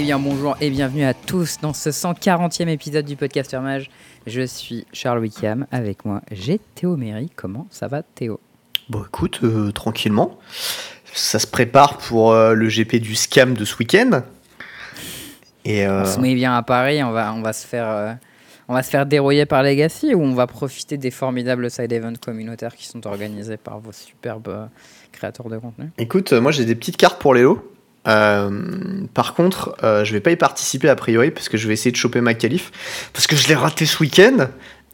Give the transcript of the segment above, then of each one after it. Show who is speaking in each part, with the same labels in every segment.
Speaker 1: Eh bien bonjour et bienvenue à tous dans ce 140e épisode du podcast Mage. Je suis Charles Wickham, avec moi j'ai Théo Méry. Comment ça va Théo?
Speaker 2: Bon écoute, euh, tranquillement. Ça se prépare pour euh, le GP du scam de ce week-end.
Speaker 1: Et euh, On se met bien à Paris, on va, on va se faire... On va se faire dérouiller par Legacy ou on va profiter des formidables side events communautaires qui sont organisés par vos superbes créateurs de contenu?
Speaker 2: Écoute, moi j'ai des petites cartes pour les lots. Euh, par contre, euh, je vais pas y participer a priori parce que je vais essayer de choper ma qualif parce que je l'ai raté ce week-end.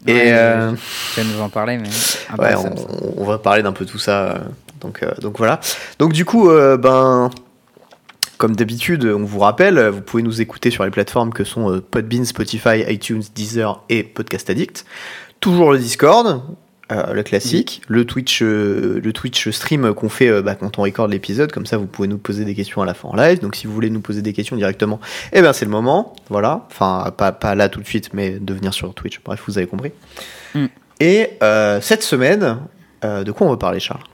Speaker 1: et euh, nous en parler, mais
Speaker 2: ouais, on, va parler d'un peu tout ça. Donc, donc voilà. Donc du coup, ben, comme d'habitude, on vous rappelle, vous pouvez nous écouter sur les plateformes que sont Podbean, Spotify, iTunes, Deezer et Podcast Addict. Toujours le Discord, euh, le classique, le Twitch, euh, le Twitch stream qu'on fait euh, bah, quand on record l'épisode, comme ça vous pouvez nous poser des questions à la fin en live. Donc si vous voulez nous poser des questions directement, eh ben c'est le moment, voilà. Enfin pas, pas là tout de suite, mais de venir sur Twitch. Bref, vous avez compris. Mm. Et cette semaine, de quoi on va parler, Charles?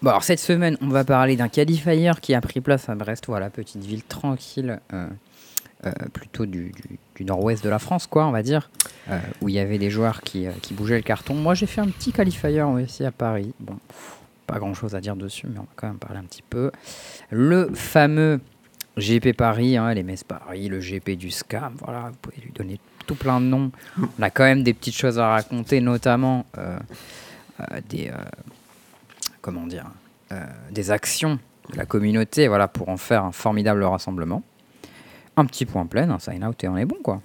Speaker 1: Bon alors cette semaine, on va parler d'un qualifier qui a pris place à Brest, voilà, petite ville tranquille plutôt du, nord-ouest de la France, quoi, on va dire, euh, où il y avait des joueurs qui, euh, qui, bougeaient le carton. Moi, j'ai fait un petit qualifier aussi à Paris. Bon, pas grand-chose à dire dessus, mais on va quand même parler un petit peu. Le fameux GP Paris, hein, les Messes Paris, le GP du SCAM, voilà, vous pouvez lui donner tout plein de noms. On a quand même des petites choses à raconter, notamment des, comment dire, des actions de la communauté, voilà, pour en faire un formidable rassemblement un petit point plein, un sign out et on est bon quoi.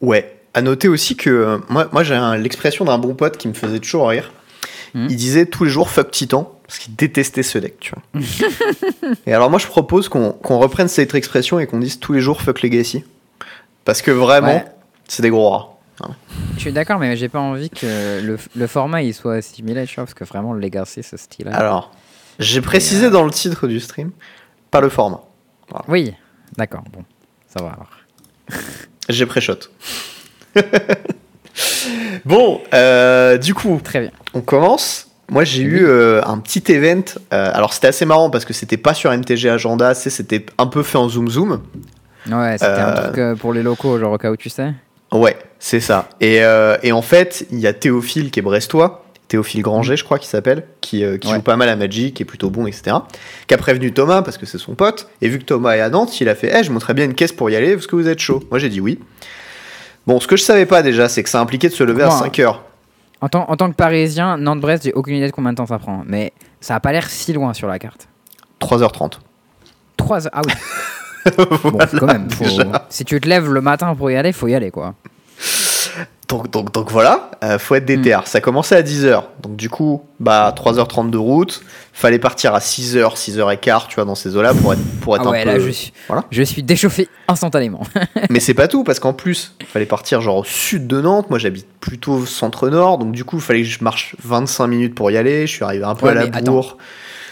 Speaker 2: Ouais. À noter aussi que euh, moi, moi j'ai l'expression d'un bon pote qui me faisait toujours rire. Hmm. Il disait tous les jours fuck Titan parce qu'il détestait ce deck, tu vois. et alors moi je propose qu'on reprenne cette expression et qu'on dise tous les jours fuck Legacy parce que vraiment c'est des gros rats.
Speaker 1: Hein. Je suis d'accord, mais j'ai pas envie que le, le, format il soit assimilé, tu vois, parce que vraiment le Legacy ce style-là.
Speaker 2: Alors, j'ai précisé euh, dans le titre du stream, pas le format.
Speaker 1: Oui, d'accord, bon. Ça va alors.
Speaker 2: J'ai pré-shot. bon, euh, du coup,
Speaker 1: très bien.
Speaker 2: On commence. Moi, j'ai eu euh, un petit event. Euh, alors, c'était assez marrant parce que c'était pas sur MTG Agenda, c'était un peu fait en zoom zoom.
Speaker 1: Ouais, c'était un truc pour les locaux, genre au cas où tu sais.
Speaker 2: Ouais, c'est ça. Et, et en fait, il y a Théophile qui est brestois Théophile Granger, je crois qu'il s'appelle, qui, euh, joue pas mal à Magic, qui est plutôt bon, etc. Qui a prévenu Thomas parce que c'est son pote. Et vu que Thomas est à Nantes, il a fait hey, je montrerai bien une caisse pour y aller, parce que vous êtes chaud. Moi j'ai dit oui. Bon, ce que je savais pas déjà, c'est que ça impliquait de se lever à 5 heures.
Speaker 1: En tant, en tant que parisien, Nantes-Brest, j'ai aucune idée de combien de temps ça prend. Mais ça a pas l'air si loin sur la carte.
Speaker 2: 3h30.
Speaker 1: 3 h Ah oui. bon, quand même. Si tu te lèves le matin pour y aller, faut y aller quoi.
Speaker 2: Donc, donc, donc voilà, euh, faut être déter. Hmm. Ça commençait à 10h. Donc du coup, bah 3h30 de route. Fallait partir à 6h, 6h15, tu vois, dans ces eaux-là pour être, pour être ah un peu...
Speaker 1: je suis, voilà. je suis déchauffé instantanément.
Speaker 2: Mais c'est pas tout, parce qu'en plus, fallait partir genre au sud de Nantes. Moi, j'habite plutôt centre-nord. Donc du coup, fallait que je marche 25 minutes pour y aller. Je suis arrivé un peu à la bourre.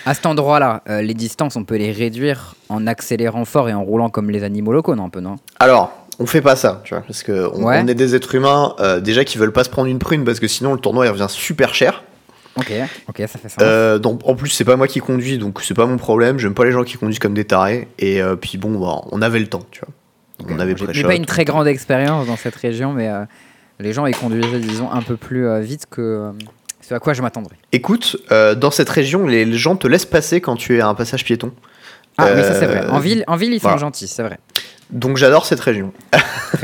Speaker 1: À cet endroit-là, euh, les distances, on peut les réduire en accélérant fort et en roulant comme les animaux locaux, non, un peu, non?
Speaker 2: Alors, on fait pas ça, tu vois, parce que on, est des êtres humains euh, déjà qui veulent pas se prendre une prune parce que sinon le tournoi il revient super cher.
Speaker 1: Ok, ok, ça fait ça.
Speaker 2: Euh, donc en plus c'est pas moi qui conduis, donc c'est pas mon problème. J'aime pas les gens qui conduisent comme des tarés. Et euh, puis bon, bah, on avait le temps, tu vois.
Speaker 1: on avait J'ai pas une très grande expérience dans cette région, mais les gens ils conduisaient disons un peu plus vite que ce à quoi je m'attendrais.
Speaker 2: Écoute, dans cette région, les, gens te laissent passer quand tu es à un passage piéton.
Speaker 1: Ah oui, ça c'est vrai. En ville, en ville ils sont gentils, c'est vrai.
Speaker 2: Donc j'adore cette région.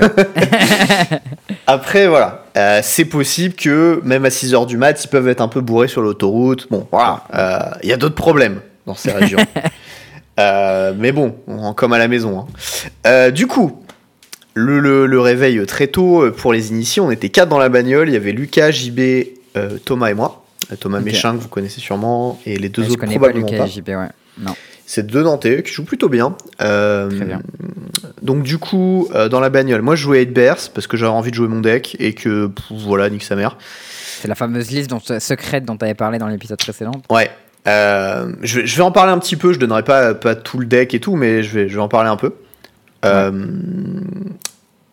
Speaker 2: Après, voilà, euh, c'est possible que même à 6h du mat, ils peuvent être un peu bourrés sur l'autoroute. Bon, voilà, euh, il y a d'autres problèmes dans ces régions. Euh, mais bon, comme à la maison. Hein. du coup, le, réveil très tôt pour les initiés, on était quatre dans la bagnole. Il y avait Lucas, JB, Thomas et moi. Thomas Méchin, que vous connaissez sûrement, et les deux autres
Speaker 1: je probablement pas. Lucas JB, ouais. Non.
Speaker 2: C'est deux Nantais qui jouent plutôt bien. Euh, Très bien. Donc du coup, euh, dans la bagnole, moi je jouais 8 Bears parce que j'avais envie de jouer mon deck et que voilà, nique sa mère.
Speaker 1: C'est la fameuse liste dont, secrète dont tu avais parlé dans l'épisode précédent.
Speaker 2: Ouais. Euh, je, vais en parler un petit peu, je donnerai pas, pas tout le deck et tout, mais je vais, je vais en parler un peu.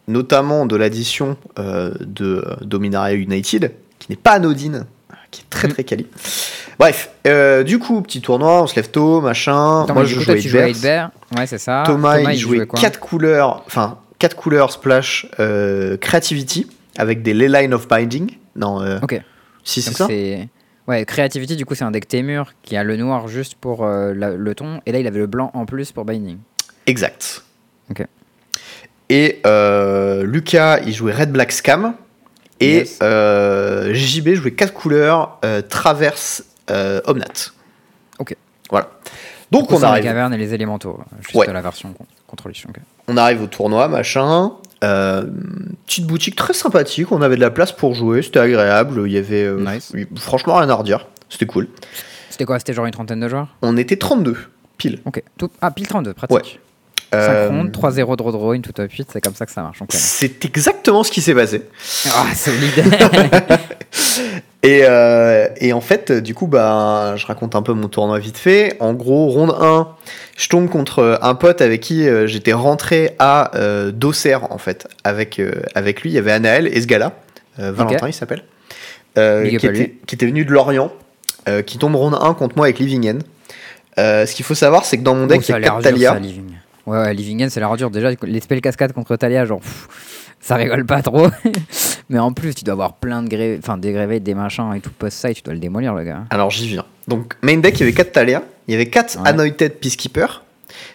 Speaker 2: Notamment de l'addition de Dominaria United, qui n'est pas anodine, qui est très mm. très quali. Bref, euh, du coup, petit tournoi, on se lève tôt, machin.
Speaker 1: Attends,
Speaker 2: Moi, je
Speaker 1: coup,
Speaker 2: jouais
Speaker 1: toi, tu jouais à
Speaker 2: Eidberg.
Speaker 1: Eidberg. Ouais, c'est ça.
Speaker 2: Thomas, il jouait
Speaker 1: quoi
Speaker 2: 4 couleurs, enfin 4 couleurs splash euh, creativity avec des ley line of binding. Non, euh,
Speaker 1: Ok.
Speaker 2: si c'est ça.
Speaker 1: Ouais, Creativity, du coup, c'est un deck Témur qui a le noir juste pour euh, la- le ton. Et là, il avait le blanc en plus pour Binding.
Speaker 2: Exact.
Speaker 1: Ok.
Speaker 2: Et Lucas, il jouait red black scam. Et
Speaker 1: Yes.
Speaker 2: euh, JB jouait 4 couleurs euh, traverse euh, Omnat.
Speaker 1: Ok.
Speaker 2: Voilà. Donc
Speaker 1: coup,
Speaker 2: on arrive.
Speaker 1: cavernes et les élémentaux. Juste
Speaker 2: Ouais.
Speaker 1: la version con- contrôlation. ok.
Speaker 2: On arrive au tournoi, machin. Euh, petite boutique très sympathique. On avait de la place pour jouer. C'était agréable. Il y avait euh,
Speaker 1: Nice.
Speaker 2: franchement rien à redire. C'était cool.
Speaker 1: C'était quoi C'était genre une trentaine de joueurs?
Speaker 2: On était 32 pile.
Speaker 1: Ok. Tout... Ah, pile 32, pratique.
Speaker 2: Ouais.
Speaker 1: 5
Speaker 2: Euh,
Speaker 1: rondes, 3-0 draw draw, une tout top 8, c'est comme ça que ça marche.
Speaker 2: C'est exactement ce qui s'est passé.
Speaker 1: Ah, solide
Speaker 2: Et, euh, et en fait, du coup, bah, je raconte un peu mon tournoi vite fait. En gros, ronde 1, je tombe contre un pote avec qui euh, j'étais rentré à euh, d'Auxerre, en fait. Avec, euh, avec lui, il y avait Anaël et ce gars-là, Valentin, il s'appelle, qui,
Speaker 1: up
Speaker 2: qui était venu de Lorient, qui tombe ronde 1 contre moi avec Livingen. Ce qu'il faut savoir, c'est que dans mon deck,
Speaker 1: Oh,
Speaker 2: il y
Speaker 1: a
Speaker 2: a
Speaker 1: l'air
Speaker 2: 4
Speaker 1: dur,
Speaker 2: Talia.
Speaker 1: Living. Ouais, ouais, Livingen, c'est l'air dur. Déjà, les spells cascades contre Talia, genre, pff, ça rigole pas trop. Mais en plus, tu dois avoir plein de gré... enfin, des grévés, des machins et tout post-side, tu dois le démolir, le gars.
Speaker 2: Alors j'y viens. Donc main deck, il y avait 4 Talia, il y avait 4
Speaker 1: Ouais.
Speaker 2: Anointed Peacekeeper.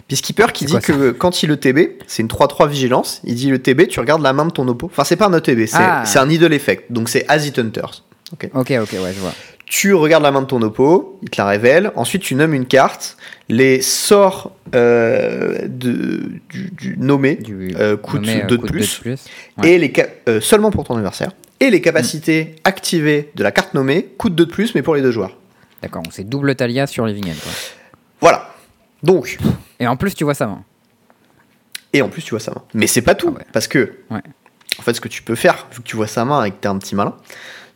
Speaker 2: Peacekeeper qui dit que quand il le TB, c'est une 3-3 vigilance, il dit le TB, tu regardes la main de ton oppo. Enfin, c'est pas un c'est
Speaker 1: Ah.
Speaker 2: c'est un Idle Effect, donc c'est As It Hunters.
Speaker 1: Ok, ok, ouais, je vois.
Speaker 2: Tu regardes la main de ton oppo, il te la révèle, ensuite tu nommes une carte, les sorts euh, de, du, du nommé
Speaker 1: Du
Speaker 2: euh, coûtent
Speaker 1: nommé,
Speaker 2: 2
Speaker 1: euh,
Speaker 2: de plus,
Speaker 1: deux de plus. Ouais.
Speaker 2: et les euh, seulement pour ton adversaire, et les capacités activées de la carte nommée coûtent 2 de plus, mais pour les deux joueurs.
Speaker 1: D'accord, c'est double Talia sur Livingen, quoi.
Speaker 2: Voilà. Donc,
Speaker 1: Et en plus, tu vois sa main.
Speaker 2: Et en plus, tu vois sa main. Mais c'est pas tout,
Speaker 1: Ah ouais.
Speaker 2: parce que,
Speaker 1: Ouais.
Speaker 2: en fait, ce que tu peux faire, vu que tu vois sa main et que t'es un petit malin,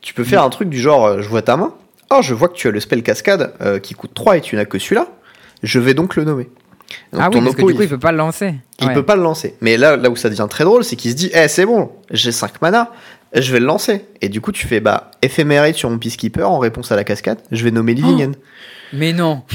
Speaker 2: tu peux faire un truc du genre, euh, je vois ta main, oh, je vois que tu as le spell cascade euh, qui coûte 3 et tu n'as que celui-là, je vais donc le nommer. Donc,
Speaker 1: ah oui, parce que du coup,
Speaker 2: il,
Speaker 1: il peut pas le lancer.
Speaker 2: il
Speaker 1: Ouais.
Speaker 2: peut pas le lancer. Mais là, là où ça devient très drôle, c'est qu'il se dit, eh, c'est bon, j'ai 5 mana, je vais le lancer. Et du coup, tu fais, bah, éphémérite sur mon Peacekeeper en réponse à la cascade, je vais nommer Livingen.
Speaker 1: Mais non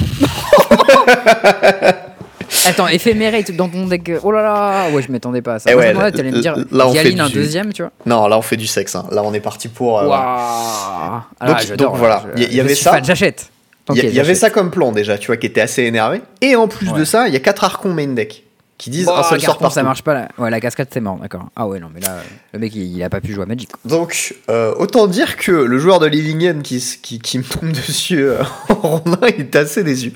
Speaker 1: Attends, éphémérate dans ton deck. Oh là là Ouais, je m'attendais pas à ça.
Speaker 2: Eh
Speaker 1: Moi,
Speaker 2: ouais,
Speaker 1: me dire
Speaker 2: là, on fait
Speaker 1: Yaline un
Speaker 2: du-
Speaker 1: deuxième, tu vois.
Speaker 2: Non, là, on fait du sexe. hein. Là, on est parti pour. euh,
Speaker 1: Ah
Speaker 2: Donc-
Speaker 1: là, j'adore,
Speaker 2: donc voilà,
Speaker 1: là,
Speaker 2: il y- avait ça.
Speaker 1: J'achète.
Speaker 2: Il y, avait ça comme plan déjà, tu vois, qui était assez énervé. Et en plus de ça, il y a quatre archons main deck qui disent
Speaker 1: Bon,
Speaker 2: un seul sort
Speaker 1: ça marche pas là. Ouais, la cascade, c'est mort, d'accord. Ah ouais, non, mais là, le mec, il, il a pas pu jouer à Magic.
Speaker 2: Donc, euh, autant dire que le joueur de Livingen qui, s- qui, qui me tombe dessus euh, en rondin, il était assez déçu.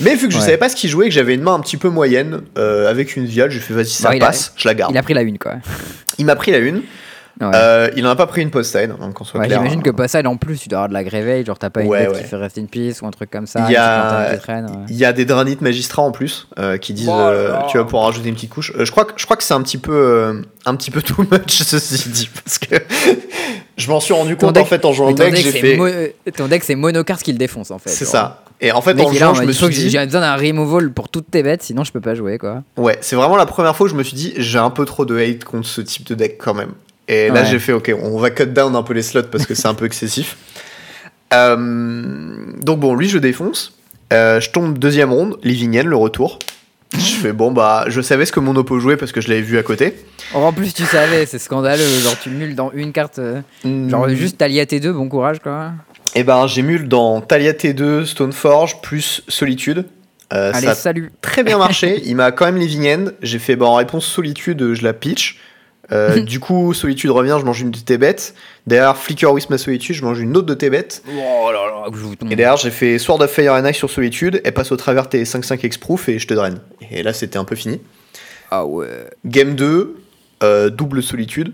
Speaker 2: Mais vu que je
Speaker 1: Ouais.
Speaker 2: savais pas ce qu'il jouait, que j'avais une main un petit peu moyenne, euh, avec une viale, j'ai fait vas-y, ça
Speaker 1: a-
Speaker 2: passe, je la garde.
Speaker 1: Il a pris la une, quoi.
Speaker 2: Il m'a pris la une,
Speaker 1: Ouais.
Speaker 2: euh, il en a pas pris une post-side, hein, qu'on soit
Speaker 1: Ouais,
Speaker 2: clair.
Speaker 1: J'imagine que Posside en plus, tu dois avoir de la gréveille, genre t'as pas une
Speaker 2: Ouais,
Speaker 1: tête
Speaker 2: ouais.
Speaker 1: qui fait rester une piste ou un truc comme ça.
Speaker 2: Il y a-
Speaker 1: petite lanterne qui traîne, ouais.
Speaker 2: Il y a des Dranit Magistrats en plus euh, qui disent
Speaker 1: Oh là
Speaker 2: euh,
Speaker 1: là.
Speaker 2: tu vas pouvoir rajouter une petite couche. Euh, je crois que je crois que c'est un petit peu euh, un petit peu too much ceci dit parce que je m'en suis rendu compte
Speaker 1: deck-
Speaker 2: en fait en jouant le
Speaker 1: ton
Speaker 2: deck
Speaker 1: deck,
Speaker 2: j'ai
Speaker 1: c'est
Speaker 2: fait
Speaker 1: mo- ton deck, c'est monocard qui le défonce en fait.
Speaker 2: c'est ça. Et en fait en
Speaker 1: là,
Speaker 2: jouant
Speaker 1: en
Speaker 2: je me suis
Speaker 1: que
Speaker 2: dit
Speaker 1: j'ai besoin d'un removal pour toutes tes bêtes, sinon je peux pas jouer quoi.
Speaker 2: ouais c'est vraiment la première fois où je me suis dit j'ai un peu trop de hate contre ce type de deck quand même. Et là
Speaker 1: Ouais.
Speaker 2: j'ai fait ok on va cut down un peu les slots parce que c'est un peu excessif. Euh, donc bon lui je défonce. Euh, je tombe deuxième ronde, Livingen, le retour. Je fais bon bah je savais ce que mon oppo jouait parce que je l'avais vu à côté.
Speaker 1: Oh, en plus, tu savais, c'est scandaleux. Genre, tu mules dans une carte. euh, Genre,
Speaker 2: Mm.
Speaker 1: juste Talia T2, bon courage quoi.
Speaker 2: Et ben j'ai mule dans Talia T2, Stoneforge plus Solitude.
Speaker 1: Allez,
Speaker 2: ça a
Speaker 1: salut.
Speaker 2: très bien marché. Il m'a quand même living end. J'ai fait bah, en réponse Solitude, je la pitch. Euh, du coup, Solitude revient, je mange une de tes bêtes. Derrière, Flicker with ma Solitude, je mange une autre de tes bêtes.
Speaker 1: Oh là là, je.
Speaker 2: Et derrière, j'ai fait Sword of Fire and Ice sur Solitude. Elle passe au travers tes 5-5 exproof et je te draine. Et là, c'était un peu fini.
Speaker 1: Ah ouais.
Speaker 2: Game 2, euh, double Solitude.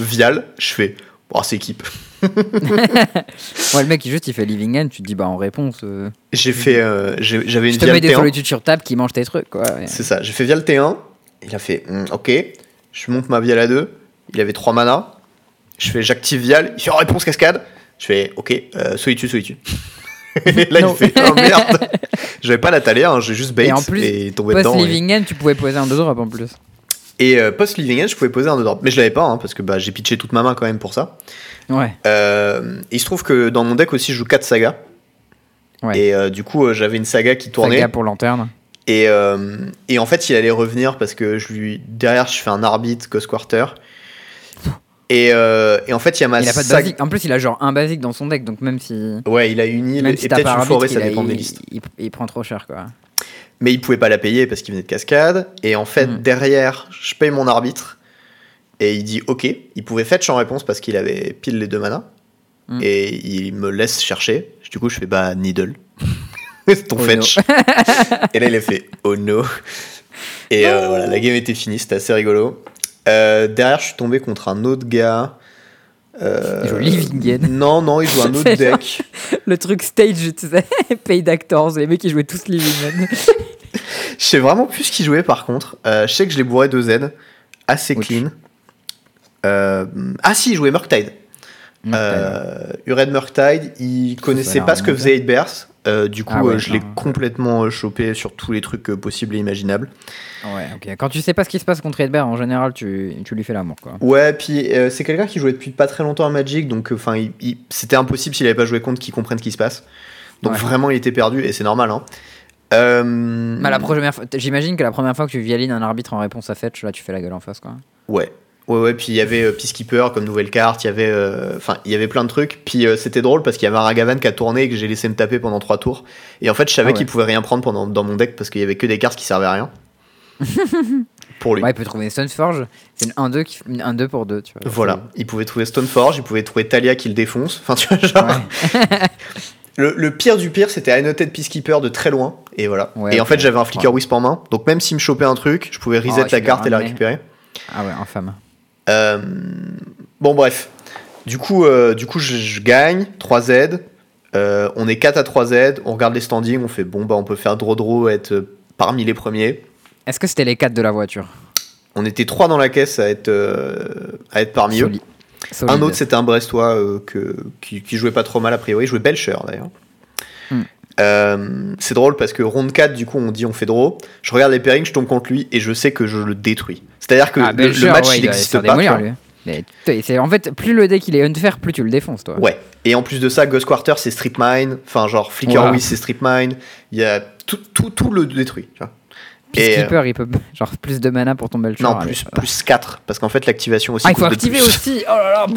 Speaker 2: Vial, je fais. Bon, c'est équipe.
Speaker 1: Ouais, le mec, il juste, il fait living end, tu te dis, bah en réponse, euh,
Speaker 2: J'ai fait. euh, J'avais une
Speaker 1: je te mets des
Speaker 2: T1.
Speaker 1: solitudes sur table qui mangent tes trucs quoi. ouais.
Speaker 2: C'est ça, j'ai fait Vial T1. Il a fait Hmm, Ok. Je monte ma Vial à 2. Il avait 3 mana. Je fais J'active Vial. Il fait oh, réponse cascade. Je fais Ok, euh, solitude, solitude. et là,
Speaker 1: Non.
Speaker 2: il fait Oh merde J'avais pas la taler, hein, j'ai juste bait
Speaker 1: Et en plus,
Speaker 2: et tombé dedans.
Speaker 1: Post
Speaker 2: et-
Speaker 1: living end, tu pouvais poser un 2 drop en plus.
Speaker 2: Et, euh, post Living End, je pouvais poser un drop. Mais je l'avais pas, hein, parce que bah, j'ai pitché toute ma main quand même pour ça.
Speaker 1: Ouais.
Speaker 2: Euh, il se trouve que dans mon deck aussi, je joue 4 sagas.
Speaker 1: Ouais.
Speaker 2: Et euh, du coup, j'avais une saga qui tournait.
Speaker 1: Saga pour lanterne.
Speaker 2: Et, euh, et en fait, il allait revenir parce que je lui derrière, je fais un arbitre Ghost Quarter. Et, euh, et en fait, il y a ma
Speaker 1: Il a pas de basique. En plus, il a genre un basique dans son deck, donc même si.
Speaker 2: Ouais, il a une île et
Speaker 1: si
Speaker 2: peut-être une forêt, ça
Speaker 1: a-
Speaker 2: dépend des
Speaker 1: il-
Speaker 2: listes.
Speaker 1: Il, il prend trop cher, quoi.
Speaker 2: Mais il pouvait pas la payer parce qu'il venait de cascade. Et en fait,
Speaker 1: Mm.
Speaker 2: derrière, je paye mon arbitre. Et il dit OK. Il pouvait fetch en réponse parce qu'il avait pile les deux manas.
Speaker 1: Mm.
Speaker 2: Et il me laisse chercher. Du coup, je fais bah, Needle. C'est ton
Speaker 1: Oh
Speaker 2: fetch. et là, il a fait Oh no. Et euh, voilà, la game était finie. C'était assez rigolo. Euh, derrière, je suis tombé contre un autre gars. Euh,
Speaker 1: Il joue Livingen.
Speaker 2: Non, non, il joue un autre
Speaker 1: genre-
Speaker 2: deck.
Speaker 1: Le truc stage, tu sais, Paid Actors, les mecs qui jouaient tous Living
Speaker 2: Je sais vraiment plus ce qu'il jouait par contre. Euh, je sais que je l'ai bourré de Z. Assez clean. Euh, ah si, il jouait Murktide. Euh, Ured Murktide, il connaissait pas ce que faisait 8 Euh, du coup,
Speaker 1: Ah ouais,
Speaker 2: euh, je l'ai complètement euh, chopé sur tous les trucs euh, possibles et imaginables.
Speaker 1: Ouais, ok. Quand tu sais pas ce qui se passe contre Edbert, en général, tu, tu lui fais l'amour, quoi.
Speaker 2: Ouais, puis c'est quelqu'un qui jouait depuis pas très longtemps à Magic, donc enfin, c'était impossible s'il avait pas joué contre qu'il comprenne ce qui se passe. Donc
Speaker 1: Ouais.
Speaker 2: vraiment, il était perdu et c'est normal. Hein.
Speaker 1: Bah, la première fois, j'imagine que la première fois que tu violines un arbitre en réponse à fetch, là, tu fais la gueule en face, quoi.
Speaker 2: Ouais. Ouais, ouais, puis il y avait euh, Peacekeeper comme nouvelle carte, il y avait, euh, enfin, il y avait plein de trucs. Puis euh, c'était drôle parce qu'il y avait un Ragavan qui a tourné et que j'ai laissé me taper pendant trois tours. Et en fait, je savais
Speaker 1: Ah ouais.
Speaker 2: qu'il pouvait rien prendre pendant, dans mon deck parce qu'il y avait que des cartes qui servaient à rien. pour lui.
Speaker 1: Ouais, il peut trouver Stoneforge, c'est une 1-2 qui- une 1-2 pour 2, tu vois.
Speaker 2: Voilà, il pouvait trouver Stoneforge, il pouvait trouver Talia qui le défonce. Enfin, tu vois, genre.
Speaker 1: Ouais.
Speaker 2: Le, le pire du pire, c'était Annoted Peacekeeper de très loin. Et voilà.
Speaker 1: Ouais,
Speaker 2: et en fait, j'avais un Flicker. Wisp en main. Donc même s'il me chopait un truc, je pouvais reset
Speaker 1: Oh,
Speaker 2: la carte et la récupérer.
Speaker 1: Ah ouais, infâme.
Speaker 2: Euh, bon, bref. Du coup, euh, du coup je, je gagne 3 Z. Euh, on est 4 à 3 Z. On regarde les standings. On fait bon, bah, on peut faire draw draw, être parmi les premiers.
Speaker 1: Est-ce que c'était les 4 de la voiture?
Speaker 2: On était 3 dans la caisse à être, à être parmi eux.
Speaker 1: Solide.
Speaker 2: Un autre, c'était un Brestois que, qui, qui jouait pas trop mal a priori. Il jouait Belcher d'ailleurs. Euh, c'est drôle parce que round 4, du coup, on dit on fait draw. Je regarde les pairings, je tombe contre lui et je sais que je le détruis. C'est-à-dire que
Speaker 1: Ah,
Speaker 2: le, le match,
Speaker 1: ouais,
Speaker 2: il n'existe pas.
Speaker 1: démolir, lui. Mais en fait, plus le deck il est unfair, plus tu le défonces, toi.
Speaker 2: Ouais. Et en plus de ça, Ghost Quarter, c'est Strip Mine. Enfin, genre, Flicker. Whiz, c'est Strip Mine. Il y a tout, tout, tout le détruit. Tu vois. Et, euh,
Speaker 1: il peut genre plus de mana pour ton Belcher.
Speaker 2: non,
Speaker 1: allez.
Speaker 2: plus, plus 4. Parce qu'en fait, l'activation aussi.
Speaker 1: Ah, il faut activer
Speaker 2: plus.
Speaker 1: aussi. Oh là là.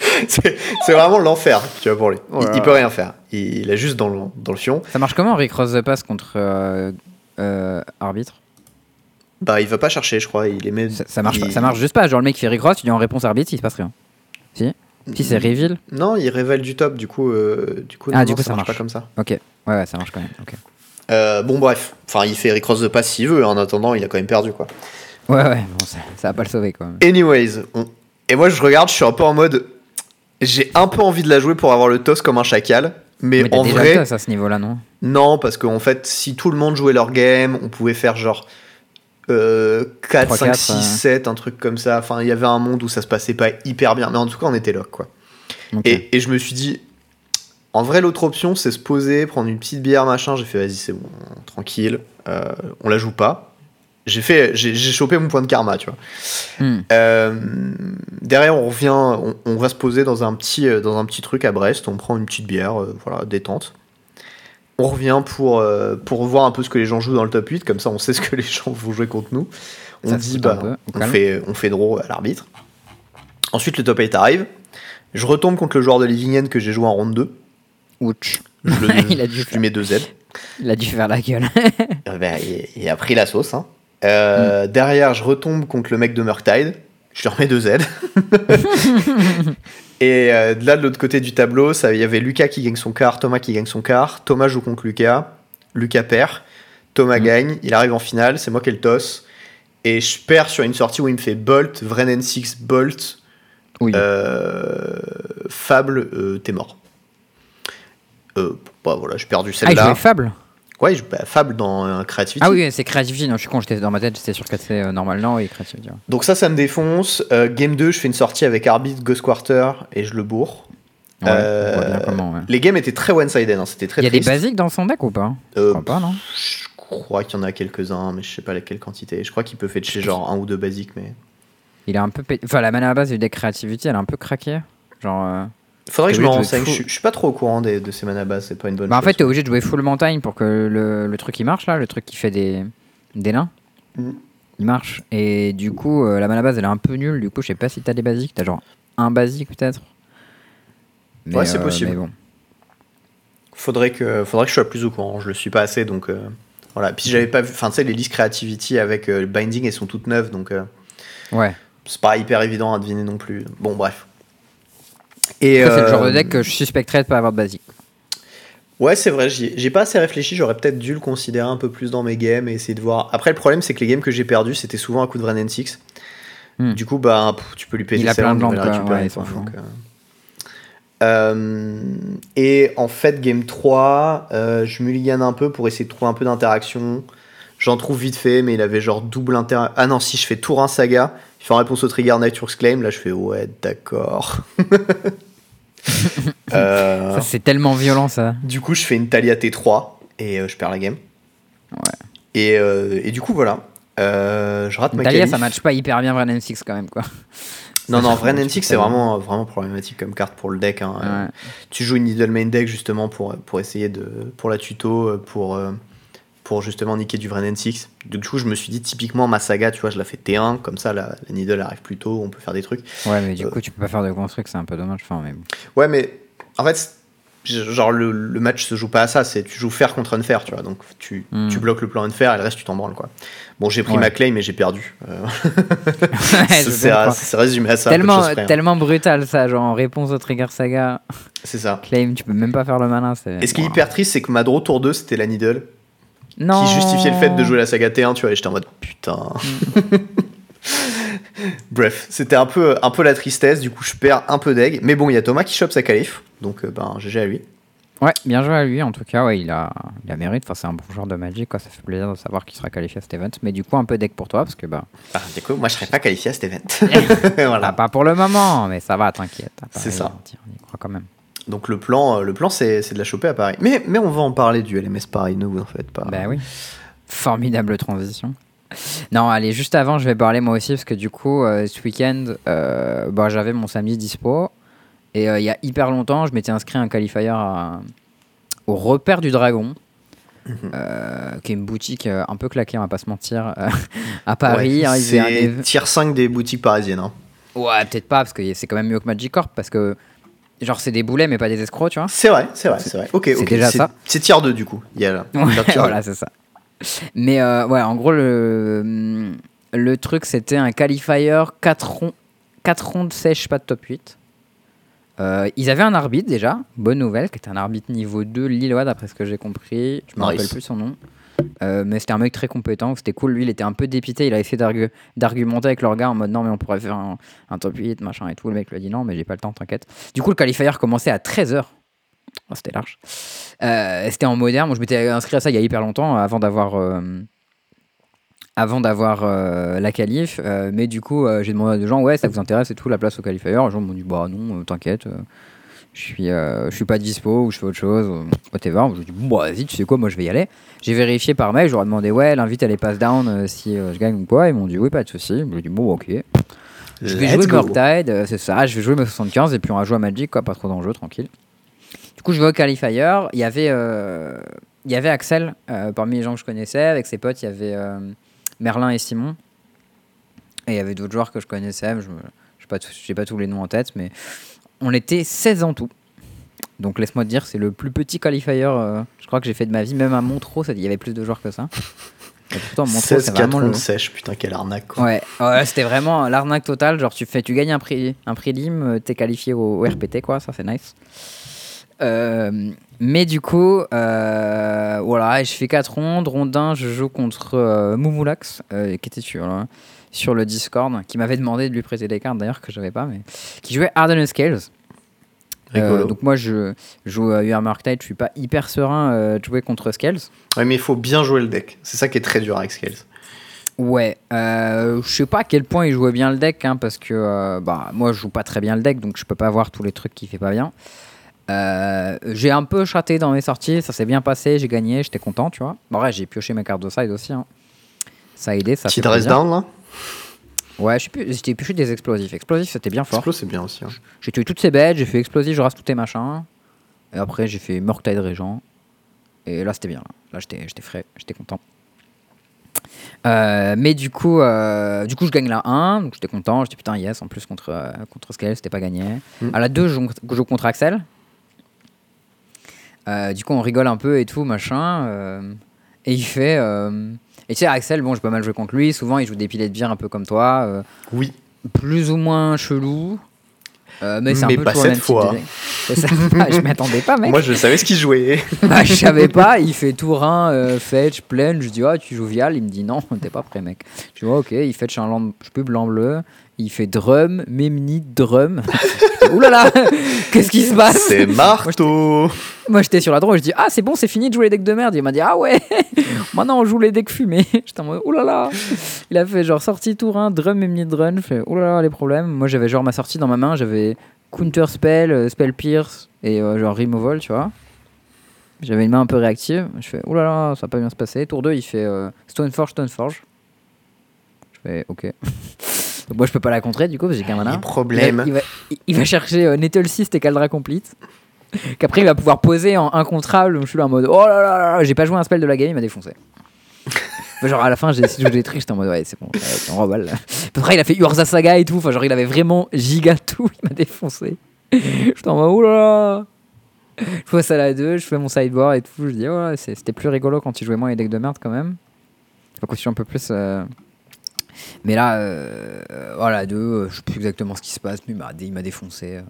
Speaker 2: c'est vraiment l'enfer, tu vois, pour lui. Il, il peut rien faire. Il, il a juste dans le, dans le fion.
Speaker 1: Ça marche comment Recross the Pass contre euh, euh, arbitre?
Speaker 2: Bah, il va pas chercher, je crois. Il
Speaker 1: ça, ça marche
Speaker 2: il-
Speaker 1: pas, ça marche juste pas. Genre le mec fait Recross, tu dis en réponse arbitre, il se passe rien. Si? Si c'est reveal?
Speaker 2: Non, il révèle du top, du coup. euh, du coup,
Speaker 1: Ah,
Speaker 2: non,
Speaker 1: du coup,
Speaker 2: ça,
Speaker 1: ça
Speaker 2: marche pas
Speaker 1: marche.
Speaker 2: comme ça.
Speaker 1: Ok. Ouais, ouais, ça marche quand même.
Speaker 2: Euh, bon, bref. Enfin, il fait recross de passe s'il veut. En attendant, il a quand même perdu, quoi.
Speaker 1: Ouais, ouais, bon, ça, ça va pas le sauver même.
Speaker 2: Anyways, on- et moi je regarde, je suis un peu en mode. J'ai un peu envie de la jouer pour avoir le toss comme un chacal, mais,
Speaker 1: Mais
Speaker 2: en
Speaker 1: déjà
Speaker 2: vrai,
Speaker 1: le à ce niveau-là, non?
Speaker 2: non, parce qu'en fait, si tout le monde jouait leur game, on pouvait faire genre euh, 4,
Speaker 1: 3,
Speaker 2: 5,
Speaker 1: 4,
Speaker 2: 6,
Speaker 1: ouais.
Speaker 2: 7, un truc comme ça. Enfin, il y avait un monde où ça se passait pas hyper bien, mais en tout cas, on était lock, quoi. Et je me suis dit, en vrai, l'autre option, c'est se poser, prendre une petite bière, machin. J'ai fait, vas-y, c'est bon, tranquille, euh, on la joue pas. J'ai fait, j'ai chopé mon point de karma, tu vois.
Speaker 1: Hmm.
Speaker 2: Euh, derrière, on revient, on, on va se poser dans un petit, euh, dans un petit truc à Brest. On prend une petite bière, euh, voilà, détente. On revient pour, euh, pour voir un peu ce que les gens jouent dans le top 8, comme ça on sait ce que les gens vont jouer contre nous. On
Speaker 1: Ça
Speaker 2: dit, bah,
Speaker 1: peu,
Speaker 2: on fait, on fait draw à l'arbitre. Ensuite, le top 8 arrive. Je retombe contre le joueur de Livingen que j'ai joué en ronde 2.
Speaker 1: Ouch.
Speaker 2: Je, le-
Speaker 1: Il a dû
Speaker 2: je lui mets 2 Z.
Speaker 1: Il a dû faire la gueule.
Speaker 2: Euh, ben, il, il a pris la sauce. hein. Euh, Derrière, je retombe contre le mec de Murktide. Je lui remets deux Z. Et euh, de là, de l'autre côté du tableau, ça- il y avait Lucas qui gagne son quart, Thomas qui gagne son quart. Thomas joue contre Lucas. Lucas perd. Thomas
Speaker 1: Mm.
Speaker 2: gagne. Il arrive en finale. C'est moi qui ai le toss. Et je perds sur une sortie où il me fait Bolt, Vrenen 6, Bolt,
Speaker 1: Oui.
Speaker 2: euh, Fable, euh, t'es mort. Euh, bah voilà, j'ai perdu
Speaker 1: ah, il
Speaker 2: celle-là.
Speaker 1: jouait Fable
Speaker 2: ouais, je- bah, Fable dans un Creativity.
Speaker 1: Ah oui, c'est Creativity. Non, je suis con, j'étais dans ma tête, j'étais sûr que c'était euh, normal. Non, oui, Creativity. ouais.
Speaker 2: Donc ça, ça me défonce. Euh, game 2, je fais une sortie avec Arbitre, Ghost Quarter et je le bourre.
Speaker 1: Ouais,
Speaker 2: Euh,
Speaker 1: on voit bien comment, ouais.
Speaker 2: Les games étaient très one-sided, hein, c'était très
Speaker 1: Il y a des
Speaker 2: triste.
Speaker 1: basiques dans son deck ou pas? Je
Speaker 2: Euh,
Speaker 1: crois pas, non?
Speaker 2: Je crois qu'il y en a quelques-uns, mais je sais pas lesquelles quantité. Je crois qu'il peut fetcher genre un ou deux basiques, mais...
Speaker 1: Il est un peu. pé- Enfin, la mana à base du deck Creativity, elle est un peu craquée. Genre. euh,
Speaker 2: Faudrait que je me renseigne. Je, suis- je suis pas trop au courant des- de ces mana bases, c'est pas une bonne
Speaker 1: Bah, en fait, t'es obligé de jouer full montagne pour que le, le truc il marche là, le truc qui fait des, des nains.
Speaker 2: Mm.
Speaker 1: Il marche. Et du coup, euh, la mana base elle est un peu nulle. Du coup, je sais pas si t'as des basiques. T'as genre un basique peut-être. Mais,
Speaker 2: Ouais, c'est
Speaker 1: euh,
Speaker 2: possible.
Speaker 1: Mais bon.
Speaker 2: Faudrait que, faudrait que je sois plus au courant. Je le suis pas assez, donc euh, voilà. Puis j'avais pas vu. Enfin, tu sais, les listes Creativity avec euh, Binding, elles sont toutes neuves, donc
Speaker 1: Ouais.
Speaker 2: c'est pas hyper évident à deviner non plus. Bon, bref. Et
Speaker 1: Ça, c'est le
Speaker 2: euh,
Speaker 1: genre de deck que je suspecterais de pas avoir de basique.
Speaker 2: Ouais, c'est vrai, j'ai pas assez réfléchi, j'aurais peut-être dû le considérer un peu plus dans mes games et essayer de voir. Après, le problème, c'est que les games que j'ai perdus, c'était souvent un coup de Vren N6.
Speaker 1: Hmm.
Speaker 2: Du coup, bah, pff, tu peux lui péter
Speaker 1: Il a plein de
Speaker 2: récupérer,
Speaker 1: Ouais,
Speaker 2: donc, euh. Euh, et en fait, game 3, euh, je mulligan un peu pour essayer de trouver un peu d'interaction. J'en trouve vite fait, mais il avait genre double intérêt. Ah non, si je fais tour 1 saga, il fait en réponse au trigger Natur's Claim. Là, je fais ouais, d'accord. Euh,
Speaker 1: Ça, c'est tellement violent ça.
Speaker 2: du coup, je fais une Talia T3 et euh, je perds la game.
Speaker 1: Ouais.
Speaker 2: Et, euh, et du coup, voilà. Je rate ma
Speaker 1: Talia, ça match pas hyper bien Vren 6 quand même quoi.
Speaker 2: Non, non, N6,
Speaker 1: peux
Speaker 2: c'est
Speaker 1: pas-
Speaker 2: vraiment, vraiment problématique comme carte pour le deck. hein.
Speaker 1: Ouais.
Speaker 2: Tu joues une Needle Main deck justement pour, pour essayer de. pour la tuto, pour, pour justement niquer du vrai N6. Du coup, je me suis dit, typiquement, ma saga, tu vois, je la fais T1, comme ça, la, la Needle arrive plus tôt, on peut faire des trucs.
Speaker 1: Ouais, mais du
Speaker 2: Euh.
Speaker 1: coup, tu peux pas faire de construct, c'est un peu dommage. Enfin, mais.
Speaker 2: Ouais, mais en fait, genre, le, le match se joue pas à ça, c'est tu joues fair contre unfair, tu vois. Donc, tu,
Speaker 1: Hmm.
Speaker 2: tu bloques le plan unfair et le reste, tu t'en branles, quoi. Bon, j'ai pris
Speaker 1: Ouais.
Speaker 2: ma claim, mais j'ai perdu. Euh,
Speaker 1: Ouais,
Speaker 2: c'est résumé à ça.
Speaker 1: tellement,
Speaker 2: hein.
Speaker 1: tellement brutal ça, genre en réponse au trigger saga,
Speaker 2: C'est ça.
Speaker 1: claim, tu peux même pas faire le malin.
Speaker 2: Et ce qui est hyper triste, c'est que ma draw tour 2, c'était la Needle.
Speaker 1: Non.
Speaker 2: qui justifiait le fait de jouer la saga T1, tu vois, et j'étais en mode putain. Bref, c'était un peu, un peu la tristesse, du coup je perds un peu d'egg. Mais bon, il y a Thomas qui chope sa qualif, donc euh, ben GG à lui.
Speaker 1: Ouais, bien joué à lui en tout cas, ouais, il a, il a mérite. Enfin, c'est un bon joueur de Magic, quoi. Ça fait plaisir de savoir qu'il sera qualifié à cet event. Mais du coup, un peu deck pour toi parce que bah,
Speaker 2: Ah, du coup, moi je serais pas qualifié à cet event. voilà.
Speaker 1: ah, pas pour le moment, mais ça va, t'inquiète.
Speaker 2: C'est ça.
Speaker 1: On y croit quand même.
Speaker 2: Donc le plan, euh, le plan c'est c'est de la choper à Paris. Mais, mais on va en parler du LMS Paris, ne vous en faites pas.
Speaker 1: Bah oui. Formidable transition. Non, allez, juste avant, je vais parler moi aussi parce que du coup, euh, ce week-end, euh, bah, j'avais mon samedi dispo. Et euh, il y a hyper longtemps, je m'étais inscrit à un qualifier à- au Repère du Dragon,
Speaker 2: Mhm.
Speaker 1: euh, qui est une boutique euh, un peu claquée, on va pas se mentir, euh, à Paris.
Speaker 2: Ouais,
Speaker 1: hein,
Speaker 2: c'est tier 5 des boutiques parisiennes. hein.
Speaker 1: Ouais, peut-être pas, parce que c'est quand même mieux que Magic Corp, parce que genre c'est des boulets mais pas des escrocs, tu vois.
Speaker 2: C'est vrai, c'est vrai, c'est vrai. Ok,
Speaker 1: c'est
Speaker 2: ok.
Speaker 1: déjà ça.
Speaker 2: C'est tier 2 du coup. Il y a là.
Speaker 1: Ouais, voilà, c'est ça. Mais euh, ouais, en gros, le, le truc, c'était un qualifier 4, ronds, 4 rondes sèches, pas de top 8. Euh, ils avaient un arbitre déjà, bonne nouvelle, qui était un arbitre niveau 2 lillois, d'après ce que j'ai compris. Je me
Speaker 2: Nice.
Speaker 1: rappelle plus son nom. Euh, mais c'était un mec très compétent, c'était cool. Lui, il était un peu dépité. Il a essayé d'argu- d'argumenter avec leur gars en mode non, mais on pourrait faire un, top 8, machin et tout. Le mec lui a dit non, mais j'ai pas le temps, t'inquiète. Du coup, le qualifier commençait à 13h. c'était large. Euh, c'était en moderne. Moi, je m'étais inscrit à ça il y a hyper longtemps, avant d'avoir. euh, avant d'avoir la qualif, mais du coup, j'ai demandé à des gens, ouais, ça vous intéresse et tout, la place au qualifier. Les gens m'ont dit, bah non, t'inquiète, je suis, euh, je suis pas dispo ou je fais autre chose, whatever. Je me dis, bon, vas-y, tu sais quoi, moi je vais y aller. J'ai vérifié par mail, je leur ai demandé, ouais, l'invite elle est pass down euh, si euh, je gagne ou quoi. Ils m'ont dit, oui, pas de souci. Je dis, bon, ok. Je vais
Speaker 2: Let's
Speaker 1: jouer. Murktide, c'est ça, je vais jouer mes 75 et puis on va jouer à Magic, quoi, pas trop d'enjeux, tranquille. Du coup, je vais au qualifier. Il y avait, il y avait Axel parmi les gens que je connaissais. Avec ses potes, il y avait Merlin et Simon. Et il y avait d'autres joueurs que je connaissais. Je n'ai pas, pas tous les noms en tête, mais on était 16 en tout. Donc laisse-moi te dire, c'est le plus petit qualifier, euh, je crois que j'ai fait de ma vie. Même à Montreux, il y avait plus de joueurs que ça. Et pourtant, Montreux,
Speaker 2: 16
Speaker 1: c'est
Speaker 2: 4
Speaker 1: vraiment le...
Speaker 2: rondes sèches, putain, quelle arnaque. Quoi.
Speaker 1: Ouais, ouais c'était vraiment l'arnaque totale. Genre, tu fais, tu gagnes un prix, un prélim, euh, t'es qualifié au, au RPT, quoi. Ça, c'est nice. Euh, mais du coup, euh, voilà, et je fais 4 rondes. Ronde 1, je joue contre Moumoulax, qui était sur, euh, sur le Discord, qui m'avait demandé de lui prêter des cartes d'ailleurs, que j'avais pas, mais qui jouait Harden Scales. Euh, donc moi, je joue à UR Marktide, je suis pas hyper serein euh, de jouer contre Scales.
Speaker 2: Ouais, mais il faut bien jouer le deck. C'est ça qui est très dur avec Scales.
Speaker 1: Ouais, euh, je sais pas à quel point il jouait bien le deck, hein, parce que euh, bah, moi je joue pas très bien le deck, donc je peux pas voir tous les trucs qu'il fait pas bien. Euh, j'ai un peu chaté dans mes sorties, ça s'est bien passé, j'ai gagné, j'étais content, tu vois. Bon, ouais, j'ai pioché mes cartes de side aussi. hein. Ça a aidé, ça
Speaker 2: Petit
Speaker 1: fait
Speaker 2: dress
Speaker 1: plaisir.
Speaker 2: down là?
Speaker 1: Ouais, j'étais plus des explosifs. Explosifs, c'était bien fort.
Speaker 2: Explo, c'est bien aussi. hein.
Speaker 1: J'ai tué toutes ces bêtes, j'ai fait explosif, je rase tous tes machins. Et après, j'ai fait Murktide Régent. Et là, c'était bien. Là, là j'étais frais, j'étais content. Euh, mais du coup, euh, du coup, je gagne la 1, donc j'étais content. J'étais putain, yes, en plus contre, euh, contre Scale, c'était pas gagné.
Speaker 2: Mm.
Speaker 1: À la 2, je joue, contre Axel. Euh, du coup, on rigole un peu et tout, machin. et il fait. Et tu sais, Axel, bon, j'ai pas mal joué contre lui. Souvent, il joue des pilets de bière un peu comme toi. euh,
Speaker 2: Oui.
Speaker 1: plus ou moins chelou. Euh, mais c'est un
Speaker 2: Mais
Speaker 1: peu
Speaker 2: pas
Speaker 1: toujours
Speaker 2: cette
Speaker 1: même type
Speaker 2: fois.
Speaker 1: d'idée. C'est ça. Ah, je m'attendais pas, mec.
Speaker 2: Moi, je savais ce qu'il jouait.
Speaker 1: Bah, je savais pas. Il fait Tourin, euh, fetch, plein. Je dis, ah, tu joues Vial. Il me dit, non, t'es pas prêt, mec. Je dis, ok. Il fetch un lamp, je peux blanc-bleu. Il fait drum, Memnit, drum. Ouh là là, qu'est-ce qui se passe
Speaker 2: C'est marteau.
Speaker 1: Moi, j'étais sur la droite. Je dis, ah, c'est bon, c'est fini de jouer les decks de merde. Il m'a dit, ah ouais, maintenant on joue les decks fumés. J'étais en mode, ouh là là. Il a fait genre sortie Tourin, drum, Memnit, drum. Je fais, ouh là là, les problèmes. Moi, j'avais genre ma sortie dans ma main. J'avais Counter Spell, euh, Spell Pierce et euh, genre Removal, tu vois. J'avais une main un peu réactive. Je fais, ouh là là, ça va pas bien se passer. Tour 2, il fait euh, Stoneforge, Stoneforge. Je fais, ok. Donc moi, je peux pas la contrer du coup, parce que j'ai qu'un mana.
Speaker 2: Les problèmes.
Speaker 1: Il va, il- il va chercher euh, Nettle 6 et Caldra Complete. Qu'après, il va pouvoir poser en incontrable. Je suis là en mode, oh là là là, là, j'ai pas joué un spell de la game, il m'a défoncé. Genre à la fin, j'ai essayé de jouer des tricks, j'étais en mode, ouais, c'est bon, on remballe. là. Après, il a fait Urza Saga et tout. Enfin, genre, il avait vraiment giga tout, il m'a défoncé. J'étais en mode, oh là là. Je passe à la 2, je fais mon sideboard et tout. Je dis, ouais, c'est- c'était plus rigolo quand il jouait moins les decks de merde quand même. Je suis un peu plus. euh, mais là, euh, voilà, deux, euh, je sais plus exactement ce qui se passe, mais il m'a défoncé. euh.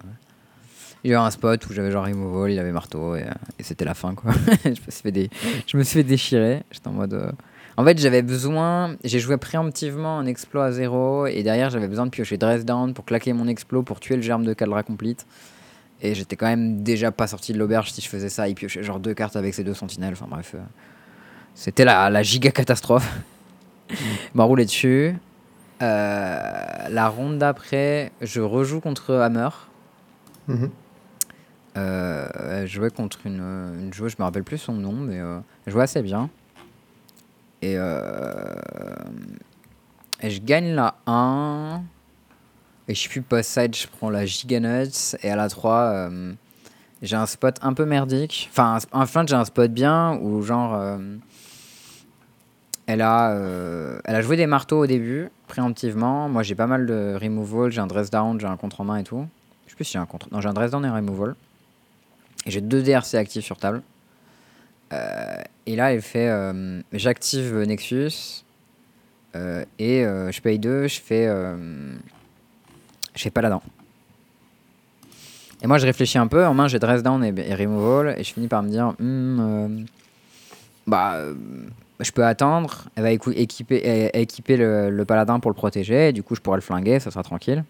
Speaker 1: Il y avait un spot où j'avais genre removal, il avait marteau, et, c'était la fin, quoi. je, me suis fait déchirer. J'étais en mode. En fait, j'avais besoin. J'ai joué préemptivement un exploit à zéro, et derrière, j'avais besoin de piocher Dress Down pour claquer mon explo pour tuer le germe de Caldra Complete. Et j'étais quand même déjà pas sorti de l'auberge si je faisais ça. Il piochait genre deux cartes avec ses deux sentinelles. Enfin bref. C'était la, la giga catastrophe. m'a roulé dessus. Euh, la ronde d'après, je rejoue contre Hammer.
Speaker 2: Mhm.
Speaker 1: Euh, elle jouait contre une, une joueuse, je me rappelle plus son nom, mais euh, elle jouait assez bien. Et, euh, et je gagne la 1. Et je suis post-side, je prends la Giganuts. Et à la 3, euh, j'ai un spot un peu merdique. Enfin, enfin j'ai un spot bien où genre. Elle a, euh, elle a joué des marteaux au début, préemptivement. Moi, j'ai pas mal de removal. J'ai un dress down, j'ai un contre en main et tout. Je sais plus si j'ai un contre. Non, j'ai un dress down et un removal. Et j'ai deux DRC actifs sur table. Euh, et là, elle fait. euh, J'active Nexus. et je paye deux. Je fais. je fais Paladin. Et moi, je réfléchis un peu. En main, j'ai dress down et, removal. Et je finis par me dire. Hmm, bah. Je peux attendre, elle va équiper, le, le paladin pour le protéger, et du coup je pourrai le flinguer, ça sera tranquille.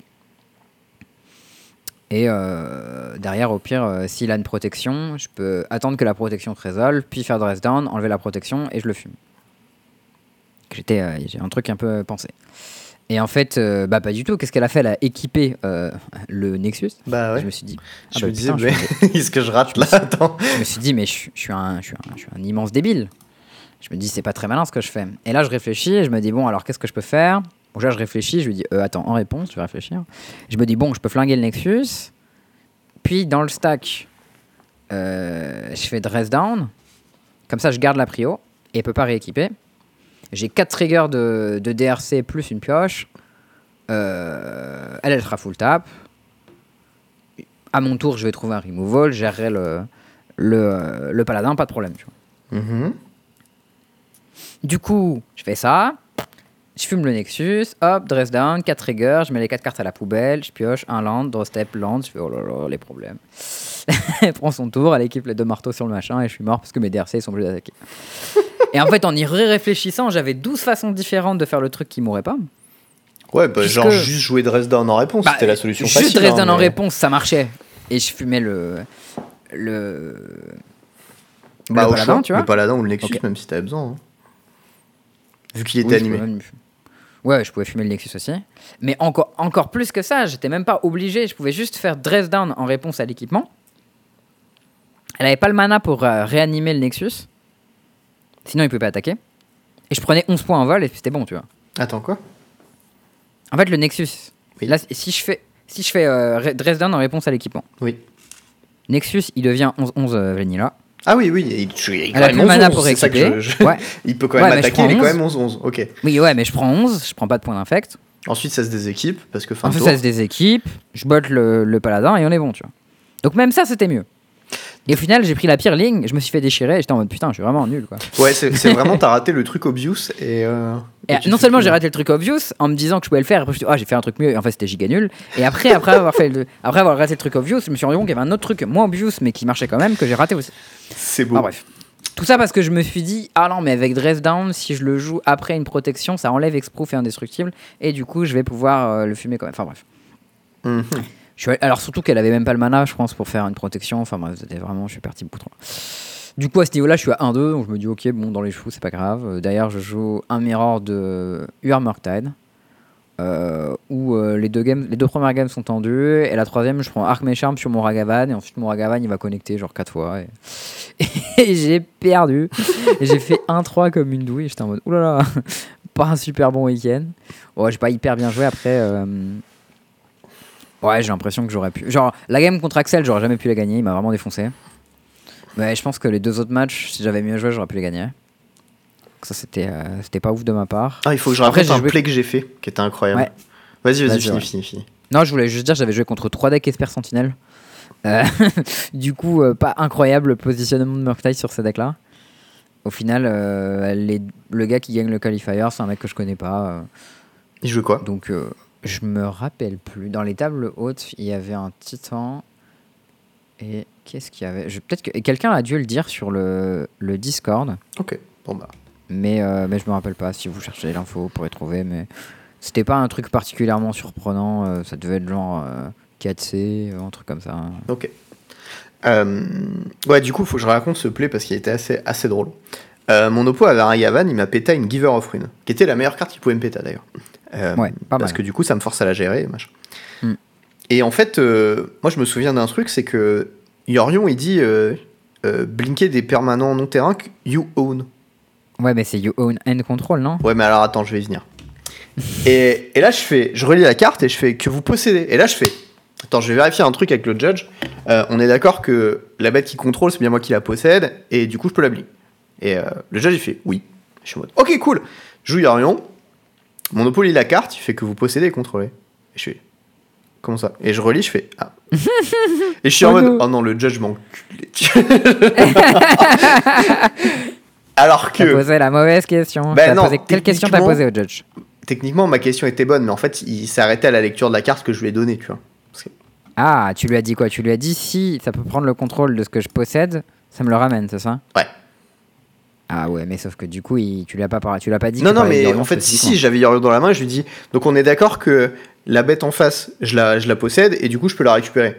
Speaker 1: Et euh, derrière, au pire, euh, s'il a une protection, je peux attendre que la protection se résolve, puis faire dress down, enlever la protection, et je le fume. J'étais, euh, j'ai un truc un peu pensé. Et en fait, bah pas du tout. Qu'est-ce qu'elle a fait? Elle a équipé le Nexus.
Speaker 2: Bah ouais.
Speaker 1: Je me suis dit, ah
Speaker 2: Je
Speaker 1: bah
Speaker 2: me disais, mais est-ce que je rate là? Attends.
Speaker 1: je me suis dit, mais je, je suis un, je, suis un, je suis un immense débile. Je me dis, c'est pas très malin ce que je fais. Et là, je réfléchis et je me dis, bon, alors qu'est-ce que je peux faire? Bon, déjà, je réfléchis, je lui dis, euh, attends, en réponse, je vais réfléchir. Je me dis, bon, je peux flinguer le Nexus. Puis, dans le stack, euh, je fais dress down. Comme ça, je garde la prio et elle peut pas rééquiper. J'ai 4 triggers de, DRC plus une pioche. Euh, elle, elle sera full tap. À mon tour, je vais trouver un removal, gérerai le, le, paladin, pas de problème. Tu vois.
Speaker 2: Mhm.
Speaker 1: Du coup, je fais ça. Je fume le Nexus, hop, dress down, 4 triggers, je mets les 4 cartes à la poubelle, je pioche un land, draw step, land, je fais oh là là, les problèmes. elle prend son tour, elle équipe les deux marteaux sur le machin et je suis mort parce que mes DRC sont obligés d'attaquer. et en fait, en y réfléchissant, j'avais 12 façons différentes de faire le truc qui mourrait pas.
Speaker 2: Ouais, bah,
Speaker 1: Puisque-
Speaker 2: genre juste jouer dress down en réponse,
Speaker 1: Bah,
Speaker 2: c'était la solution
Speaker 1: Juste
Speaker 2: facile.
Speaker 1: dress
Speaker 2: hein,
Speaker 1: down en réponse, ça marchait. Et je fumais le. le
Speaker 2: Bah,
Speaker 1: le
Speaker 2: au
Speaker 1: paladin,
Speaker 2: choix,
Speaker 1: tu vois.
Speaker 2: le paladin ou le Nexus, même si t'avais besoin. hein. Vu qu'il
Speaker 1: Oui,
Speaker 2: était
Speaker 1: je
Speaker 2: animé.
Speaker 1: Ouais, je pouvais fumer le Nexus aussi. Mais encore, encore plus que ça, j'étais même pas obligé. Je pouvais juste faire dress down en réponse à l'équipement. Elle avait pas le mana pour euh, réanimer le Nexus. Sinon, il pouvait pas attaquer. Et je prenais 11 points en vol et c'était bon, tu vois.
Speaker 2: Attends, quoi?
Speaker 1: En fait, le Nexus.
Speaker 2: Oui.
Speaker 1: Là, si je fais, si je fais euh, Re- Dresden en réponse à l'équipement,
Speaker 2: Oui.
Speaker 1: Nexus, il devient 11-11 euh, Vanilla.
Speaker 2: Ah oui, oui, il, il,
Speaker 1: a plus mana pour
Speaker 2: c'est ça que
Speaker 1: récupérer. Ouais.
Speaker 2: Il peut quand
Speaker 1: Ouais,
Speaker 2: même
Speaker 1: je
Speaker 2: attaquer, il est quand même 11-11. Ok.
Speaker 1: Oui, ouais, mais je prends 11, je prends pas de point d'infect.
Speaker 2: Ensuite, ça se déséquipe parce que fin
Speaker 1: Ensuite,
Speaker 2: tour.
Speaker 1: ça se des équipes, je botte le, le paladin et on est bon, tu vois. Donc même ça, c'était mieux. Et au final, j'ai pris la pire ligne, je me suis fait déchirer j'étais en mode putain, je suis vraiment nul, quoi.
Speaker 2: Ouais, c'est vraiment, t'as raté le truc obvious et. euh,
Speaker 1: Et
Speaker 2: et tu
Speaker 1: non seulement j'ai raté le truc obvious en me disant que je pouvais le faire, et après je me suis dit, ah, j'ai fait un truc mieux, et en fait c'était giga nul. Et après, après, avoir fait le- après avoir raté le truc obvious, je me suis rendu compte qu'il y avait un autre truc moins obvious mais qui marchait quand même que j'ai raté aussi.
Speaker 2: C'est beau.
Speaker 1: Ah, bref. Tout ça parce que je me suis dit, ah non, mais avec Dress Down, si je le joue après une protection, ça enlève Exproof et Indestructible, et du coup je vais pouvoir euh, le fumer quand même. Enfin bref.
Speaker 2: Mhm.
Speaker 1: Alors surtout qu'elle avait même pas le mana, je pense, pour faire une protection. Enfin bref, c'était vraiment, je suis parti trop. loin. Du coup, à ce niveau-là, je suis à 1-2, donc je me dis, ok, bon, dans les choux, c'est pas grave. D'ailleurs, je joue un mirror de UR Murktide, euh, où euh, les, deux games, les deux premières games sont tendues, et la troisième, je prends Arc Charm sur mon Ragavan, et ensuite mon Ragavan, il va connecter genre 4 fois. Et, j'ai perdu. j'ai fait 1-3 comme une douille, j'étais en mode, oulala, pas un super bon week-end. Ouais, j'ai pas hyper bien joué après. euh, Ouais, j'ai l'impression que j'aurais pu. Genre, la game contre Axel, j'aurais jamais pu la gagner, il m'a vraiment défoncé. Mais je pense que les deux autres matchs, si j'avais mieux joué, j'aurais pu les gagner. Donc ça, c'était euh, c'était pas ouf de ma part.
Speaker 2: Ah, il faut que je raconte un
Speaker 1: joué-
Speaker 2: play que j'ai fait qui était incroyable.
Speaker 1: Ouais.
Speaker 2: Vas-y, vas-y,
Speaker 1: Vas-y,
Speaker 2: finis,
Speaker 1: ouais. Non, je voulais juste dire, j'avais joué contre 3 decks Esper Sentinel. Euh, du coup, euh, pas incroyable le positionnement de Murktide sur ces decks-là. Au final, euh, les- le gars qui gagne le qualifier, c'est un mec que je connais pas.
Speaker 2: Il joue quoi?
Speaker 1: Donc, je me rappelle plus. Dans les tables hautes, il y avait un titan. Et qu'est-ce qu'il y avait? Peut-être que quelqu'un a dû le dire sur le, le Discord.
Speaker 2: Ok, bon bah.
Speaker 1: Mais, euh, mais je me rappelle pas. Si vous cherchez l'info, vous pourrez trouver. Mais c'était pas un truc particulièrement surprenant. euh, ça devait être genre euh, 4C, euh, un truc comme ça.
Speaker 2: Ok. Euh, ouais, du coup, faut que je raconte ce play parce qu'il était assez, assez drôle. Mon oppo avait un Yavan, il m'a pété une Giver of Rune, qui était la meilleure carte qu'il pouvait me péter d'ailleurs. Euh,
Speaker 1: Ouais, pas
Speaker 2: parce
Speaker 1: mal.
Speaker 2: que du coup, ça me force à la gérer. Machin.
Speaker 1: Hmm.
Speaker 2: Et en fait, euh, moi, je me souviens d'un truc, c'est que Yorion, il dit euh, blinker des permanents non terrain que you own.
Speaker 1: Ouais, mais c'est You Own End Control, non?
Speaker 2: Ouais, mais alors attends, je vais y venir. et, et là, je fais, je relis la carte et je fais que vous possédez. Et là, je fais, attends, je vais vérifier un truc avec le judge. On est d'accord que la bête qui contrôle, c'est bien moi qui la possède, et du coup, je peux la blink. Et le judge, il fait oui. Je suis en mode, ok, cool. Je joue Yorion. Mon oppo lit la carte, il fait que vous possédez et contrôlez. Et je fais, comment ça? Et je relis, je fais, ah. et je suis en mode, oh non, le judge m'enculé. Alors
Speaker 1: T'as
Speaker 2: que
Speaker 1: posé la mauvaise question.
Speaker 2: Ben
Speaker 1: T'as
Speaker 2: non,
Speaker 1: posé- Quelle question t'as
Speaker 2: techniquement-
Speaker 1: posé au judge?
Speaker 2: techniquement, ma question était bonne, mais en fait, il s'est arrêté à la lecture de la carte que je lui ai donnée, tu vois. Parce que-
Speaker 1: Ah, tu lui as dit quoi? Tu lui as dit si ça peut prendre le contrôle de ce que je possède, ça me le ramène, c'est ça?
Speaker 2: Ouais.
Speaker 1: Ah ouais, mais sauf que du coup, il- tu lui as pas tu l'as pas dit.
Speaker 2: Non, non, mais en fait, si, j'avais Yorion dans la main, je lui dis, donc on est d'accord que la bête en face, je la, je la possède, et du coup, je peux la récupérer.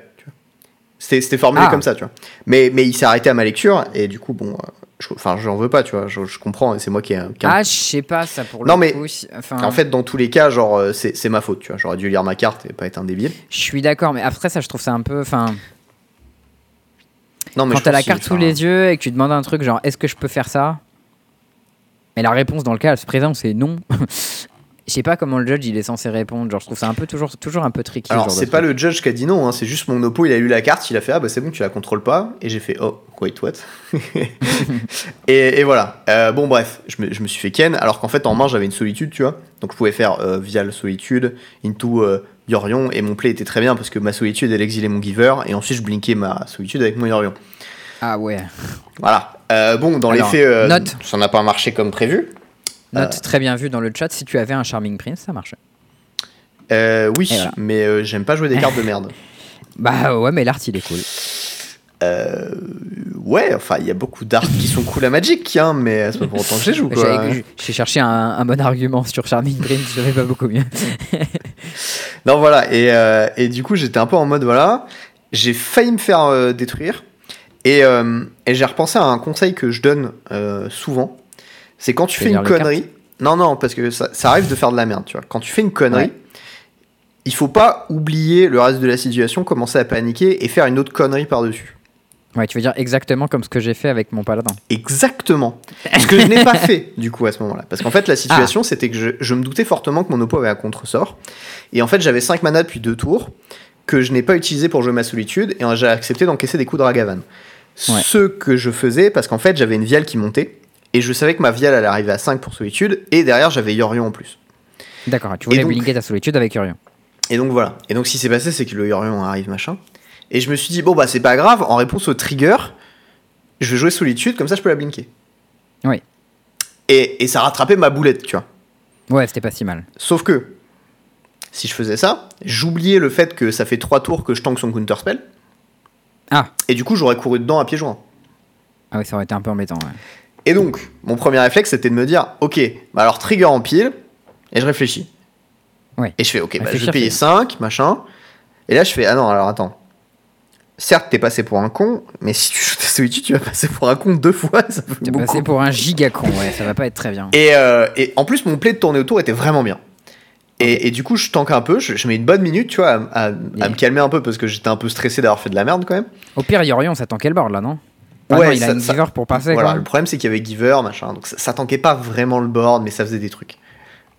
Speaker 2: C'était formulé
Speaker 1: Ah.
Speaker 2: comme ça, tu vois. Mais, mais il s'est arrêté à ma lecture, et du coup, bon, euh, je- enfin, j'en veux pas, tu vois, je, je comprends, et c'est moi qui ai. qui
Speaker 1: Ah, je sais pas ça pour le
Speaker 2: Non, mais-
Speaker 1: coup. si- Enfin,
Speaker 2: En fait, dans tous les cas, genre, euh, c'est c'est ma faute, tu vois. J'aurais dû lire ma carte et pas être un débile.
Speaker 1: je suis d'accord, mais après ça, je trouve ça un peu. Enfin,
Speaker 2: Non, mais
Speaker 1: quand t'as la carte sous les yeux et que tu demandes un truc genre, est-ce que je peux faire ça? Et la réponse dans le cas présent, c'est non. Je sais pas comment le judge il est censé répondre. Genre, je trouve ça un peu toujours, toujours un peu tricky.
Speaker 2: Alors, c'est pas le judge qui a dit non, hein, c'est juste mon oppo, il a lu la carte, il a fait Ah bah c'est bon, tu la contrôles pas. Et j'ai fait Oh, wait, what et, et voilà. Euh, bon, bref, je me, je me suis fait ken, alors qu'en fait, en main, j'avais une solitude, tu vois. Donc, je pouvais faire euh, via le solitude, into euh, Yorion, et mon play était très bien parce que ma solitude, elle exilait mon giver, et ensuite, je blinkais ma solitude avec mon Yorion.
Speaker 1: Ah ouais.
Speaker 2: Voilà. Euh, bon, dans
Speaker 1: Alors,
Speaker 2: les faits, euh,
Speaker 1: note.
Speaker 2: ça n'a pas marché comme prévu.
Speaker 1: Note très bien vue dans le chat. Si tu avais un Charming Prince, ça marchait.
Speaker 2: Euh, oui,
Speaker 1: voilà.
Speaker 2: mais euh, j'aime pas jouer des cartes de merde.
Speaker 1: Bah ouais, mais l'art il est cool.
Speaker 2: Euh, ouais, enfin, il y a beaucoup d'arts qui sont cool à Magic, hein, mais c'est pas pour autant que je les joue,
Speaker 1: J'ai cherché un, un bon argument sur Charming Prince, j'avais pas beaucoup mieux.
Speaker 2: Non, voilà, et, euh, et du coup, j'étais un peu en mode, voilà, j'ai failli me faire euh, détruire, et, et j'ai repensé à un conseil que je donne souvent, c'est quand tu fais une connerie, non, non, parce que ça, ça arrive de faire de la merde, tu vois, quand tu fais une connerie,
Speaker 1: Ouais.
Speaker 2: il faut pas oublier le reste de la situation, commencer à paniquer et faire une autre connerie par-dessus.
Speaker 1: Ouais, tu veux dire exactement comme ce que j'ai fait avec mon paladin.
Speaker 2: Exactement. Ce que je n'ai pas fait, du coup, à ce moment-là. Parce qu'en fait, la situation, c'était que je, je me doutais fortement que mon oppo avait un contre-sort. Et en fait, j'avais 5 manas depuis deux tours que je n'ai pas utilisé pour jouer ma solitude. Et j'ai accepté d'encaisser des coups de Ragavan.
Speaker 1: Ouais.
Speaker 2: Ce que je faisais, parce qu'en fait, j'avais une viale qui montait. Et je savais que ma viale allait arriver à 5 pour solitude. Et derrière, j'avais Yorion en plus.
Speaker 1: D'accord, tu voulais
Speaker 2: donc-
Speaker 1: ta solitude avec Urion.
Speaker 2: Et donc voilà. Et donc, ce qui s'est passé, c'est que le Yorion arrive, machin. Et je me suis dit, bon, bah, c'est pas grave. En réponse au trigger, je vais jouer solitude, comme ça, je peux la blinker.
Speaker 1: Oui.
Speaker 2: Et, et ça rattrapait ma boulette, tu vois.
Speaker 1: Ouais, c'était pas si mal.
Speaker 2: Sauf que, si je faisais ça, j'oubliais le fait que ça fait 3 tours que je tank son counterspell.
Speaker 1: Ah.
Speaker 2: Et du coup, j'aurais couru dedans à pieds joints.
Speaker 1: Ah oui, ça aurait été un peu embêtant, ouais.
Speaker 2: Et donc, mon premier réflexe, c'était de me dire, ok, bah alors trigger en pile, et je réfléchis.
Speaker 1: Ouais.
Speaker 2: Et je fais, ok, bah, je vais payer
Speaker 1: c'est
Speaker 2: 5, machin. Et là, je fais, ah non, alors attends. Certes, t'es passé pour un con, mais si tu joues ta solitude, tu vas passer pour un con deux fois, ça fait
Speaker 1: T'es
Speaker 2: beaucoup.
Speaker 1: passé pour un gigacon, ouais, ça va pas être très bien.
Speaker 2: Et, euh, et en plus, mon play de tourner autour était vraiment bien. Et, et du coup, je tank un peu, je, je mets une bonne minute, tu vois, à, à- à me calmer un peu parce que j'étais un peu stressé d'avoir fait de la merde quand même.
Speaker 1: Au pire, Yorion, ça tankait le board là, non? Ah
Speaker 2: Ouais,
Speaker 1: non, il a
Speaker 2: ça-
Speaker 1: une
Speaker 2: ça-
Speaker 1: giver pour passer,
Speaker 2: voilà,
Speaker 1: quoi.
Speaker 2: le problème c'est qu'il y avait Giver, machin, donc ça, ça tankait pas vraiment le board, mais ça faisait des trucs.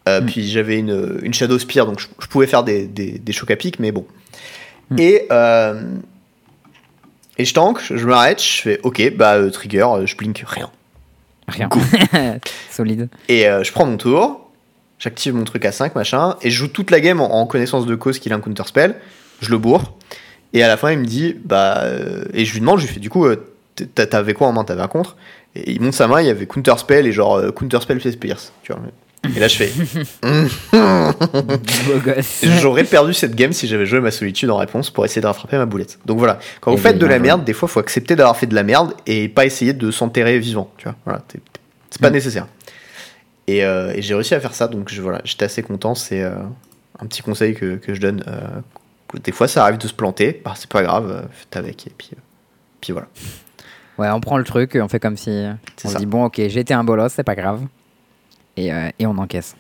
Speaker 2: Euh,
Speaker 1: Mm.
Speaker 2: Puis j'avais une, une Shadow Spear, donc je, je pouvais faire des, des, des chocs à pic, mais bon.
Speaker 1: Mm.
Speaker 2: Et, euh, et je tank, je, m'arrête, je fais ok, bah euh, trigger, euh, je blink rien.
Speaker 1: Rien. Solide.
Speaker 2: Et euh, je prends mon tour, j'active mon truc à 5, machin, et je joue toute la game en, en connaissance de cause qu'il a un counterspell, je le bourre, et à la fin il me dit, bah, et je lui demande, je lui fais, du coup, t'a- t'avais quoi en main? T'avais un contre? Et il monte sa main, il y avait counterspell et genre euh, counterspell fait Pierce, tu vois. Et là je fais, j'aurais perdu cette game si j'avais joué ma solitude en réponse pour essayer de rattraper ma boulette. Donc voilà, quand vous
Speaker 1: Et
Speaker 2: faites de la merde, des fois faut accepter d'avoir fait de la merde et pas essayer de s'enterrer vivant, tu vois. Voilà, c'est pas
Speaker 1: Mm.
Speaker 2: nécessaire. Et, euh, et j'ai réussi à faire ça, donc je, voilà, j'étais assez content. C'est euh, un petit conseil que, que je donne. euh, des fois ça arrive de se planter, bah, c'est pas grave, faites avec et puis, puis voilà.
Speaker 1: Ouais, on prend le truc, on fait comme si. On se dit, bon, ok, j'ai été un bolos, c'est pas grave. Et, euh, et on encaisse.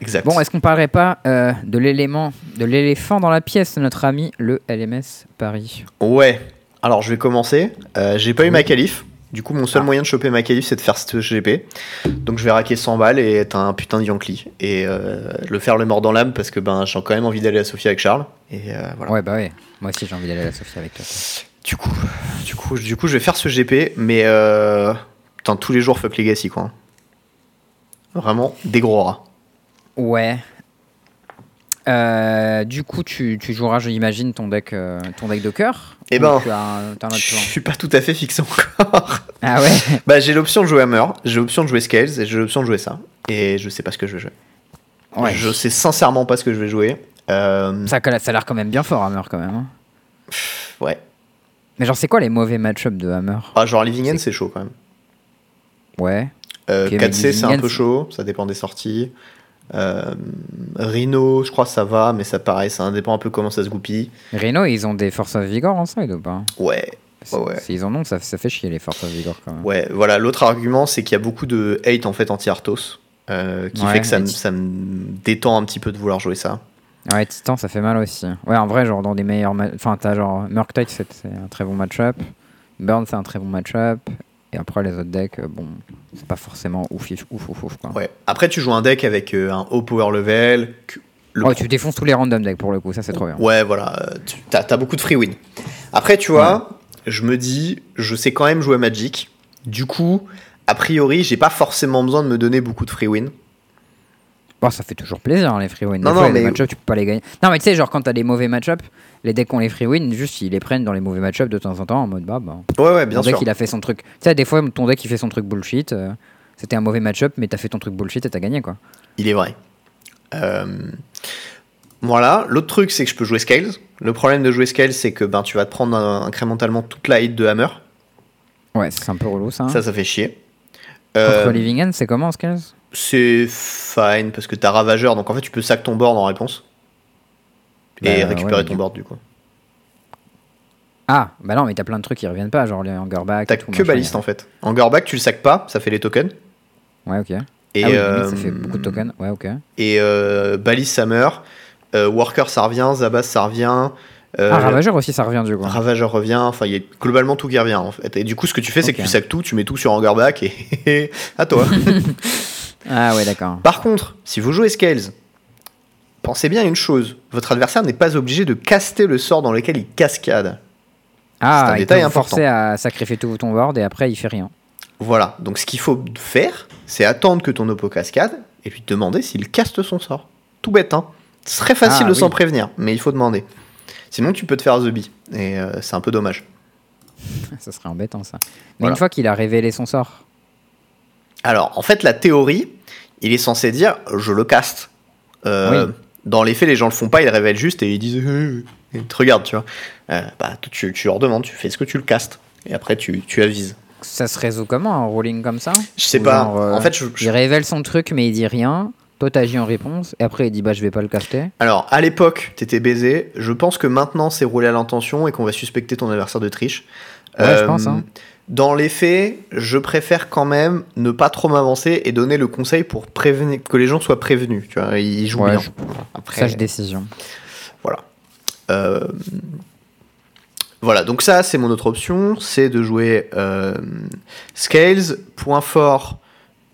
Speaker 2: Exact.
Speaker 1: Bon, est-ce qu'on parlerait pas euh, de l'élément, de l'éléphant dans la pièce notre ami, le LMS Paris?
Speaker 2: Ouais, alors je vais commencer. Euh, j'ai pas eu ma qualif. Du coup, mon seul
Speaker 1: Ah.
Speaker 2: moyen de choper ma qualif, c'est de faire ce GP. Donc je vais raquer 100 balles et être un putain de Yankee. Et euh, le faire le mort dans l'âme parce que ben, j'ai quand même envie d'aller à Sofia avec Charles. Et voilà.
Speaker 1: Ouais, bah ouais. Moi aussi, j'ai envie d'aller à Sophie avec toi.
Speaker 2: Du coup, du coup, du coup, je vais faire ce GP, mais putain, tous les jours fuck Legacy quoi. Vraiment des gros rats.
Speaker 1: Ouais. Euh, du coup, tu, tu joueras, j'imagine, ton deck, euh, ton deck de cœur
Speaker 2: Eh ben, Je suis pas tout à fait fixé encore.
Speaker 1: Ah ouais
Speaker 2: bah j'ai l'option de jouer Hammer, j'ai l'option de jouer Scales et j'ai l'option de jouer ça. Et je sais pas ce que je vais jouer.
Speaker 1: Ouais.
Speaker 2: Je sais sincèrement pas ce que je vais jouer. Euh,
Speaker 1: Ça, ça a l'air quand même bien fort, Hammer, quand même. hein.
Speaker 2: ouais.
Speaker 1: Mais genre, c'est quoi les mauvais match-up de Hammer?
Speaker 2: Ah, genre Living End, c'est chaud quand même.
Speaker 1: Ouais.
Speaker 2: Euh,
Speaker 1: Ok, mais
Speaker 2: 4C, c'est
Speaker 1: Living
Speaker 2: un peu
Speaker 1: c'est-
Speaker 2: chaud, ça dépend des sorties. Euh, Rhino, je crois que ça va, mais ça pareil, ça dépend un peu comment ça se goupille.
Speaker 1: Reno, ils ont des Force of Vigor en side ou pas?
Speaker 2: Ouais, ouais.
Speaker 1: S'ils en ont, ça, ça fait chier les Force of Vigor quand même.
Speaker 2: ouais, voilà. L'autre argument, c'est qu'il y a beaucoup de hate en fait anti-Arthos, euh, qui
Speaker 1: Ouais,
Speaker 2: fait que ça, me-
Speaker 1: ti-
Speaker 2: ça me détend un petit peu de vouloir jouer ça.
Speaker 1: Ouais, Titan, ça fait mal aussi. Ouais, en vrai, genre dans des meilleurs. Enfin, t'as genre Murktide, c'est c'est un très bon match-up. Burn, c'est un très bon match-up. Et après, les autres decks, euh, bon, c'est pas forcément ouf, ouf, ouf, ouf, quoi.
Speaker 2: Ouais. Après, tu joues un deck avec euh, un haut power level. le
Speaker 1: Ouais, tu défonces tous les random decks pour le coup, ça c'est trop bien.
Speaker 2: Ouais, voilà, euh, tu as, beaucoup de free win. Après, tu vois, je me dis, je sais quand même jouer Magic. Du coup, a priori, j'ai pas forcément besoin de me donner beaucoup de free win.
Speaker 1: Bon, ça fait toujours plaisir hein, les free win.
Speaker 2: Non,
Speaker 1: fois,
Speaker 2: non, mais-
Speaker 1: tu peux pas les gagner. Non, mais tu sais, genre quand t'as des mauvais match-up, les decks qui ont les free win, juste ils les prennent dans les mauvais match-up de temps en temps en mode bah, bah
Speaker 2: Ouais, ouais, bien
Speaker 1: ton deck
Speaker 2: sûr.
Speaker 1: il a fait son truc. Tu sais, des fois ton deck il fait son truc bullshit. euh, C'était un mauvais match-up, mais t'as fait ton truc bullshit et t'as gagné quoi.
Speaker 2: Il est vrai. Euh, Voilà, l'autre truc, c'est que je peux jouer Scales. Le problème de jouer Scales, c'est que ben, tu vas te prendre un- incrémentalement toute la hit de Hammer.
Speaker 1: Ouais, c'est un peu relou ça. hein.
Speaker 2: Ça, ça fait chier.
Speaker 1: Contre
Speaker 2: Euh,
Speaker 1: Living End, c'est comment 15
Speaker 2: c'est fine parce que t'as Ravageur, donc en fait, tu peux sac ton board en réponse. Et
Speaker 1: Bah,
Speaker 2: récupérer
Speaker 1: ouais,
Speaker 2: ton
Speaker 1: du-
Speaker 2: board, du coup.
Speaker 1: Ah, bah non, mais t'as plein de trucs qui reviennent pas, genre les hangerback.
Speaker 2: T'as que baliste en fait. En Gorback, tu le sacs pas, ça fait les tokens.
Speaker 1: Ouais, ok.
Speaker 2: Et,
Speaker 1: ah oui,
Speaker 2: euh,
Speaker 1: ça fait beaucoup de tokens. Ouais, ok.
Speaker 2: Et euh, baliste, ça meurt. Euh, worker, ça revient. Zabas, ça revient. Euh,
Speaker 1: ah, Ravageur aussi, ça revient du coup.
Speaker 2: Ravageur revient, enfin, il y a globalement tout qui revient en fait. Et du coup, ce que tu fais, c'est que tu sacs tout, tu mets tout sur Angerback et à toi.
Speaker 1: Ah ouais, d'accord.
Speaker 2: Par contre, si vous jouez Scales, pensez bien à une chose votre adversaire n'est pas obligé de caster le sort dans lequel il cascade. C'est un
Speaker 1: Ah, il
Speaker 2: détail
Speaker 1: peut
Speaker 2: important.
Speaker 1: forcer à sacrifier tout ton board et après il fait rien.
Speaker 2: Voilà, donc ce qu'il faut faire, c'est attendre que ton oppo cascade et puis demander s'il caste son sort. Tout bête, hein. Ce serait facile
Speaker 1: Ah,
Speaker 2: de s'en prévenir, mais il faut demander. Sinon, tu peux te faire the bee, et euh, c'est un peu dommage.
Speaker 1: ça serait embêtant ça. Mais
Speaker 2: Voilà.
Speaker 1: une fois qu'il a révélé son sort.
Speaker 2: Alors, en fait, la théorie, il est censé dire je le caste. Euh,
Speaker 1: Oui.
Speaker 2: Dans les faits, les gens le font pas, ils le révèlent juste et ils disent Euh, ils te regardent, tu vois. Euh, bah, tu, tu leur demandes, tu fais est-ce que tu le castes Et après, tu, tu avises.
Speaker 1: Ça se résout comment un rolling comme ça?
Speaker 2: Je sais
Speaker 1: Ou
Speaker 2: pas.
Speaker 1: genre, euh,
Speaker 2: En fait, je- je-
Speaker 1: Il révèle son truc mais il dit rien. Toi t'agis en réponse et après il dit bah je vais pas le caster.
Speaker 2: Alors, à l'époque, t'étais baisé. Je pense que maintenant, c'est roulé à l'intention et qu'on va suspecter ton adversaire de triche.
Speaker 1: Ouais, je pense, hein.
Speaker 2: Dans les faits, je préfère quand même ne pas trop m'avancer et donner le conseil pour prévenir, que les gens soient prévenus. Tu vois, ils jouent
Speaker 1: Ouais,
Speaker 2: bien.
Speaker 1: je-
Speaker 2: Après,
Speaker 1: Sage décision.
Speaker 2: voilà. Euh, Voilà, donc ça, c'est mon autre option, c'est de jouer euh, Scales. Point fort,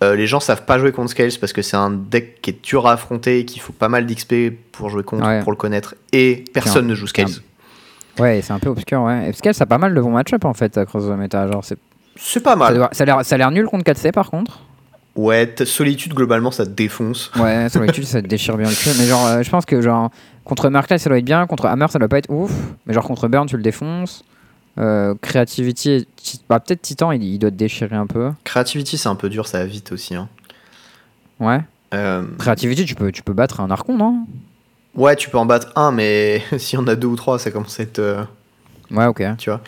Speaker 2: euh, les gens savent pas jouer contre Scales parce que c'est un deck qui est dur à affronter, qu'il faut pas mal d'XP pour jouer contre,
Speaker 1: Ouais.
Speaker 2: pour le connaître, et personne ne joue Scales.
Speaker 1: Ouais, c'est un peu obscur, ouais. Et qu'elle, ça a pas mal de bons match-up en fait, à Cross the Meta. Genre, c'est-
Speaker 2: C'est pas
Speaker 1: ça,
Speaker 2: mal.
Speaker 1: doit- ça a l'air- ça a l'air nul contre 4C par contre.
Speaker 2: Ouais, t- Solitude, globalement, ça te défonce.
Speaker 1: Ouais, sur l'étude, ça te déchire bien le cul. Mais genre, euh, je pense que genre, contre Merkel, ça doit être bien. Contre Hammer, ça doit pas être ouf. Mais genre, contre Burn, tu le défonces. Euh, Creativity, et Ti- bah, peut-être Titan, il, il doit te déchirer un peu.
Speaker 2: Creativity, c'est un peu dur, ça va vite aussi. hein.
Speaker 1: Ouais.
Speaker 2: Euh,
Speaker 1: Creativity, tu peux, tu peux battre un Archon, non?
Speaker 2: Ouais, tu peux en battre un, mais s'il y en a deux ou trois, ça commence à être. euh,
Speaker 1: Ouais, ok.
Speaker 2: tu vois.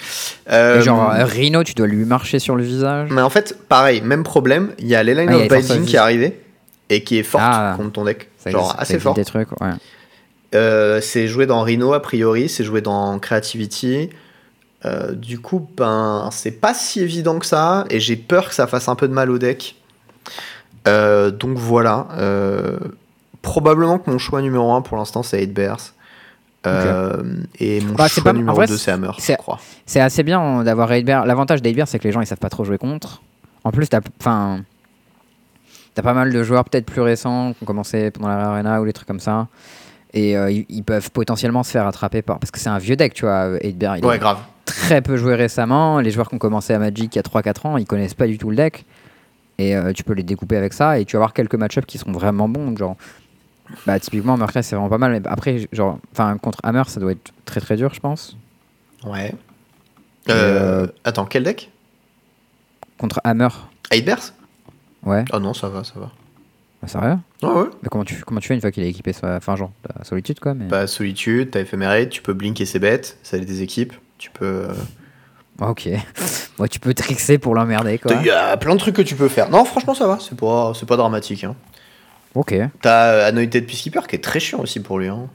Speaker 2: Euh,
Speaker 1: genre, euh, Rhino, tu dois lui marcher sur le visage.
Speaker 2: Mais en fait, pareil, même problème, il y a l'Eline
Speaker 1: Ah,
Speaker 2: of Binding qui est arrivée et qui est forte
Speaker 1: Ah.
Speaker 2: contre ton deck.
Speaker 1: Ça
Speaker 2: Genre
Speaker 1: ça
Speaker 2: assez
Speaker 1: existe
Speaker 2: fort.
Speaker 1: Des trucs, ouais.
Speaker 2: Euh, c'est joué dans Rhino a priori, c'est joué dans Creativity. Du coup, ben, c'est pas si évident que ça et j'ai peur que ça fasse un peu de mal au deck. Donc voilà. Euh, probablement que mon choix numéro 1 pour l'instant c'est 8 Bears. Euh, Et mon
Speaker 1: Bah,
Speaker 2: choix
Speaker 1: pas-
Speaker 2: numéro
Speaker 1: vrai,
Speaker 2: 2 c'est Hammer, je
Speaker 1: c'est-
Speaker 2: crois.
Speaker 1: C'est assez bien d'avoir Raidbear. L'avantage d'Aidbear, c'est que les gens ils savent pas trop jouer contre. En plus, t'as pas mal de joueurs peut-être plus récents qui ont commencé pendant la arena ou des trucs comme ça. Et euh, ils, peuvent potentiellement se faire attraper par. Parce que c'est un vieux deck, tu vois, Aidbear. Il
Speaker 2: Ouais,
Speaker 1: est
Speaker 2: grave.
Speaker 1: très peu joué récemment. Les joueurs qui ont commencé à Magic il y a 3-4 ans, ils connaissent pas du tout le deck. Et euh, tu peux les découper avec ça. Et tu vas avoir quelques match-ups qui seront vraiment bons. Genre, bah, typiquement, Murkray, c'est vraiment pas mal. Mais après, genre, enfin, contre Hammer, ça doit être très très dur, je pense.
Speaker 2: Ouais. Euh,
Speaker 1: euh,
Speaker 2: Attends, quel deck?
Speaker 1: Contre Hammer,
Speaker 2: 8 Bears?
Speaker 1: Ouais.
Speaker 2: Ah non, ça va, ça va.
Speaker 1: Bah, sérieux
Speaker 2: Ouais, ouais.
Speaker 1: Mais comment tu, comment tu fais une fois qu'il est équipé Enfin, genre, la solitude, quoi. Mais...
Speaker 2: Bah, Solitude, t'as Ephéméride, tu peux blinker ses bêtes, ça a des équipes, tu peux. euh,
Speaker 1: ok. ouais, tu peux trixer pour l'emmerder, quoi.
Speaker 2: Il y a plein de trucs que tu peux faire. Non, franchement, ça va, c'est pas, c'est pas dramatique. Hein.
Speaker 1: Ok.
Speaker 2: T'as euh, Anointed Peacekeeper qui est très chiant aussi pour lui. Hein.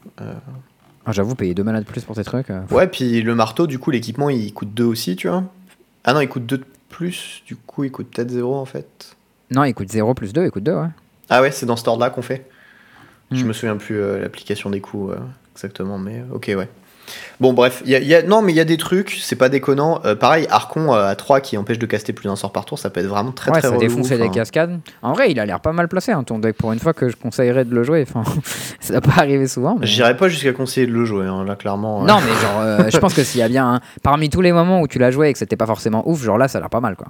Speaker 1: Ah, J'avoue, payer deux malades de plus pour tes trucs. euh,
Speaker 2: Ouais, puis le marteau, du coup, l'équipement il coûte 2 aussi, tu vois. Ah non, il coûte 2 de plus, du coup, il coûte peut-être 0 en fait.
Speaker 1: Non, il coûte 0 plus 2, il coûte 2, ouais.
Speaker 2: Ah ouais, c'est dans cet ordre-là qu'on fait. Je
Speaker 1: Hmm.
Speaker 2: me souviens plus euh, l'application des coûts euh, exactement, mais euh, ok, ouais. Bon, bref, il y a, il y a- non, mais il y a des trucs, c'est pas déconnant. Euh, pareil, Archon euh, à 3 qui empêche de caster plus d'un sort par tour, ça peut être vraiment très
Speaker 1: ouais,
Speaker 2: très
Speaker 1: ça
Speaker 2: relou,
Speaker 1: défonce les
Speaker 2: enfin.
Speaker 1: cascades. En vrai, il a l'air pas mal placé, hein, ton deck. Pour une fois que je conseillerais de le jouer. Enfin, ça va pas arriver souvent. Mais...
Speaker 2: J'irais pas jusqu'à conseiller de le jouer, hein, là, clairement. euh.
Speaker 1: Non, mais genre, euh, je pense que s'il y a bien. un- Parmi tous les moments où tu l'as joué et que c'était pas forcément ouf, genre là, ça a l'air pas mal, quoi.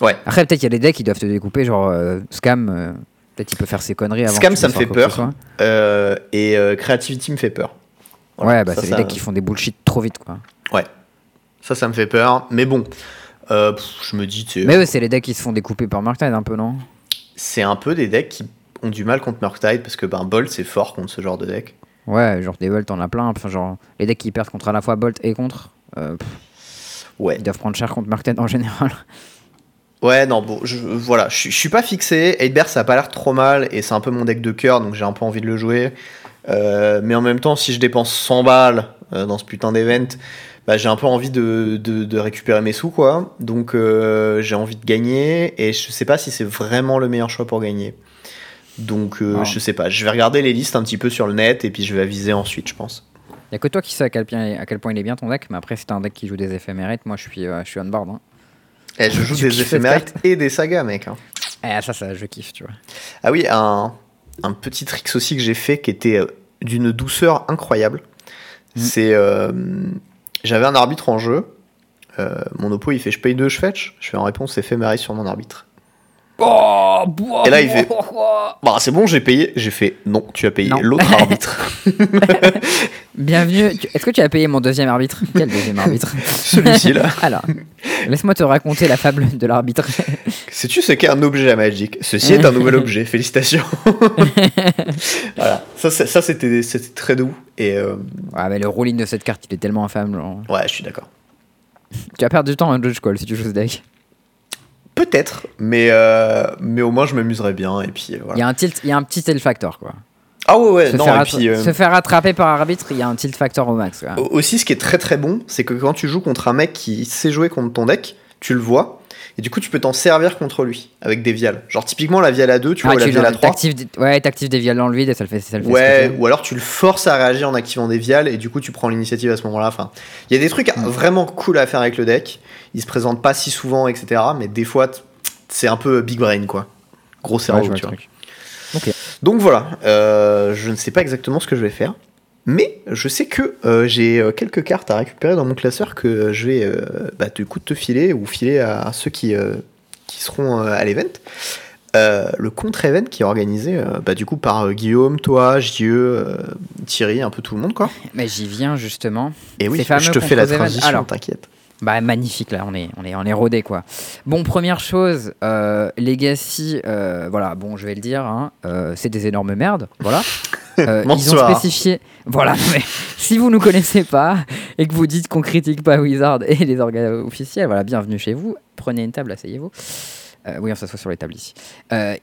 Speaker 2: Ouais.
Speaker 1: Après, peut-être qu'il y a des decks qui doivent te découper, genre Scam. peut-être il peut faire ses conneries avant.
Speaker 2: Scam, ça me fait peur. Euh, et euh, Creativity me fait peur. Voilà,
Speaker 1: ouais, bah c'est les decks qui font des bullshit trop vite, quoi.
Speaker 2: Ça, ça me fait peur. Mais bon, euh, pff, je me dis,
Speaker 1: Mais ouais, c'est les decks qui se font découper par Murktide un peu, non?
Speaker 2: C'est un peu des decks qui ont du mal contre Murktide parce que ben, Bolt, c'est fort contre ce genre de deck.
Speaker 1: Ouais, genre des Bolt, on a plein. Enfin, genre, les decks qui perdent contre à la fois Bolt et contre, euh,
Speaker 2: Ouais.
Speaker 1: ils doivent prendre cher contre Murktide en général.
Speaker 2: Ouais, non, bon, je, voilà, je, suis- je suis pas fixé. 8 ça a pas l'air trop mal et c'est un peu mon deck de cœur donc j'ai un peu envie de le jouer. Euh, mais en même temps, si je dépense 100 balles euh, dans ce putain d'event, bah, j'ai un peu envie de, de- de récupérer mes sous, quoi. Donc euh, j'ai envie de gagner et je sais pas si c'est vraiment le meilleur choix pour gagner. Donc euh,
Speaker 1: Non.
Speaker 2: je sais pas, je vais regarder les listes un petit peu sur le net et puis je vais aviser ensuite, je pense.
Speaker 1: Il a que toi qui sais à quel, point, à quel point il est bien ton deck, mais après, si t'as un deck qui joue des éphémérites, moi je suis, euh, je suis on board. Hein.
Speaker 2: Eh, je joue des éphémérites et des sagas, mec. hein.
Speaker 1: Eh, ça, ça, je kiffe, tu vois.
Speaker 2: Ah oui, un, un petit trick aussi que j'ai fait qui était euh, d'une douceur incroyable.
Speaker 1: Mm.
Speaker 2: C'est. euh, J'avais un arbitre en jeu. Euh, mon oppo il fait je paye 2, je fetch. Je fais en réponse éphémérite sur mon arbitre.
Speaker 1: Oh,
Speaker 2: Et là, il fait- Bah c'est bon, j'ai payé. J'ai fait non, tu as payé l'autre arbitre.
Speaker 1: Bienvenue. Tu- Est-ce que tu as payé mon deuxième arbitre? Quel deuxième arbitre?
Speaker 2: Celui-ci là.
Speaker 1: Alors, laisse-moi te raconter la fable de l'arbitre.
Speaker 2: Sais-tu ce qu'est un objet à Magic Ceci est un nouvel objet, félicitations. voilà, ça, ça c'était c'était très doux. Et euh,
Speaker 1: Ouais, mais le rolling de cette carte, il est tellement infâme. genre.
Speaker 2: ouais, je suis d'accord.
Speaker 1: Tu vas perdre du temps à un Judge Call si tu joues ce deck.
Speaker 2: Peut-être, mais, euh, mais au moins je m'amuserais bien. Et puis euh,
Speaker 1: Il y a un tilt, il y a un petit tilt factor quoi.
Speaker 2: Ah ouais, ouais,
Speaker 1: se,
Speaker 2: non,
Speaker 1: faire
Speaker 2: et
Speaker 1: attra-
Speaker 2: puis. euh,
Speaker 1: se faire attraper par arbitre, il y a un tilt factor au max. quoi.
Speaker 2: Aussi, ce qui est très très bon, c'est que quand tu joues contre un mec qui sait jouer contre ton deck, tu le vois, et du coup tu peux t'en servir contre lui avec des viales. Genre typiquement la viale à 2, tu
Speaker 1: Ah,
Speaker 2: vois, la
Speaker 1: tu
Speaker 2: viale à 3.
Speaker 1: t'actives des- ouais, t'actives des viales dans le vide et ça le fait. Ça le fait
Speaker 2: Ouais,
Speaker 1: exploser.
Speaker 2: ou alors tu le forces à réagir en activant des viales, et du coup tu prends l'initiative à ce moment-là. Enfin, il y a des trucs
Speaker 1: Mm.
Speaker 2: vraiment cool à faire avec le deck. Il se présente pas si souvent, etc. Mais des fois, c'est un peu big brain quoi. Gros
Speaker 1: Ouais,
Speaker 2: cerveau,
Speaker 1: vois
Speaker 2: tu vois.
Speaker 1: truc.
Speaker 2: Donc voilà, euh, je ne sais pas exactement ce que je vais faire, mais je sais que euh, j'ai euh, quelques cartes à récupérer dans mon classeur que je vais euh, bah, du coup te filer ou filer à ceux qui, euh, qui seront à l'event. Le contre-event qui est organisé bah, du coup par Guillaume, toi, JE, Thierry, un peu tout le monde quoi.
Speaker 1: Mais j'y viens justement.
Speaker 2: Et oui, je te fais la transition, t'inquiète.
Speaker 1: Bah magnifique là, on est, on est, on est rodé quoi. Bon première chose, euh, Legacy, euh, voilà, bon je vais le dire, hein, euh, c'est des énormes merdes, voilà. Euh, ils ont spécifié, voilà. Mais si vous nous connaissez pas et que vous dites qu'on critique pas Wizard et les organes officiels, voilà, bienvenue chez vous. Prenez une table, asseyez-vous. Oui, on s'assoit sur les tables ici.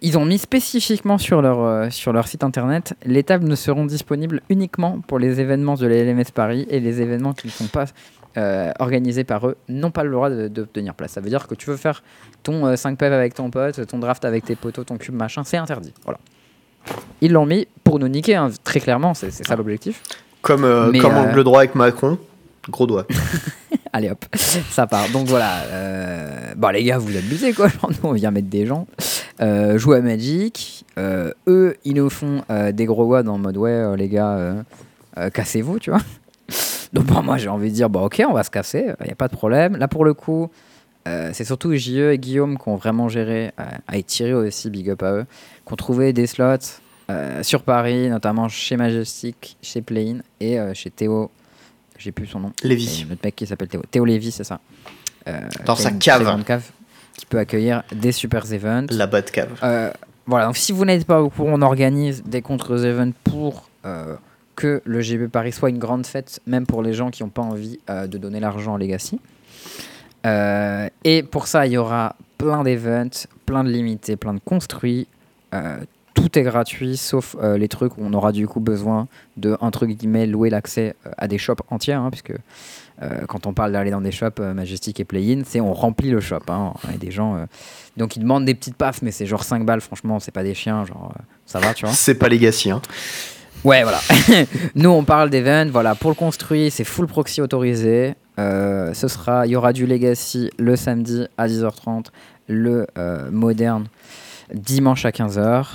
Speaker 1: Ils ont mis spécifiquement sur leur, sur leur site internet, les tables ne seront disponibles uniquement pour les événements de la LMS Paris et les événements qui ne sont pas euh, organisés par eux n'ont pas le droit de- d'obtenir place. Ça veut dire que tu veux faire ton euh, 5 PEV avec ton pote, ton draft avec tes potos, ton cube machin, c'est interdit. Voilà. Ils l'ont mis pour nous niquer, hein, très clairement, c'est ça l'objectif.
Speaker 2: Comme, euh,
Speaker 1: Mais,
Speaker 2: comme
Speaker 1: euh,
Speaker 2: angle droit avec Macron, gros doigt.
Speaker 1: Allez hop, ça part. Donc voilà, euh, bon les gars, vous abusez quoi. Genre, nous, on vient mettre des gens, jouer à Magic. eux, ils nous font des gros wads en mode ouais, les gars, cassez-vous, tu vois. Donc bon, moi j'ai envie de dire, bah ok, on va se casser, il n'y a pas de problème. Là pour le coup, euh, c'est surtout JE et Guillaume qui ont vraiment géré, euh, à étirer aussi, big up à eux, qui ont trouvé des slots euh, sur Paris, notamment chez Majestic, chez Playin et euh, chez Théo. J'ai plus son nom.
Speaker 2: Lévis.
Speaker 1: Et notre mec qui s'appelle Théo. Théo Lévy, c'est ça. Euh,
Speaker 2: Dans sa cave.
Speaker 1: cave qui peut accueillir des super events.
Speaker 2: La bas de cave.
Speaker 1: Euh, voilà, donc si vous n'êtes pas au courant, on organise des contre-events pour euh, que le GB Paris soit une grande fête, même pour les gens qui n'ont pas envie euh, de donner l'argent en Legacy. Euh, et pour ça, il y aura plein d'events, plein de limités, plein de construits. Euh, tout est gratuit, sauf les trucs où on aura du coup besoin de, entre guillemets, louer l'accès à des shops entiers, hein, puisque quand on parle d'aller dans des shops Majestic et Play-in, c'est on remplit le shop. Hein, des gens, donc ils demandent des petites pafs, mais c'est genre 5 balles, franchement, c'est pas des chiens, genre ça va, tu vois.
Speaker 2: C'est pas Legacy, hein.
Speaker 1: Ouais, voilà. Nous, on parle d'event. Voilà, pour le construire, c'est full proxy autorisé. Euh, ce sera, il y aura du legacy le samedi à 10h30, le euh, moderne dimanche à 15h.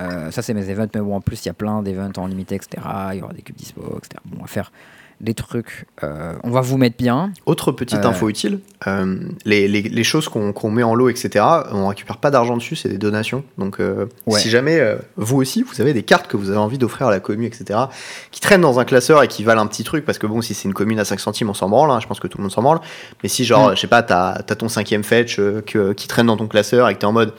Speaker 1: Euh, ça, c'est mes events, mais bon, en plus, il y a plein d'events en limité, etc. Il y aura des cubes dispo, etc. Bon, on va faire des trucs. euh, on va vous mettre bien.
Speaker 2: Autre petite
Speaker 1: Euh.
Speaker 2: info utile, euh, les, les- les choses qu'on met en lot, etc., on récupère pas d'argent dessus, c'est des donations. Donc
Speaker 1: Ouais.
Speaker 2: si jamais vous aussi, vous avez des cartes que vous avez envie d'offrir à la commune, etc., qui traînent dans un classeur et qui valent un petit truc, parce que bon, si c'est une commune à 5 centimes, on s'en branle, hein, je pense que tout le monde s'en branle. Mais si genre,
Speaker 1: Mm.
Speaker 2: je sais pas, t'as as ton cinquième fetch que- qui traîne dans ton classeur et que t'es en mode,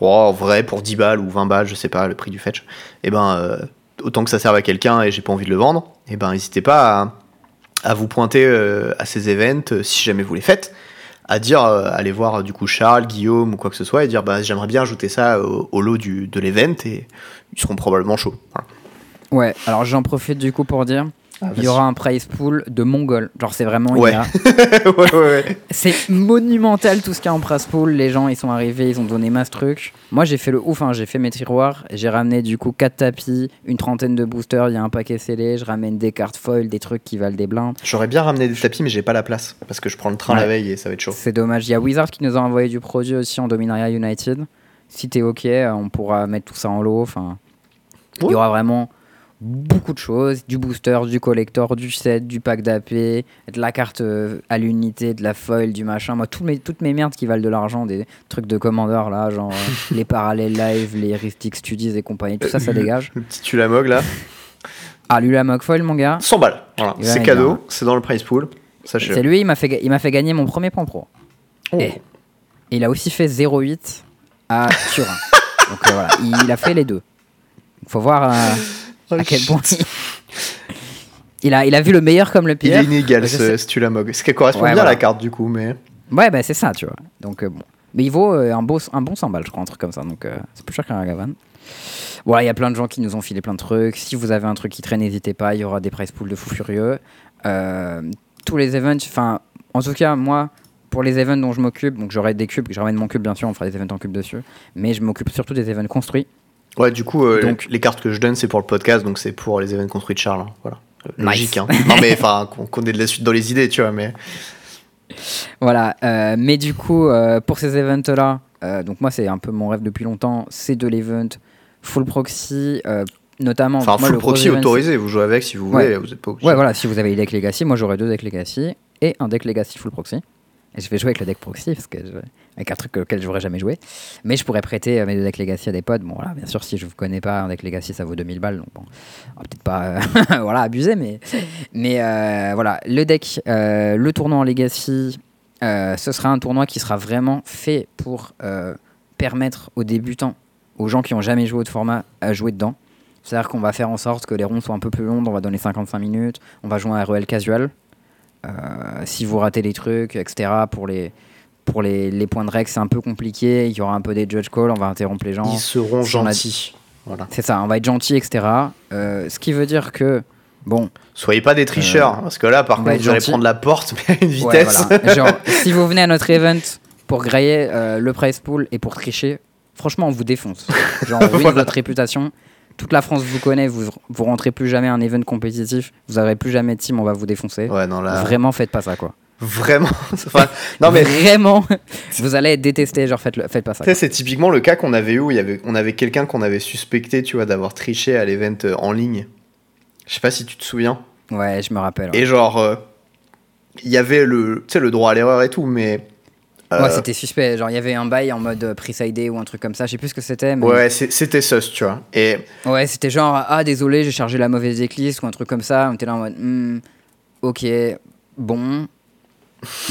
Speaker 2: oh, vrai, pour 10 balles ou 20 balles, je sais pas, le prix du fetch, et ben, euh, autant que ça serve à quelqu'un et j'ai pas envie de le vendre, et ben, n'hésitez pas à vous pointer euh, à ces events euh, si jamais vous les faites à dire euh, aller voir du coup Charles Guillaume ou quoi que ce soit et dire bah j'aimerais bien ajouter ça au, lot du, de l'event et ils seront probablement chauds.
Speaker 1: Ouais, alors j'en profite du coup pour dire
Speaker 2: Ah,
Speaker 1: il y aura un prize pool de Mongol. Genre, c'est vraiment.
Speaker 2: Ouais.
Speaker 1: a-
Speaker 2: ouais, ouais, ouais.
Speaker 1: C'est monumental tout ce qu'il y a en prize pool. Les gens, ils sont arrivés, ils ont donné masse trucs. Moi, j'ai fait le ouf, hein. j'ai fait mes tiroirs. J'ai ramené du coup 4 tapis, une trentaine de boosters. Il y a un paquet scellé. Je ramène des cartes foil, des trucs qui valent des blindes.
Speaker 2: J'aurais bien ramené des tapis, mais j'ai pas la place. Parce que je prends le train la veille et ça va être chaud.
Speaker 1: C'est dommage. Il y a Wizard qui nous a envoyé du produit aussi en Dominaria United. Si t'es ok, euh, on pourra mettre tout ça en lot. Enfin, il y aura vraiment beaucoup de choses du booster, du collector, du set, du pack d'AP, de la carte euh, à l'unité, de la foil, du machin. Moi, toutes mes, toutes mes merdes qui valent de l'argent, des trucs de commandeur là, genre euh, les parallèles live, les Ristic Studies et compagnie, tout ça, ça dégage.
Speaker 2: Le petit Tulamog là.
Speaker 1: Ah, Lulamog foil, mon gars.
Speaker 2: 100 balles. Voilà. C'est cadeau. C'est dans le price pool.
Speaker 1: C'est lui, il m'a fait, il fait gagner mon premier point pro.
Speaker 2: Oh.
Speaker 1: Et il a aussi fait 0,8 à Turin. Donc euh, voilà, il a fait les deux. Il faut voir euh, à quel point il... il a, il a vu le meilleur comme le
Speaker 2: Il
Speaker 1: pire.
Speaker 2: est inégal ce,
Speaker 1: c'est-
Speaker 2: ce Tulamog. Ce qui correspond
Speaker 1: Ouais,
Speaker 2: bien à
Speaker 1: voilà.
Speaker 2: la carte du coup, mais.
Speaker 1: Ouais, bah c'est ça, tu vois. Donc euh, bon. Mais il vaut euh, un, beau, un bon 100 balles, je crois, un truc comme ça. Donc euh, c'est plus cher qu'un Ragavan. Voilà, il y a plein de gens qui nous ont filé plein de trucs. Si vous avez un truc qui traîne, n'hésitez pas. Il y aura des price pools de fou furieux. Euh, tous les events, enfin, en tout cas, moi, pour les events dont je m'occupe, donc j'aurai des cubes, je ramène mon cube, bien sûr, on fera des events en cube dessus. Mais je m'occupe surtout des events construits.
Speaker 2: Ouais, du coup, euh,
Speaker 1: Donc-
Speaker 2: les cartes que je donne, c'est pour le podcast, donc c'est pour les événements construits de Charles. hein. Voilà. Euh,
Speaker 1: Nice.
Speaker 2: Logique, hein. Non, mais enfin, qu'on ait de la suite dans les idées, tu vois, mais.
Speaker 1: Voilà, euh, mais du coup, euh, pour ces events-là, donc moi, c'est un peu mon rêve depuis longtemps, c'est de l'event full proxy, notamment.
Speaker 2: Enfin,
Speaker 1: moi,
Speaker 2: full
Speaker 1: le
Speaker 2: proxy
Speaker 1: event,
Speaker 2: autorisé, vous jouez avec si vous
Speaker 1: Ouais.
Speaker 2: voulez, vous êtes pas obligé.
Speaker 1: Ouais, voilà, si vous avez les decks Legacy, moi j'aurai deux decks Legacy et un deck Legacy full proxy. Je vais jouer avec le deck proxy, parce que avec un truc auquel je n'aurais jamais joué. Mais je pourrais prêter euh, mes deux decks Legacy à des potes. Bon, bien sûr, si je ne vous connais pas, un deck Legacy ça vaut 2000 balles. Donc bon, peut-être pas euh, voilà, abuser, mais, euh, voilà, le deck, le tournoi en Legacy, ce sera un tournoi qui sera vraiment fait pour permettre aux débutants, aux gens qui n'ont jamais joué au format, à jouer dedans. C'est-à-dire qu'on va faire en sorte que les rondes soient un peu plus longues, on va donner 55 minutes, on va jouer un REL casual. Euh, si vous ratez les trucs, etc., pour les, pour les, les points de règle, c'est un peu compliqué, il y aura un peu des judge calls, on va interrompre les gens.
Speaker 2: Ils seront
Speaker 1: Si on
Speaker 2: gentils. Voilà.
Speaker 1: C'est ça, on va être gentil, etc. Euh, ce qui veut dire que, bon,
Speaker 2: Soyez pas des tricheurs, hein, parce que là, par
Speaker 1: Euh, on
Speaker 2: contre, vous allez prendre la porte, mais à une
Speaker 1: Ouais,
Speaker 2: vitesse.
Speaker 1: voilà. Genre, si vous venez à notre event pour grailler euh, le price pool et pour tricher, franchement, on vous défonce. Genre, vu
Speaker 2: Voilà.
Speaker 1: votre réputation, toute la France vous connaît, vous, vous rentrez plus jamais à un event compétitif, vous n'aurez plus jamais de team, on va vous défoncer.
Speaker 2: Ouais, non, là.
Speaker 1: Vraiment, faites pas ça, quoi.
Speaker 2: Vraiment. Enfin, non, mais.
Speaker 1: Vraiment, vous allez être détesté, genre, faites, le- faites pas ça.
Speaker 2: C'est typiquement le cas qu'on avait eu où il y avait, on avait quelqu'un qu'on avait suspecté, tu vois, d'avoir triché à l'event euh, en ligne. Je sais pas si tu te souviens.
Speaker 1: Ouais, je me rappelle. ouais.
Speaker 2: Et genre, euh, il y avait le, le droit à l'erreur et tout, mais. Euh,
Speaker 1: Ouais, c'était suspect. Genre, il y avait un bail en mode euh, pre-sided ou un truc comme ça. Je sais plus ce que c'était. Mais...
Speaker 2: ouais, c'était sus, tu vois. Et
Speaker 1: Ouais, c'était genre, ah désolé, j'ai chargé la mauvaise decklist ou un truc comme ça. On était là en mode, Hmm, ok, bon,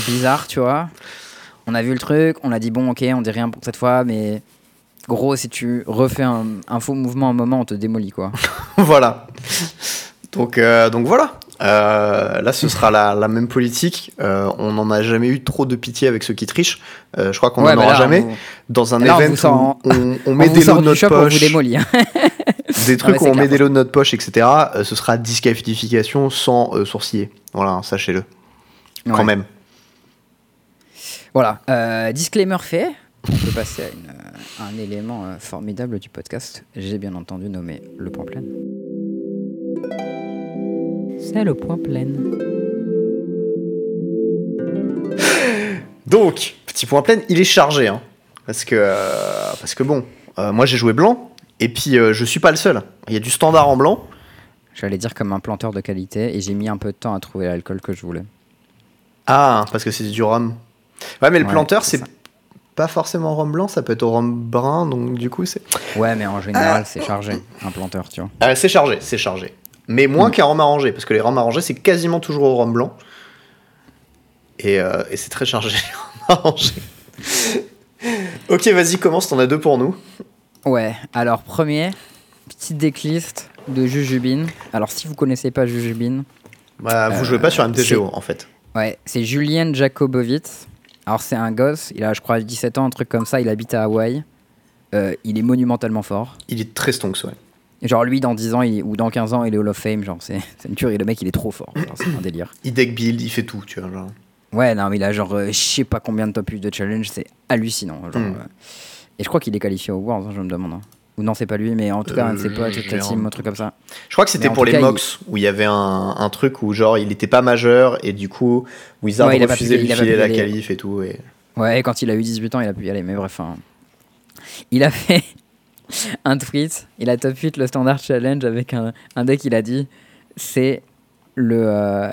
Speaker 1: bizarre, tu vois. On a vu le truc, on a dit, bon, ok, on dit rien pour cette fois, mais gros, si tu refais un, un faux mouvement un moment, on te démolit, quoi.
Speaker 2: voilà. Donc, euh, donc voilà. Euh, là, ce sera la, la même politique. Euh, on n'en a jamais eu trop de pitié avec ceux qui trichent. Euh, je crois qu'on
Speaker 1: Ouais,
Speaker 2: n'en
Speaker 1: bah
Speaker 2: aura jamais.
Speaker 1: on-
Speaker 2: Dans un
Speaker 1: là, on
Speaker 2: event
Speaker 1: sort
Speaker 2: où on, on
Speaker 1: on
Speaker 2: met des lots de notre
Speaker 1: on
Speaker 2: poche,
Speaker 1: hein.
Speaker 2: des trucs où on
Speaker 1: clair.
Speaker 2: met des lots de notre poche, etc. ce sera disqualification sans sourciller. Voilà, sachez-le. Quand même.
Speaker 1: Voilà, disclaimer fait. On peut passer à, une, euh, un élément formidable du podcast. J'ai bien entendu nommé le point plein. C'est le point plein.
Speaker 2: Donc, petit point plein, il est chargé. Hein, parce, que, euh, parce que bon, euh, moi j'ai joué blanc. Et puis, euh, je suis pas le seul. Il y a du standard en blanc.
Speaker 1: J'allais dire comme un planteur de qualité et j'ai mis un peu de temps à trouver l'alcool que je voulais.
Speaker 2: Ah, parce que c'est du rhum. Ouais, mais le
Speaker 1: Ouais,
Speaker 2: planteur,
Speaker 1: c'est
Speaker 2: pas forcément rhum blanc, ça peut être au rhum brun, donc du coup, c'est.
Speaker 1: Ouais, mais en général, c'est chargé, un planteur, tu vois.
Speaker 2: Ah, c'est chargé, c'est chargé. Mais moins qu'un rhum arrangé, parce que les rhums arrangés, c'est quasiment toujours au rhum blanc. Et, euh, et c'est très chargé, les rhums arrangés. ok, vas-y, commence, t'en as deux pour nous.
Speaker 1: Ouais, alors premier, petite decklist de Jujubin. Alors si vous connaissez pas Jujubin,
Speaker 2: Bah, vous
Speaker 1: Euh,
Speaker 2: jouez pas sur
Speaker 1: c'est-
Speaker 2: MTGO, en fait.
Speaker 1: ouais, c'est Julien Jacobowitz. Alors c'est un gosse, il a je crois 17 ans, un truc comme ça, il habite à Hawaï. Euh, il est monumentalement fort.
Speaker 2: Il est très stonks, ouais.
Speaker 1: Genre lui dans 10 ans il- ou dans 15 ans il est Hall of Fame, genre c'est une tuerie, le mec il est trop fort, c'est un délire.
Speaker 2: Il deck build, il fait tout, tu vois. Genre.
Speaker 1: Ouais non mais il a genre euh, je sais pas combien de top 8 de challenge, c'est hallucinant. Genre,
Speaker 2: Mm.
Speaker 1: euh, et je crois qu'il est qualifié au Worlds, hein, je me demande. hein. Ou non c'est pas lui mais en tout cas un de ses potes, ta team,
Speaker 2: un-
Speaker 1: truc comme ça.
Speaker 2: Je crois que c'était pour les
Speaker 1: cas, il-
Speaker 2: Mox où il y avait un, un truc où genre il était pas majeur et du coup Wizard
Speaker 1: Ouais,
Speaker 2: refusait de lui filer la qualif et tout. Et...
Speaker 1: Ouais, et quand il a eu 18 ans, il a pu y aller. Mais bref, hein. il a fait un tweet. Il a top 8 le standard challenge avec un, un deck. Il a dit c'est le, euh,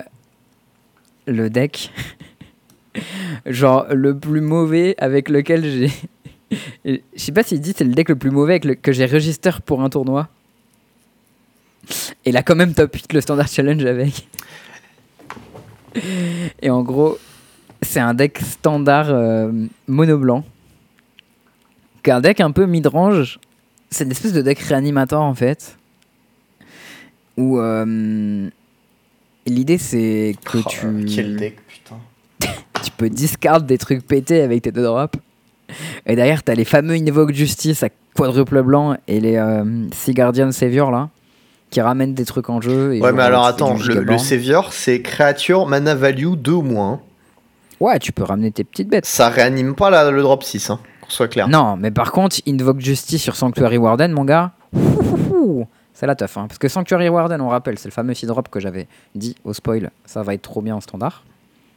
Speaker 1: le deck, genre le plus mauvais avec lequel j'ai. Je sais pas s'il dit c'est le deck le plus mauvais que j'ai register pour un tournoi. Et il a quand même top 8 le standard challenge avec. Et en gros, c'est un deck standard euh, mono blanc. Qu'un deck un peu mid-range. C'est une espèce de deck réanimateur en fait. Où euh, l'idée c'est que
Speaker 2: Oh,
Speaker 1: tu,
Speaker 2: Quel deck, putain.
Speaker 1: tu peux discard des trucs pétés avec tes deux drops. Et derrière, t'as les fameux Invoke Justice à quadruple blanc et les euh, Sea Guardian Savior là, qui ramènent des trucs en jeu. et
Speaker 2: Ouais, mais alors attends, le, le. Savior c'est créature mana value 2 ou moins.
Speaker 1: Ouais, tu peux ramener tes petites bêtes.
Speaker 2: Ça réanime pas la- le drop 6, hein, soit clair.
Speaker 1: Non, mais par contre, Invoke Justice sur Sanctuary Warden, mon gars, c'est la teuf. Hein. Parce que Sanctuary Warden, on rappelle, c'est le fameux 6 drop que j'avais dit au spoil, ça va être trop bien en standard.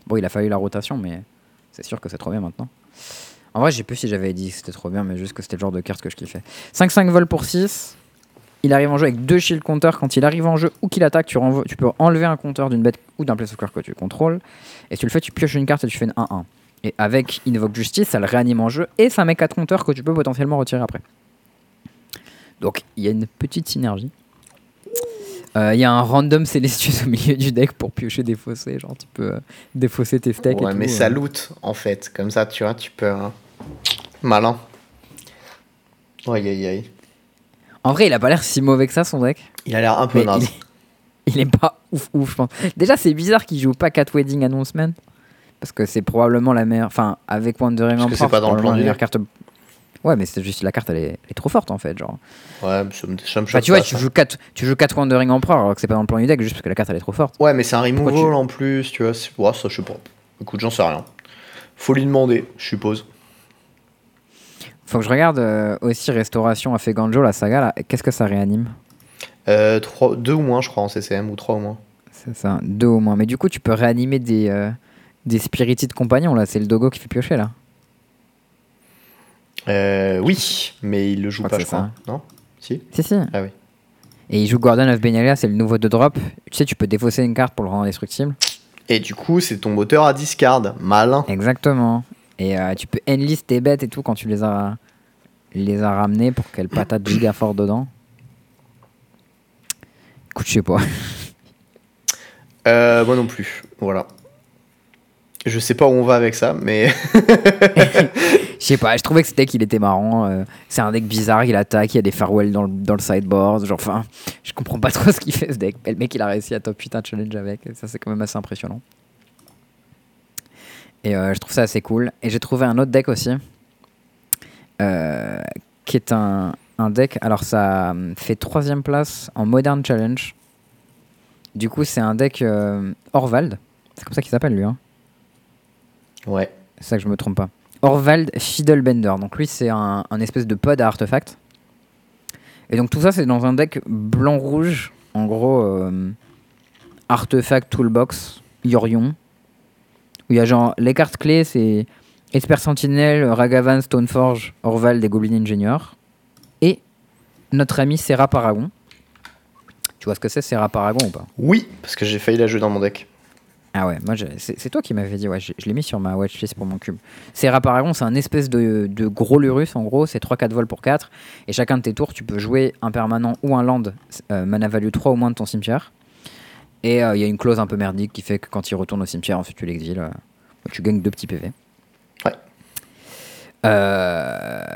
Speaker 1: Bon, il a fallu la rotation, mais c'est sûr que c'est trop bien maintenant. En vrai, j'ai plus si j'avais dit que c'était trop bien, mais juste que c'était le genre de carte que je kiffais. 5-5 vol pour 6. Il arrive en jeu avec deux shield counter. Quand il arrive en jeu ou qu'il attaque, tu, peux enlever un compteur d'une bête ou d'un place of que tu contrôles. Et tu le fais, tu pioches une carte et tu fais une 1-1. Et avec Invoke Justice, ça le réanime en jeu et ça met 4 compteurs que tu peux potentiellement retirer après. Donc il y a une petite synergie. Euh, Il y a un random Celestius au milieu du deck pour piocher des fossés. Genre tu peux euh, défausser tes steaks. et
Speaker 2: Ouais,
Speaker 1: tout,
Speaker 2: mais
Speaker 1: euh.
Speaker 2: ça loot en fait. Comme ça, tu vois, tu peux. hein. Malin. Aïe aïe aïe.
Speaker 1: En vrai, il a pas l'air si mauvais que ça son deck.
Speaker 2: Il a l'air un peu naze.
Speaker 1: il, est, il est pas ouf ouf, je pense. Déjà, c'est bizarre qu'il joue pas Cat Wedding Announcement. Parce que c'est probablement la meilleure. Enfin, avec Wandering
Speaker 2: Parce que
Speaker 1: Emperor,
Speaker 2: c'est pas dans le plan
Speaker 1: la
Speaker 2: du
Speaker 1: meilleure carte. Ouais, mais c'est juste la carte, elle est, elle est trop forte en fait. Genre.
Speaker 2: Ouais, ça me, ça me
Speaker 1: Enfin,
Speaker 2: choque
Speaker 1: tu vois,
Speaker 2: pas,
Speaker 1: tu
Speaker 2: ça.
Speaker 1: joues 4, tu joues 4 Wandering Emperor alors que c'est pas dans le plan du deck juste parce que la carte elle est trop forte.
Speaker 2: Ouais, mais c'est un removal
Speaker 1: tu-
Speaker 2: en plus, tu vois. Ouais, ça, je sais pas. Écoute, j'en sais rien. Faut lui demander, je suppose.
Speaker 1: Faut que je regarde euh, aussi Restauration à Feganjo, la saga là. Qu'est-ce que ça réanime?
Speaker 2: Euh, trois, deux ou moins, je crois, en CCM, ou trois au moins.
Speaker 1: C'est ça, deux au moins. Mais du coup, tu peux réanimer des, euh, des Spirited compagnons là. C'est le Dogo qui fait piocher là.
Speaker 2: Euh, oui, mais il le joue pas, je crois. Non? Si?
Speaker 1: Si, si.
Speaker 2: Ah oui.
Speaker 1: Et il joue Guardian of Benalia, c'est le nouveau de drop. Tu sais, tu peux défausser une carte pour le rendre indestructible.
Speaker 2: Et du coup, c'est ton moteur à discard. Malin.
Speaker 1: Exactement. Et euh, tu peux enlist tes bêtes et tout quand tu les as, les as ramenées pour qu'elles patatent giga fort dedans. Écoute, je sais pas.
Speaker 2: Euh, moi non plus. Voilà. Je sais pas où on va avec ça, mais.
Speaker 1: Je sais pas, je trouvais que ce deck il était marrant. euh, c'est un deck bizarre, il attaque, il y a des farewell dans le, dans le sideboard. Genre, enfin, je comprends pas trop ce qu'il fait ce deck. Mais le mec il a réussi à top 8 un challenge avec. ça c'est quand même assez impressionnant. Et euh, je trouve ça assez cool. Et j'ai trouvé un autre deck aussi. euh, qui est un, un deck. Alors ça fait troisième place en Modern Challenge. Du coup, c'est un deck Orvald. C'est comme ça qu'il s'appelle lui. Hein.
Speaker 2: Ouais.
Speaker 1: C'est ça que je me trompe pas. Orvald Fiddlebender. Donc lui, c'est un, un espèce de pod à artefact. Et donc tout ça, c'est dans un deck blanc-rouge. En gros, euh, artefact toolbox, Yorion. Où il y a genre les cartes clés, c'est Esper Sentinel, Ragavan, Stoneforge, Orvald et Goblin Ingenieur. Et notre ami Serra Paragon. Tu vois ce que c'est, Serra Paragon ou pas?
Speaker 2: Oui, parce que j'ai failli la jouer dans mon deck.
Speaker 1: Ah ouais, moi c'est c'est toi qui m'avais dit, ouais, je, je l'ai mis sur ma watchlist pour mon cube. Serra Paragon, c'est un espèce de, de gros Lurus en gros, c'est 3-4 vols pour 4. Et chacun de tes tours, tu peux jouer un permanent ou un land, euh, mana value 3 ou moins de ton cimetière. Et euh, il y a une clause un peu merdique qui fait que quand il retourne au cimetière, ensuite tu l'exiles, euh, tu gagnes deux petits PV.
Speaker 2: Ouais.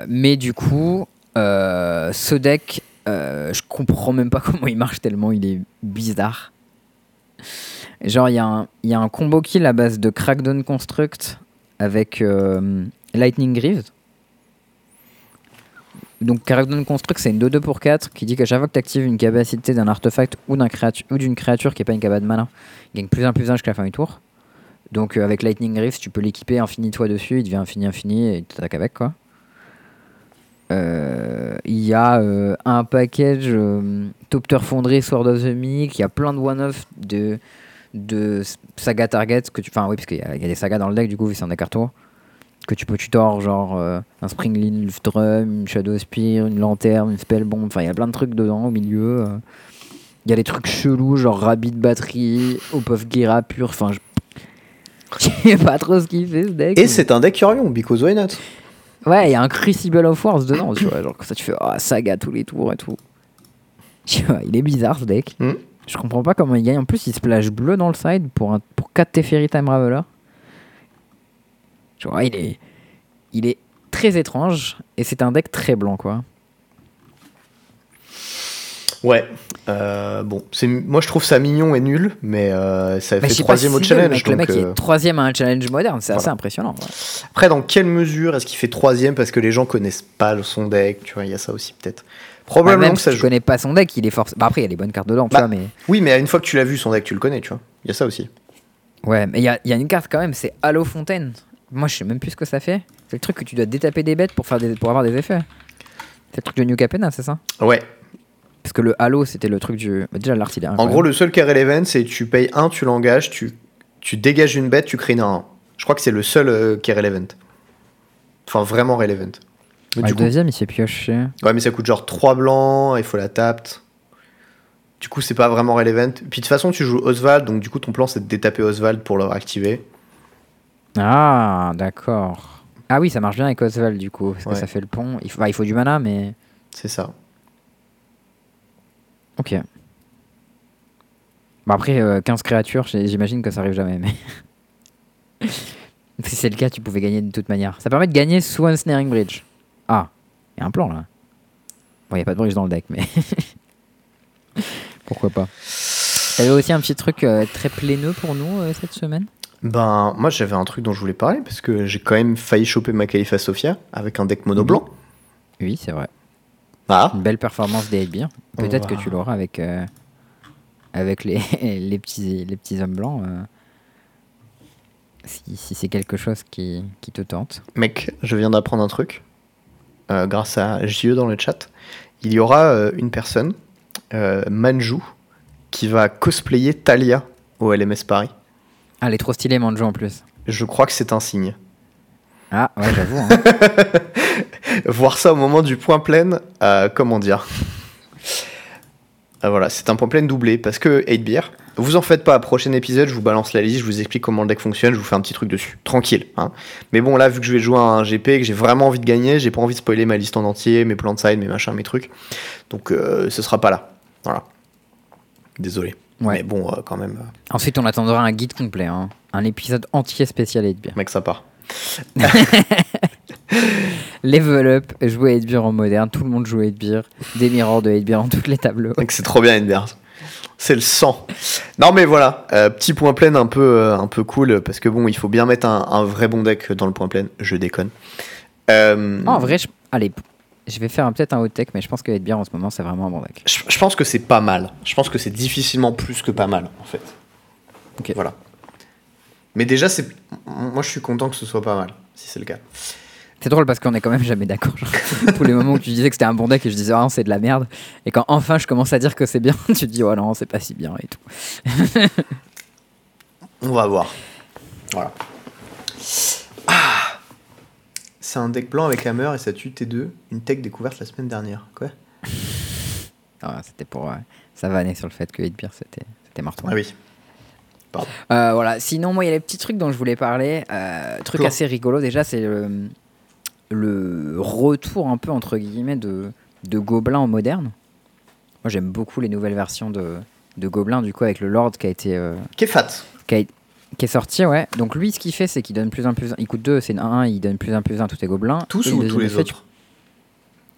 Speaker 1: Mais du coup, ce deck, je comprends même pas comment il marche tellement il est bizarre. Genre, il y, y a un combo kill à base de Crackdown Construct avec euh, Lightning Greaves. donc Caradon Construct, c'est une 2-2 pour 4 qui dit qu'à chaque fois que tu actives une capacité d'un artefact ou d'une créature qui n'est pas une cabane de mana, il gagne plus 1 plus 1 jusqu'à la fin du tour. Donc euh, avec Lightning Rift, tu peux l'équiper infini toi dessus, il devient infini infini et tu t'attaques avec quoi. Euh, Il y a un package Topter Fonderie, Sword of the Meek, il y a plein de one-off de, de saga target que tu. Enfin, oui, parce qu'il y, a il y a des sagas dans le deck, du coup, vu que c'est un deck tour que tu peux tutor, genre euh, un Springling Luftdrum, une Shadow Spear, une lanterne, une Spellbomb. Enfin, il y a plein de trucs dedans au milieu. euh. Il y a des trucs chelous, genre Rabbit Battery, Hope of Gira pur. Enfin, je. Je sais pas trop ce qu'il fait ce deck.
Speaker 2: Et
Speaker 1: mais-
Speaker 2: c'est un deck Yorion, because why not?
Speaker 1: Ouais, il y a un Crucible of Wars dedans, tu vois. Genre, comme ça, tu fais oh, saga tous les tours et tout. Tu vois, il est bizarre ce deck.
Speaker 2: Hmm.
Speaker 1: Je comprends pas comment il gagne. En plus, il splash bleu dans le side pour, un, pour 4 Teferi Time Raveler. Tu vois, il est, il est très étrange et c'est un deck très blanc, quoi.
Speaker 2: Ouais. Euh, bon, c'est moi je trouve ça mignon et nul, mais euh, ça
Speaker 1: Mais
Speaker 2: fait troisième
Speaker 1: si
Speaker 2: au challenge.
Speaker 1: mec, le mec
Speaker 2: euh,
Speaker 1: est troisième à un challenge moderne, c'est assez impressionnant. ouais.
Speaker 2: Après, dans quelle mesure est-ce qu'il fait troisième parce que les gens connaissent pas le- son deck Tu vois, il y a ça aussi peut-être.
Speaker 1: Bah,
Speaker 2: Probablement
Speaker 1: même
Speaker 2: que ça joue.
Speaker 1: connais pas son deck, il est forcément. Bah, après, il y a des bonnes cartes dedans, tu
Speaker 2: Bah,
Speaker 1: vois, mais.
Speaker 2: Oui, mais une fois que tu l'as vu son deck, tu le connais, tu vois. Il y a ça aussi.
Speaker 1: Ouais, mais il y a, y a une carte quand même, c'est Halo Fontaine. Moi, je sais même plus ce que ça fait. C'est le truc que tu dois détaper des bêtes pour, faire des, pour avoir des effets. C'est le truc de New Capena, c'est ça?
Speaker 2: Ouais.
Speaker 1: Parce que le Halo, c'était le truc du. bah, déjà, l'art, il est
Speaker 2: En gros, le seul qui est relevant, c'est tu payes un, tu l'engages, tu, tu dégages une bête, tu crées une 1. Je crois que c'est le seul euh, qui est relevant. Enfin, vraiment relevant. Mais
Speaker 1: Ouais,
Speaker 2: du
Speaker 1: le
Speaker 2: coup,
Speaker 1: deuxième, il se fait piocher.
Speaker 2: ouais, mais ça coûte genre 3 blancs, il faut la tape. Du coup, c'est pas vraiment relevant. Puis de toute façon, tu joues Oswald, donc du coup, ton plan, c'est de détaper Oswald pour le réactiver.
Speaker 1: Ah, d'accord. Ah oui, ça marche bien avec Oswald, du coup. Parce
Speaker 2: Ouais.
Speaker 1: que ça fait le pont. Il faut, bah, il faut du mana, mais.
Speaker 2: C'est ça.
Speaker 1: Ok. Bon, après, euh, 15 créatures, j'imagine que ça arrive jamais, mais. si c'est le cas, tu pouvais gagner de toute manière. Ça permet de gagner sous un Snaring Bridge. Ah, il y a un plan là. Bon, il n'y a pas de bridge dans le deck, mais. Pourquoi pas. T'avais aussi un petit truc euh, très plaineux pour nous euh, cette semaine?
Speaker 2: Ben, moi, j'avais un truc dont je voulais parler, parce que j'ai quand même failli choper ma Khalifa Sophia avec un deck mono blanc.
Speaker 1: Oui, c'est vrai.
Speaker 2: Ah,
Speaker 1: Une belle performance des Headbeer. Peut-être que tu l'auras avec, euh, avec les, les, petits, les petits hommes blancs. si si c'est quelque chose qui, qui te tente.
Speaker 2: mec, je viens d'apprendre un truc. Euh, grâce à JE dans le chat. Il y aura euh, une personne, euh, Manju, qui va cosplayer Talia au LMS Paris.
Speaker 1: Ah, elle est trop stylée, Manjo en plus.
Speaker 2: Je crois que c'est un signe.
Speaker 1: Ah, ouais, j'avoue. hein.
Speaker 2: Voir ça au moment du point plein, euh, comment dire? Ah, Voilà, c'est un point plein doublé parce que 8 beer. Vous en faites pas, prochain épisode, je vous balance la liste, je vous explique comment le deck fonctionne, je vous fais un petit truc dessus. Tranquille. Hein. Mais bon, là, vu que je vais jouer à un GP et que j'ai vraiment envie de gagner, j'ai pas envie de spoiler ma liste en entier, mes plans de side, mes machins, mes trucs. Donc, euh, ce sera pas là. Voilà. Désolé.
Speaker 1: Ouais.
Speaker 2: Mais bon, euh, quand même, euh,
Speaker 1: Ensuite, on attendra un guide complet. hein. Un épisode entier spécial Headbeer.
Speaker 2: mec, ça part.
Speaker 1: Level up, jouer à Headbeer en moderne. Tout le monde joue à Headbeer. Des mirrors de Headbeer dans tous les tableaux.
Speaker 2: C'est trop bien Edbert. C'est le sang. Non mais voilà, euh, petit point plein un peu, euh, un peu cool parce que bon, il faut bien mettre un, un vrai bon deck dans le point plein. Je déconne. Euh,
Speaker 1: Ah, en vrai, je... allez, je vais faire peut-être un hot tech, mais je pense que Headbeer en ce moment, c'est vraiment un bon deck.
Speaker 2: je, je pense que c'est pas mal. Je pense que c'est difficilement plus que pas mal en fait.
Speaker 1: Ok.
Speaker 2: Voilà. Mais déjà, c'est, moi je suis content que ce soit pas mal, si c'est le cas.
Speaker 1: C'est drôle parce qu'on est quand même jamais d'accord. Tous les moments où tu disais que c'était un bon deck et je disais, ah non, c'est de la merde. Et quand enfin je commence à dire que c'est bien, tu te dis, oh non, c'est pas si bien et tout.
Speaker 2: On va voir. Voilà. Ah c'est un deck blanc avec hammer et ça tue T2. Une tech découverte la semaine dernière. Quoi?
Speaker 1: Ah, c'était pour. euh, ça vanner sur le fait que Headbeer, c'était, c'était.
Speaker 2: Ah oui.
Speaker 1: Euh, voilà. Sinon, moi, il y a les petits trucs dont je voulais parler. Euh, truc assez rigolo, déjà, c'est le, le retour un peu, entre guillemets, de, de Gobelin en moderne. Moi, j'aime beaucoup les nouvelles versions de, de Gobelin, du coup, avec le Lord qui a été. euh, qui, a- qui est sorti, ouais. Donc lui, ce qu'il fait, c'est qu'il donne plus un plus un. Il coûte 2, c'est une 1, il donne plus un plus un, tout est gobelin.
Speaker 2: Tous
Speaker 1: le
Speaker 2: ou
Speaker 1: deuxième
Speaker 2: tous les
Speaker 1: tu-
Speaker 2: autres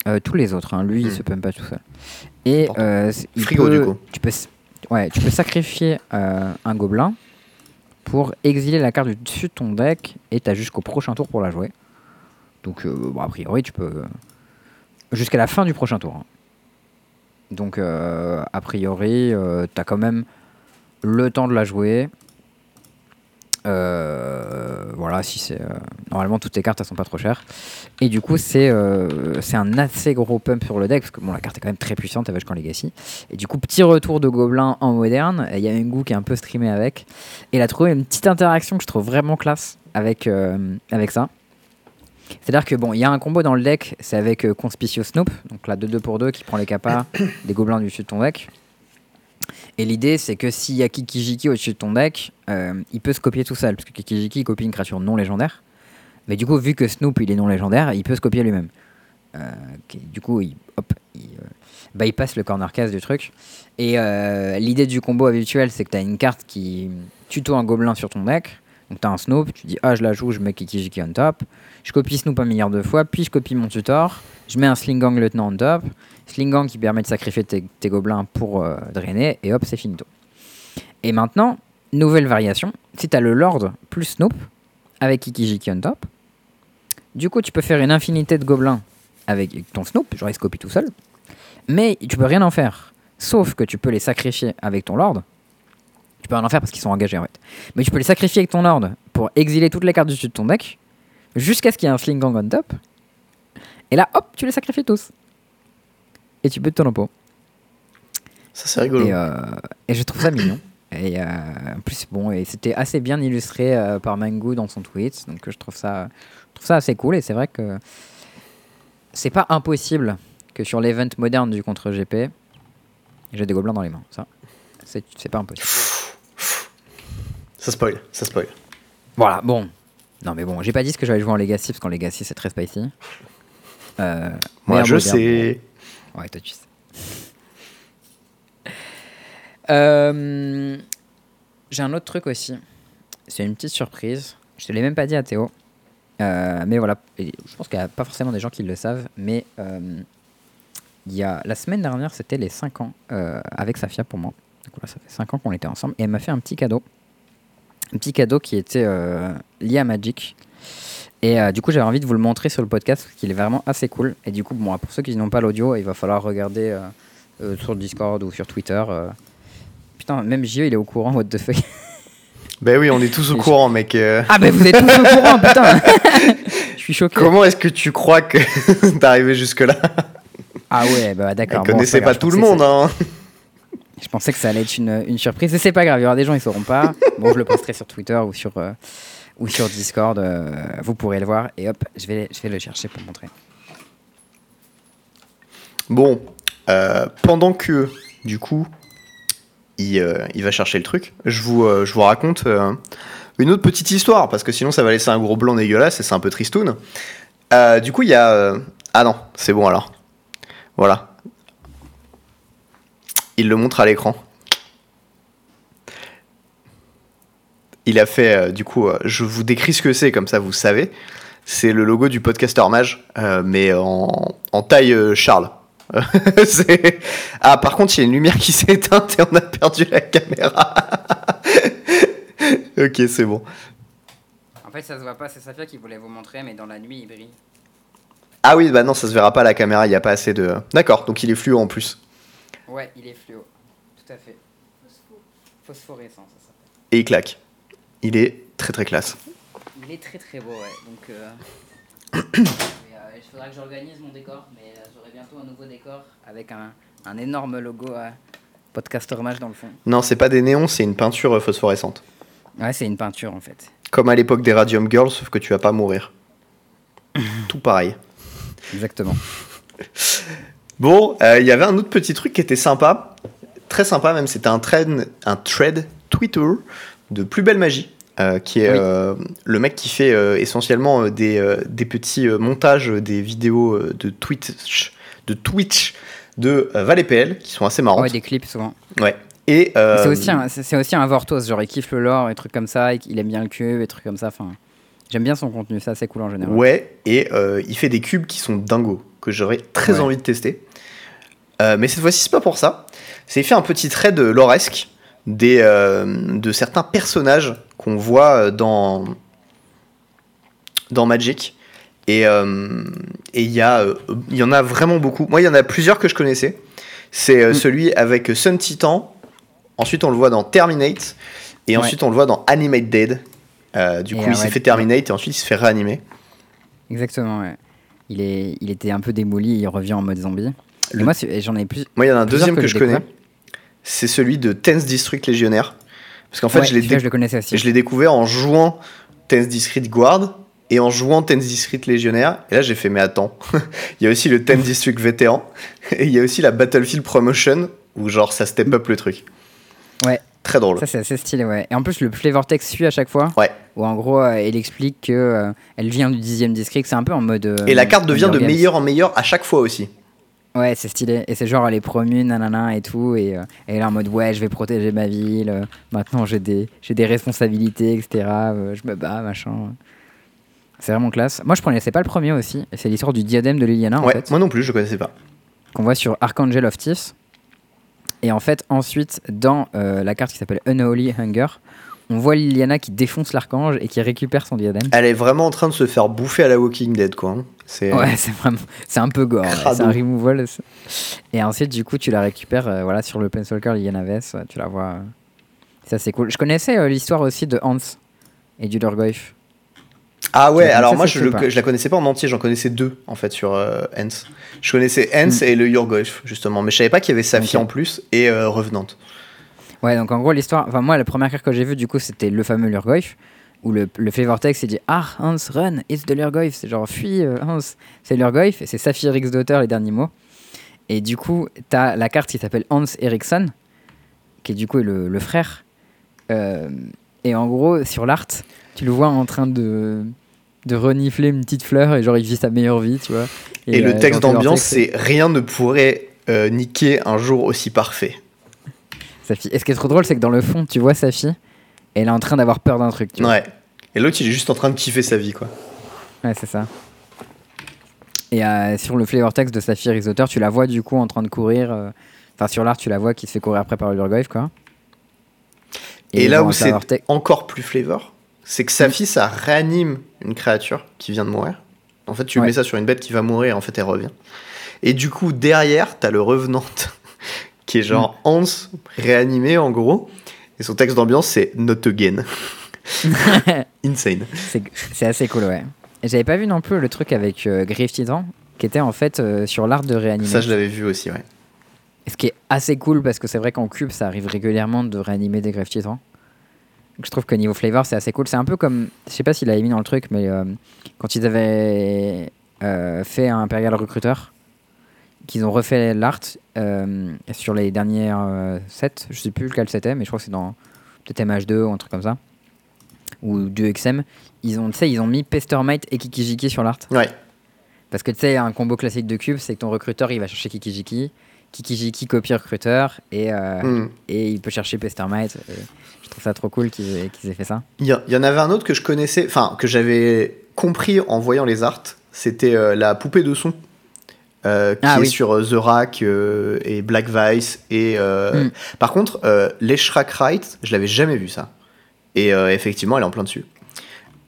Speaker 1: euh, Tous les autres, hein. lui, il
Speaker 2: Hmm.
Speaker 1: se pump pas tout seul. Et euh, il
Speaker 2: Frigo,
Speaker 1: peut-
Speaker 2: du coup.
Speaker 1: Tu peux, ouais, tu peux sacrifier euh, un gobelin pour exiler la carte du dessus de ton deck et t'as jusqu'au prochain tour pour la jouer. Donc, euh, a priori, tu peux. jusqu'à la fin du prochain tour. hein. Donc, euh, a priori, euh, t'as quand même le temps de la jouer. Voilà, si c'est. normalement, toutes tes cartes, elles sont pas trop chères. Et du coup, c'est un assez gros pump sur le deck, parce que bon, la carte est quand même très puissante avec Camp Legacy. Et du coup, petit retour de Gobelin en moderne. Il y a une goût qui est un peu streamé avec. Et il a trouvé une petite interaction que je trouve vraiment classe avec, avec ça. C'est-à-dire que bon, il y a un combo dans le deck, c'est avec euh, Conspicio Snoop, donc la 2-2 pour 2 qui prend les capas des gobelins du dessus de ton deck. Et l'idée, c'est que s'il y a Kikijiki au-dessus de ton deck, euh, il peut se copier tout seul, parce que Kikijiki copie une créature non légendaire. Mais du coup, vu que Snoop il est non légendaire, il peut se copier lui-même. Euh, du coup, il, hop, il, euh, bypass le corner cast du truc. Et l'idée du combo habituel, c'est que tu as une carte qui tuto un gobelin sur ton deck. Donc tu as un Snoop, tu dis ah je la joue, je mets Kikijiki on top. Je copie Snoop un milliard de fois, puis je copie mon tutor. Je mets un Slingang lieutenant on top. Slingang qui permet de sacrifier tes, gobelins pour euh, drainer, et hop, c'est finito. Et maintenant, nouvelle variation, si tu as le Lord plus Snoop, avec Kikijiki on top, du coup tu peux faire une infinité de gobelins avec ton Snoop, genre il se copie tout seul, mais tu peux rien en faire, sauf que tu peux les sacrifier avec ton Lord. Tu peux rien en faire parce qu'ils sont engagés en fait. Mais tu peux les sacrifier avec ton Lord pour exiler toutes les cartes du dessus de ton deck, jusqu'à ce qu'il y ait un Slingang on top. Et là, hop, tu les sacrifies tous. Et tu peux ton pot.
Speaker 2: Ça, c'est rigolo.
Speaker 1: Et, euh, et je trouve ça mignon. Et euh, en plus, bon, et c'était assez bien illustré euh, par Mango dans son tweet, donc je trouve ça, je trouve ça assez cool. Et c'est vrai que c'est pas impossible que sur l'event moderne du contre GP, j'ai des gobelins dans les mains. Ça, c'est pas impossible.
Speaker 2: Ça spoil, ça spoil.
Speaker 1: Voilà, bon. Non, mais bon, j'ai pas dit ce que j'allais jouer en Legacy, parce qu'en Legacy, c'est très spicy. Euh,
Speaker 2: Moi, je
Speaker 1: moderne,
Speaker 2: sais.
Speaker 1: bon. Ouais, toi, tu sais. Euh, j'ai un autre truc aussi. C'est une petite surprise. Je te l'ai même pas dit à Théo. Euh, mais voilà, Et je pense qu'il n'y a pas forcément des gens qui le savent, mais euh, il y a, la semaine dernière, c'était les 5 ans avec Safia pour moi. Donc voilà, ça fait 5 ans qu'on était ensemble. Et elle m'a fait un petit cadeau. Un petit cadeau qui était euh, lié à Magic. Et euh, du coup, j'avais envie de vous le montrer sur le podcast parce qu'il est vraiment assez cool. Et du coup, bon, pour ceux qui n'ont pas l'audio, il va falloir regarder euh, euh, sur le Discord ou sur Twitter. Putain, même JE, il est au courant, what the fuck.
Speaker 2: Ben oui, on est tous au
Speaker 1: Et je-
Speaker 2: courant, mec.
Speaker 1: Ah, mais vous êtes tous au courant, putain Je suis choqué.
Speaker 2: Comment est-ce que tu crois que t'es arrivé jusque-là?
Speaker 1: Ah ouais, bah d'accord. bon,
Speaker 2: connaissait
Speaker 1: c'est
Speaker 2: pas
Speaker 1: grave,
Speaker 2: tout le monde, hein.
Speaker 1: Je pensais que ça allait être une, une surprise. Et c'est pas grave, il y aura des gens, ils sauront pas. Bon, je le posterai sur Twitter ou sur, euh, ou sur Discord. euh, vous pourrez le voir. Et hop, je vais, je vais le chercher pour montrer.
Speaker 2: Bon, euh, pendant que, du coup, il, il va chercher le truc, je vous, je vous raconte une autre petite histoire, parce que sinon ça va laisser un gros blanc dégueulasse et c'est un peu tristoun. Du coup, il y a... Ah non, c'est bon alors. Voilà. Il le montre à l'écran. Il a fait, euh, du coup, euh, je vous décris ce que c'est, comme ça vous savez. C'est le logo du podcaster mage, euh, mais en, en taille Charles. Ah, par contre, il y a une lumière qui s'est éteinte et on a perdu la caméra. ok, c'est bon.
Speaker 1: En fait, ça se voit pas, c'est Safia qui voulait vous montrer, mais dans la nuit, il brille.
Speaker 2: Ah oui, bah non, ça se verra pas à la caméra, il n'y a pas assez de. D'accord, donc il est fluo en plus.
Speaker 1: Ouais, il est fluo. Tout à fait. Phosphorescent, ça s'appelle.
Speaker 2: Et il claque. Il est très très classe.
Speaker 1: Il est très très beau, ouais. Donc, euh... euh, il faudra que j'organise mon décor, mais euh, j'aurai bientôt un nouveau décor avec un, un énorme logo euh, Podcaster Mage dans le fond.
Speaker 2: Non, c'est pas des néons, c'est une peinture phosphorescente.
Speaker 1: Ouais, c'est une peinture en fait.
Speaker 2: Comme à l'époque des Radium Girls, sauf que tu vas pas mourir. Tout pareil.
Speaker 1: Exactement.
Speaker 2: Bon, euh, il y avait un autre petit truc qui était sympa, très sympa même, c'était un thread, un thread Twitter de Plus Belle Magie, euh, qui est
Speaker 1: Oui.
Speaker 2: euh, le mec qui fait essentiellement des, des petits montages des vidéos de Twitch, de Twitch de euh, Val et PL, qui sont assez marrantes.
Speaker 1: Ouais, des clips souvent.
Speaker 2: Ouais. Euh,
Speaker 1: C'est aussi, un- c'est c'est aussi un Vortos, genre il kiffe le lore et trucs comme ça, et il aime bien le cube et trucs comme ça. Enfin, j'aime bien son contenu, c'est assez cool en général.
Speaker 2: Ouais, et euh, il fait des cubes qui sont dingos, que j'aurais très
Speaker 1: Ouais.
Speaker 2: envie de tester. Euh, mais cette fois-ci, c'est pas pour ça. C'est fait un petit trade loresque des, euh, de certains personnages qu'on voit euh, dans, dans Magic. Et euh, et il y, a, y en a vraiment beaucoup. Moi, il y en a plusieurs que je connaissais. C'est
Speaker 1: Mm.
Speaker 2: celui avec Sun Titan. Ensuite, on le voit dans Terminate. Et
Speaker 1: Ouais.
Speaker 2: ensuite, on le voit dans Animate Dead. Du
Speaker 1: Et,
Speaker 2: coup, il s'est
Speaker 1: ouais.
Speaker 2: fait Terminate et ensuite, il se fait réanimer.
Speaker 1: Exactement, ouais. Il, est, il était un peu démoli, il revient en mode zombie.
Speaker 2: Le-
Speaker 1: moi, j'en ai plus.
Speaker 2: Moi, il y en a un deuxième
Speaker 1: que
Speaker 2: je connais. C'est celui de Tense District Légionnaire. Parce qu'en fait,
Speaker 1: Ouais,
Speaker 2: je l'ai dé-
Speaker 1: je
Speaker 2: découvert en jouant Tense District Guard et en jouant Tense District Légionnaire. Et là, j'ai fait, mais attends, il y a aussi le Tense District Vétéran et il y a aussi la Battlefield Promotion où, genre, ça step up le truc.
Speaker 1: Ouais.
Speaker 2: Très drôle.
Speaker 1: Ça, c'est assez stylé, ouais. Et en plus, le flavor text suit à chaque fois.
Speaker 2: Ouais.
Speaker 1: Où en gros, euh, il explique que euh, elle vient du 10 district. C'est un peu en mode. euh,
Speaker 2: Et la carte devient de meilleur en meilleur à chaque fois aussi.
Speaker 1: Ouais, c'est stylé. Et c'est genre, elle est promue, nanana et tout. Et euh, elle est en mode, ouais, je vais protéger ma ville. euh, maintenant, j'ai des, j'ai des responsabilités, etc. euh, je me bats, machin. C'est vraiment classe. Moi, je connaissais pas le premier aussi. Et C'est l'histoire du diadème de Liliana, en
Speaker 2: ouais,
Speaker 1: fait.
Speaker 2: moi non plus, je connaissais pas.
Speaker 1: qu'on voit sur Archangel of Thief. Et en fait, ensuite, dans la carte qui s'appelle Unholy Hunger, on voit Liliana qui défonce l'archange et qui récupère son diadème.
Speaker 2: Elle est vraiment en train de se faire bouffer à la Walking Dead, quoi. hein. C'est
Speaker 1: Ouais, c'est vraiment, c'est un peu gore. ouais. C'est un removal. c'est- Et ensuite, du coup, tu la récupères euh, voilà, sur le Planeswalker Liliana Vess. euh, Tu la vois. euh, Ça, c'est cool. Je connaissais euh, l'histoire aussi de Hans et du Lurgoyf.
Speaker 2: Ah ouais, alors moi je, le- la connaissais pas en entier, j'en connaissais deux en fait sur euh, Hens. Je connaissais Hens
Speaker 1: Mm.
Speaker 2: et le Yorgoif justement, mais je savais pas qu'il y avait Safi
Speaker 1: Ok.
Speaker 2: en plus et euh, Revenant.
Speaker 1: Ouais, donc en gros, l'histoire. Enfin, moi, la première carte que j'ai vue, du coup, c'était le fameux Lurgoyf. Où le, le flavor text, il dit Ah, Hans, run, it's the Lurgoyf. C'est genre, fuis, euh, Hans. C'est Lurgoyf. Et c'est Saphir X Daughter, les derniers mots. Et du coup, t'as la carte qui s'appelle Hans Eriksson, qui est du coup le, le frère. Euh, et en gros, sur l'art, tu le vois en train de, de renifler une petite fleur et genre, il vit sa meilleure vie, tu vois.
Speaker 2: Et,
Speaker 1: euh,
Speaker 2: le
Speaker 1: dans
Speaker 2: texte d'ambiance
Speaker 1: text,
Speaker 2: c'est rien ne pourrait euh, niquer un jour aussi parfait.
Speaker 1: Sa fille. Et ce qui est trop drôle, c'est que dans le fond, tu vois sa fille, elle est en train d'avoir peur d'un truc, tu vois.
Speaker 2: Ouais. Et l'autre il est juste en train de kiffer sa vie quoi.
Speaker 1: Ouais, c'est ça. Et euh, sur le flavor text de Saphir X Daughter, tu la vois du coup en train de courir. euh, Enfin, sur l'art, tu la vois qui se fait courir après par le Lurgoyf, quoi.
Speaker 2: Et, là où c'est encore plus flavor, c'est que Safi ça réanime une créature qui vient de mourir. En fait, tu
Speaker 1: Ouais.
Speaker 2: mets ça sur une bête qui va mourir, en fait elle revient. Et du coup derrière t'as le Revenant qui est genre. Hans réanimé en gros. Et son texte d'ambiance c'est Not Again. Insane.
Speaker 1: C'est assez cool, ouais. J'avais pas vu non plus le truc avec euh, Griff Titan, qui était en fait euh, sur l'art de réanimer.
Speaker 2: Ça je l'avais vu aussi, ouais.
Speaker 1: Ce qui est assez cool parce que c'est vrai qu'en cube, ça arrive régulièrement de réanimer des greffes titans. Donc je trouve que niveau flavor, c'est assez cool. C'est un peu comme, je sais pas s'il l'avait mis dans le truc, mais euh, quand ils avaient euh, fait un Imperial Recruiter, qu'ils ont refait l'art euh, sur les dernières euh, sets, je sais plus lequel c'était, mais je crois que c'est dans peut-être MH2 ou un truc comme ça, ou 2XM, ils ont, ils ont mis Pestermite et Kikijiki sur l'art.
Speaker 2: Ouais.
Speaker 1: Parce que tu sais, un combo classique de cube, c'est que ton recruteur, il va chercher Kikijiki, Kikijiki copie recruteur, et, euh,
Speaker 2: Hmm.
Speaker 1: et il peut chercher Pestermite. Et je trouve ça trop cool qu'ils aient, fait ça.
Speaker 2: Il y, y en avait un autre que je connaissais, enfin que j'avais compris en voyant les arts, c'était euh, la poupée de son. Euh, qui
Speaker 1: Ah
Speaker 2: est
Speaker 1: oui.
Speaker 2: sur euh, The Rack euh, et Black Vice et euh,
Speaker 1: Mm.
Speaker 2: par contre les Shrek Right je l'avais jamais vu ça et effectivement elle est en plein dessus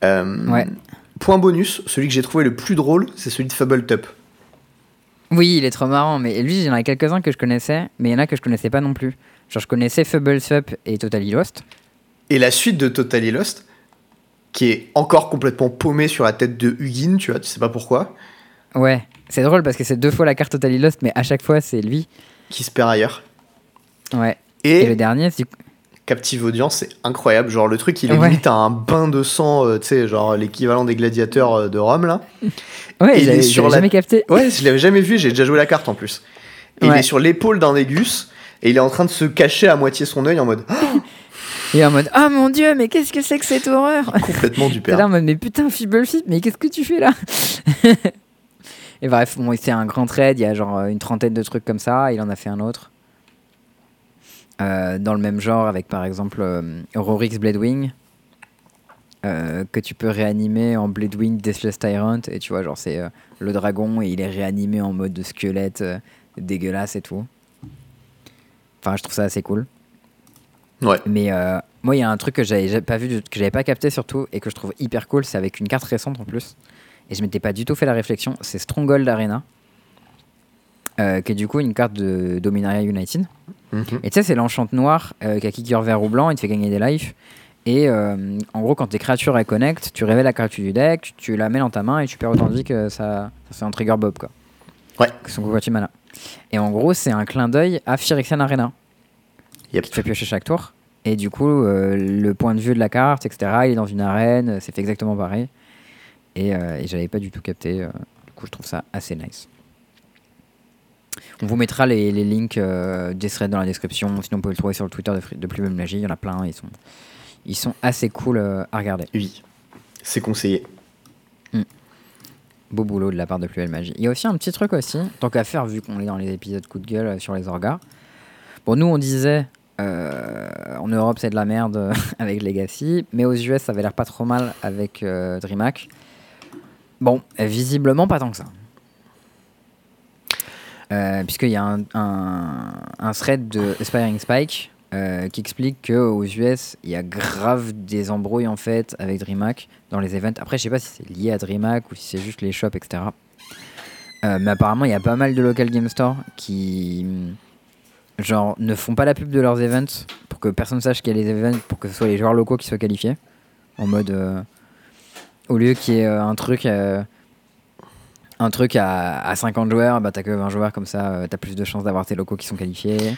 Speaker 1: Ouais.
Speaker 2: point bonus celui que j'ai trouvé le plus drôle c'est celui de Fubbletop
Speaker 1: Oui, il est trop marrant, mais lui, il y en a quelques-uns que je connaissais, mais il y en a que je connaissais pas non plus. Genre, je connaissais Fubblesup et Totally Lost.
Speaker 2: et la suite de Totally Lost qui est encore complètement paumé sur la tête de Hugin tu vois tu sais pas pourquoi
Speaker 1: Ouais, c'est drôle parce que c'est deux fois la carte Totally Lost, mais à chaque fois, c'est lui.
Speaker 2: qui se perd ailleurs
Speaker 1: Ouais.
Speaker 2: et,
Speaker 1: Et, le dernier, c'est.
Speaker 2: Captive Audience, c'est incroyable. Genre, le truc, il est
Speaker 1: Ouais.
Speaker 2: limite à un bain de sang, euh, tu sais, genre l'équivalent des gladiateurs euh, de Rome, là.
Speaker 1: Ouais,
Speaker 2: il est sur la-
Speaker 1: jamais capté.
Speaker 2: Ouais, je l'avais jamais vu, j'ai déjà joué la carte en plus. Et il est sur l'épaule d'un Négus, et il est en train de se cacher à moitié son œil en mode Ah,
Speaker 1: Et en mode, oh mon dieu, mais qu'est-ce que c'est que cette horreur?
Speaker 2: Complètement du
Speaker 1: T'es là
Speaker 2: père.
Speaker 1: en mode, mais putain, Fibblefip, mais qu'est-ce que tu fais là? Et bref, bon, c'est un grand trade, il y a genre euh, une trentaine de trucs comme ça, il en a fait un autre. Euh, dans le même genre, avec par exemple euh, Rorix Bladewing, euh, que tu peux réanimer en Bladewing Deathless Tyrant, et tu vois, genre c'est euh, le dragon, et il est réanimé en mode de squelette dégueulasse et tout. Enfin, je trouve ça assez cool.
Speaker 2: Ouais.
Speaker 1: Mais moi, il y a un truc que j'avais ja- pas vu, que j'avais pas capté surtout, et que je trouve hyper cool, c'est avec une carte récente en plus. Et je m'étais pas du tout fait la réflexion, c'est Stronghold Arena, euh, qui est du coup une carte de Dominaria United.
Speaker 2: Mhm.
Speaker 1: Et tu sais, c'est l'enchante noire euh, qui a kicker vert ou blanc, il te fait gagner des lives. Et euh, en gros, quand tes créatures elles connectent, tu révèles la carte du deck, tu la mets dans ta main et tu perds autant de vie que ça, ça fait un trigger bob quoi.
Speaker 2: Ouais.
Speaker 1: Que son covoitier mana. Et en gros, c'est un clin d'œil à Phyrexian Arena
Speaker 2: Yep.
Speaker 1: qui te fait piocher chaque tour. Et du coup, le point de vue de la carte, etc., il est dans une arène, c'est fait exactement pareil. Et, euh, et j'avais pas du tout capté. euh, du coup, je trouve ça assez nice. On vous mettra les, les links euh, des threads dans la description. Sinon, vous pouvez le trouver sur le Twitter de, de Plus Même Magie. Il y en a plein. Ils sont, ils sont assez cool euh, à regarder.
Speaker 2: Oui, c'est conseillé.
Speaker 1: Beau boulot de la part de Plus Belle Magie. Il y a aussi un petit truc aussi, tant qu'à faire, vu qu'on est dans les épisodes coup de gueule sur les orgas. Bon, nous, on disait, euh, en Europe, c'est de la merde avec Legacy, mais aux US, ça avait l'air pas trop mal avec euh, DreamHack. Bon, visiblement, pas tant que ça. Euh, Puisqu'il y a un, thread de Aspiring Spike euh, qui explique qu'aux US, il y a grave des embrouilles en fait avec DreamHack dans les events. Après, je sais pas si c'est lié à DreamHack ou si c'est juste les shops, etc. Euh, mais apparemment, il y a pas mal de local game stores qui mm, genre ne font pas la pub de leurs events pour que personne sache qu'il y a les events, pour que ce soit les joueurs locaux qui soient qualifiés. En mode euh, au lieu qu'il y ait euh, un truc euh, un truc à, à 50 joueurs, bah t'as que 20 joueurs comme ça, euh, t'as plus de chances d'avoir tes locaux qui sont qualifiés.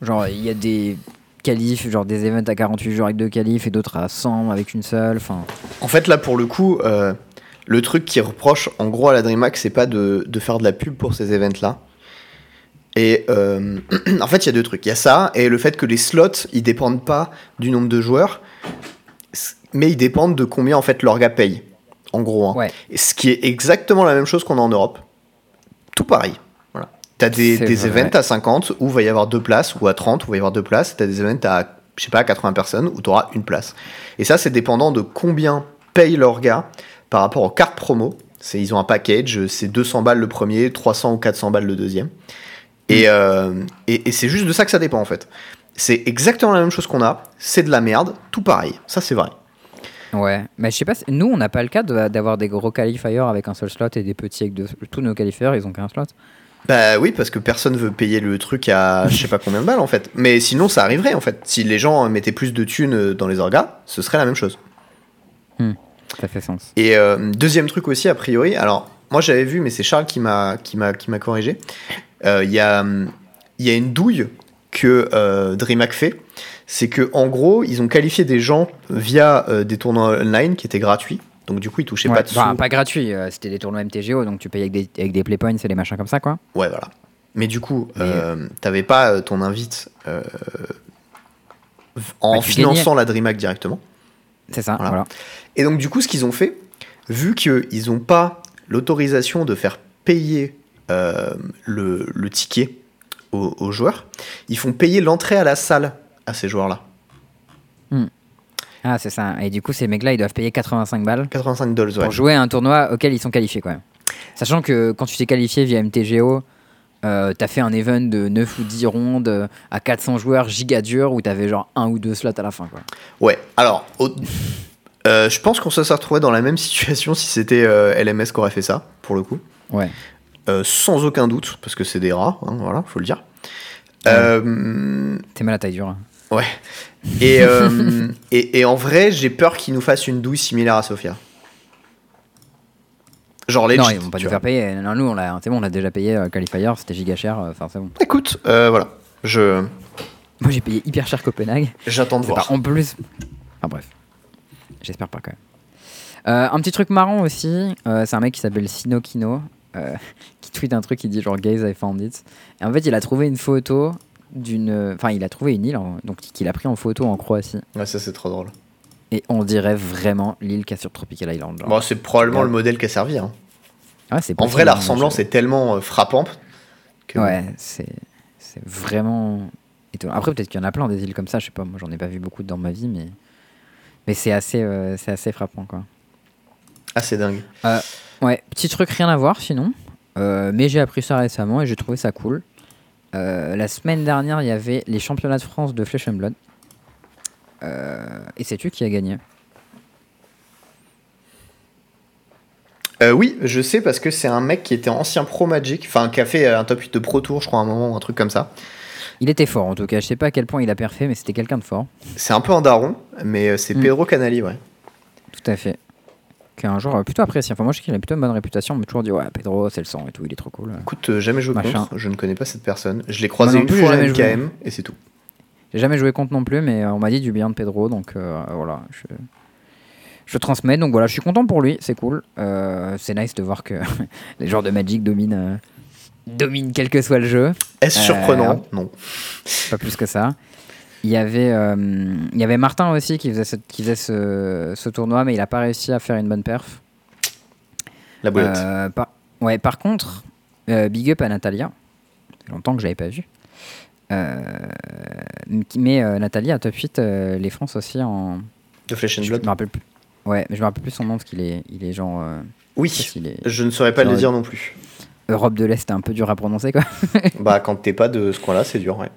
Speaker 1: Genre il y a des qualifs, genre des events à 48 joueurs avec deux qualifs et d'autres à 100 avec une seule. Enfin,
Speaker 2: En fait, là, pour le coup, le truc qui reproche en gros à la DreamHack, c'est pas de, de faire de la pub pour ces events-là. Et euh, en fait, il y a deux trucs. Il y a ça, et le fait que les slots, ils dépendent pas du nombre de joueurs, mais ils dépendent de combien en fait l'orga paye. En gros. hein.
Speaker 1: ouais.
Speaker 2: Ce qui est exactement la même chose qu'on a en Europe. Tout pareil. Voilà. T'as des,
Speaker 1: C'est
Speaker 2: des
Speaker 1: vrai.
Speaker 2: events à 50 où il va y avoir deux places, ou à 30 où il va y avoir deux places. T'as des events à, je sais pas, à 80 personnes où tu auras une place. Et ça, c'est dépendant de combien paye l'orga par rapport aux cartes promo. C'est, ils ont un package, c'est 200 balles le premier, 300 ou 400 balles le deuxième. Et, euh, et, et c'est juste de ça que ça dépend en fait. C'est exactement la même chose qu'on a, c'est de la merde, tout pareil. Ça, c'est vrai.
Speaker 1: Ouais, mais je sais pas, nous on n'a pas le cas d'avoir des gros qualifiers avec un seul slot et des petits avec deux. Tous nos qualifiers ils ont qu'un slot.
Speaker 2: Bah oui, parce que personne veut payer le truc à je sais pas combien de balles en fait. Mais sinon, ça arriverait en fait. Si les gens mettaient plus de thunes dans les orgas, ce serait la même chose.
Speaker 1: Ça fait sens.
Speaker 2: Et euh, deuxième truc aussi, a priori, alors moi j'avais vu, mais c'est Charles qui m'a qui m'a qui m'a corrigé. Euh, Il y a il y a une douille que euh, DreamHack fait, c'est que en gros ils ont qualifié des gens via euh, des tournois online qui étaient gratuits. Donc du coup ils touchaient
Speaker 1: Ouais,
Speaker 2: pas de sous.
Speaker 1: enfin, pas gratuit, euh, c'était des tournois MTGO donc tu payais avec des, avec des play points et des machins comme ça quoi.
Speaker 2: Ouais voilà. Mais du coup,
Speaker 1: Mais-
Speaker 2: euh, t'avais pas euh, ton invite euh, en
Speaker 1: Bah,
Speaker 2: finançant la DreamHack directement.
Speaker 1: C'est ça,
Speaker 2: Voilà.
Speaker 1: voilà.
Speaker 2: Et donc, du coup, ce qu'ils ont fait, vu qu'ils n'ont pas l'autorisation de faire payer euh, le, le ticket aux, aux joueurs, ils font payer l'entrée à la salle à ces joueurs-là.
Speaker 1: Ah, c'est ça. Et du coup, ces mecs-là, ils doivent payer 85 balles
Speaker 2: 85 dollars, ouais.
Speaker 1: pour jouer à un tournoi auquel ils sont qualifiés quand même. Sachant que quand tu t'es qualifié via MTGO, euh, t'as fait un event de 9 ou 10 rondes euh, à 400 joueurs giga dur où t'avais genre un ou deux slots à la fin quoi.
Speaker 2: Ouais, alors, au- euh, je pense qu'on se serait retrouvé dans la même situation si c'était euh, LMS qui aurait fait ça, pour le coup.
Speaker 1: Ouais.
Speaker 2: Sans aucun doute, parce que c'est des rats, hein, voilà, faut le dire.
Speaker 1: T'es mal à taille dure.
Speaker 2: Ouais. Et, euh, et, et en vrai, j'ai peur qu'ils nous fassent une douille similaire à Sofia. Genre les
Speaker 1: non, ils vont pas nous faire payer. Non, nous, on l'a, c'est bon, on a déjà payé euh, Qualifier, c'était giga cher. euh, Enfin, c'est bon.
Speaker 2: Écoute, euh, voilà. Je
Speaker 1: Moi, j'ai payé hyper cher Copenhague.
Speaker 2: j'attends de voir.
Speaker 1: pas- en plus. Enfin bref. J'espère pas quand même. Un petit truc marrant aussi, c'est un mec qui s'appelle Sinokino euh, qui tweet un truc qui dit genre Guys, I found it. Et en fait, il a trouvé une photo d'une. Enfin, il a trouvé une île, en- donc qu'il a pris en photo en Croatie.
Speaker 2: Ouais, ça c'est trop drôle.
Speaker 1: Et on dirait vraiment l'île qu'a sur Tropical Island. genre.
Speaker 2: Bon, c'est probablement
Speaker 1: Ouais.
Speaker 2: le modèle qui a servi. hein.
Speaker 1: Ouais, c'est
Speaker 2: En vrai, la ressemblance est tellement euh, frappante que
Speaker 1: Ouais, c'est vraiment étonnant. Après, peut-être qu'il y en a plein des îles comme ça, je sais pas, moi j'en ai pas vu beaucoup dans ma vie, mais, mais c'est assez, euh, c'est assez frappant quoi.
Speaker 2: ah c'est dingue.
Speaker 1: Ouais, petit truc rien à voir sinon, Euh, mais j'ai appris ça récemment et j'ai trouvé ça cool. Euh, la semaine dernière, il y avait les championnats de France de Flesh and Blood. Euh, et sais-tu qui a gagné?
Speaker 2: Euh, oui, je sais parce que c'est un mec qui était ancien pro Magic, enfin qui a fait un top 8 de Pro Tour, je crois, à un moment, un truc comme ça.
Speaker 1: Il était fort en tout cas. Je sais pas à quel point il a perfait, mais c'était quelqu'un de fort.
Speaker 2: C'est un peu un daron, mais c'est
Speaker 1: Mm.
Speaker 2: Pedro Canali, ouais.
Speaker 1: Tout à fait. Qui est un joueur plutôt apprécié. Enfin, moi, je sais qu'il a plutôt une bonne réputation. On m'a toujours dit, ouais, Pedro, c'est le sang et tout, il est trop cool.
Speaker 2: Écoute, euh, jamais joué
Speaker 1: Machin.
Speaker 2: contre, je ne connais pas cette personne. Je l'ai croisé une
Speaker 1: plus,
Speaker 2: fois à
Speaker 1: joué.
Speaker 2: MKM et c'est tout.
Speaker 1: J'ai jamais joué contre non plus, mais euh, on m'a dit du bien de Pedro, donc euh, voilà. Je, je transmets, donc voilà, je suis content pour lui, c'est cool. Euh, c'est nice de voir que les joueurs de Magic dominent, euh, dominent quel que soit le jeu.
Speaker 2: Est-ce surprenant? Non.
Speaker 1: pas plus que ça. Il y avait, euh, il y avait Martin aussi qui faisait ce, qui faisait ce, ce tournoi, mais il n'a pas réussi à faire une bonne perf.
Speaker 2: La boulette.
Speaker 1: Euh, par, ouais, par contre, euh, big up à Natalia. Fait longtemps que je l'avais pas vue. Euh, euh, Natalia à top 8 euh, les France aussi en.
Speaker 2: de Flesh and
Speaker 1: Je
Speaker 2: Blood
Speaker 1: me rappelle plus. Ouais, mais je me rappelle plus son nom parce qu'il est, il est genre. je
Speaker 2: Oui,
Speaker 1: est-
Speaker 2: je ne saurais pas le dire non plus.
Speaker 1: Europe de l'Est, c'était un peu dur à prononcer quoi.
Speaker 2: bah, quand t'es pas de ce coin-là, c'est dur, ouais.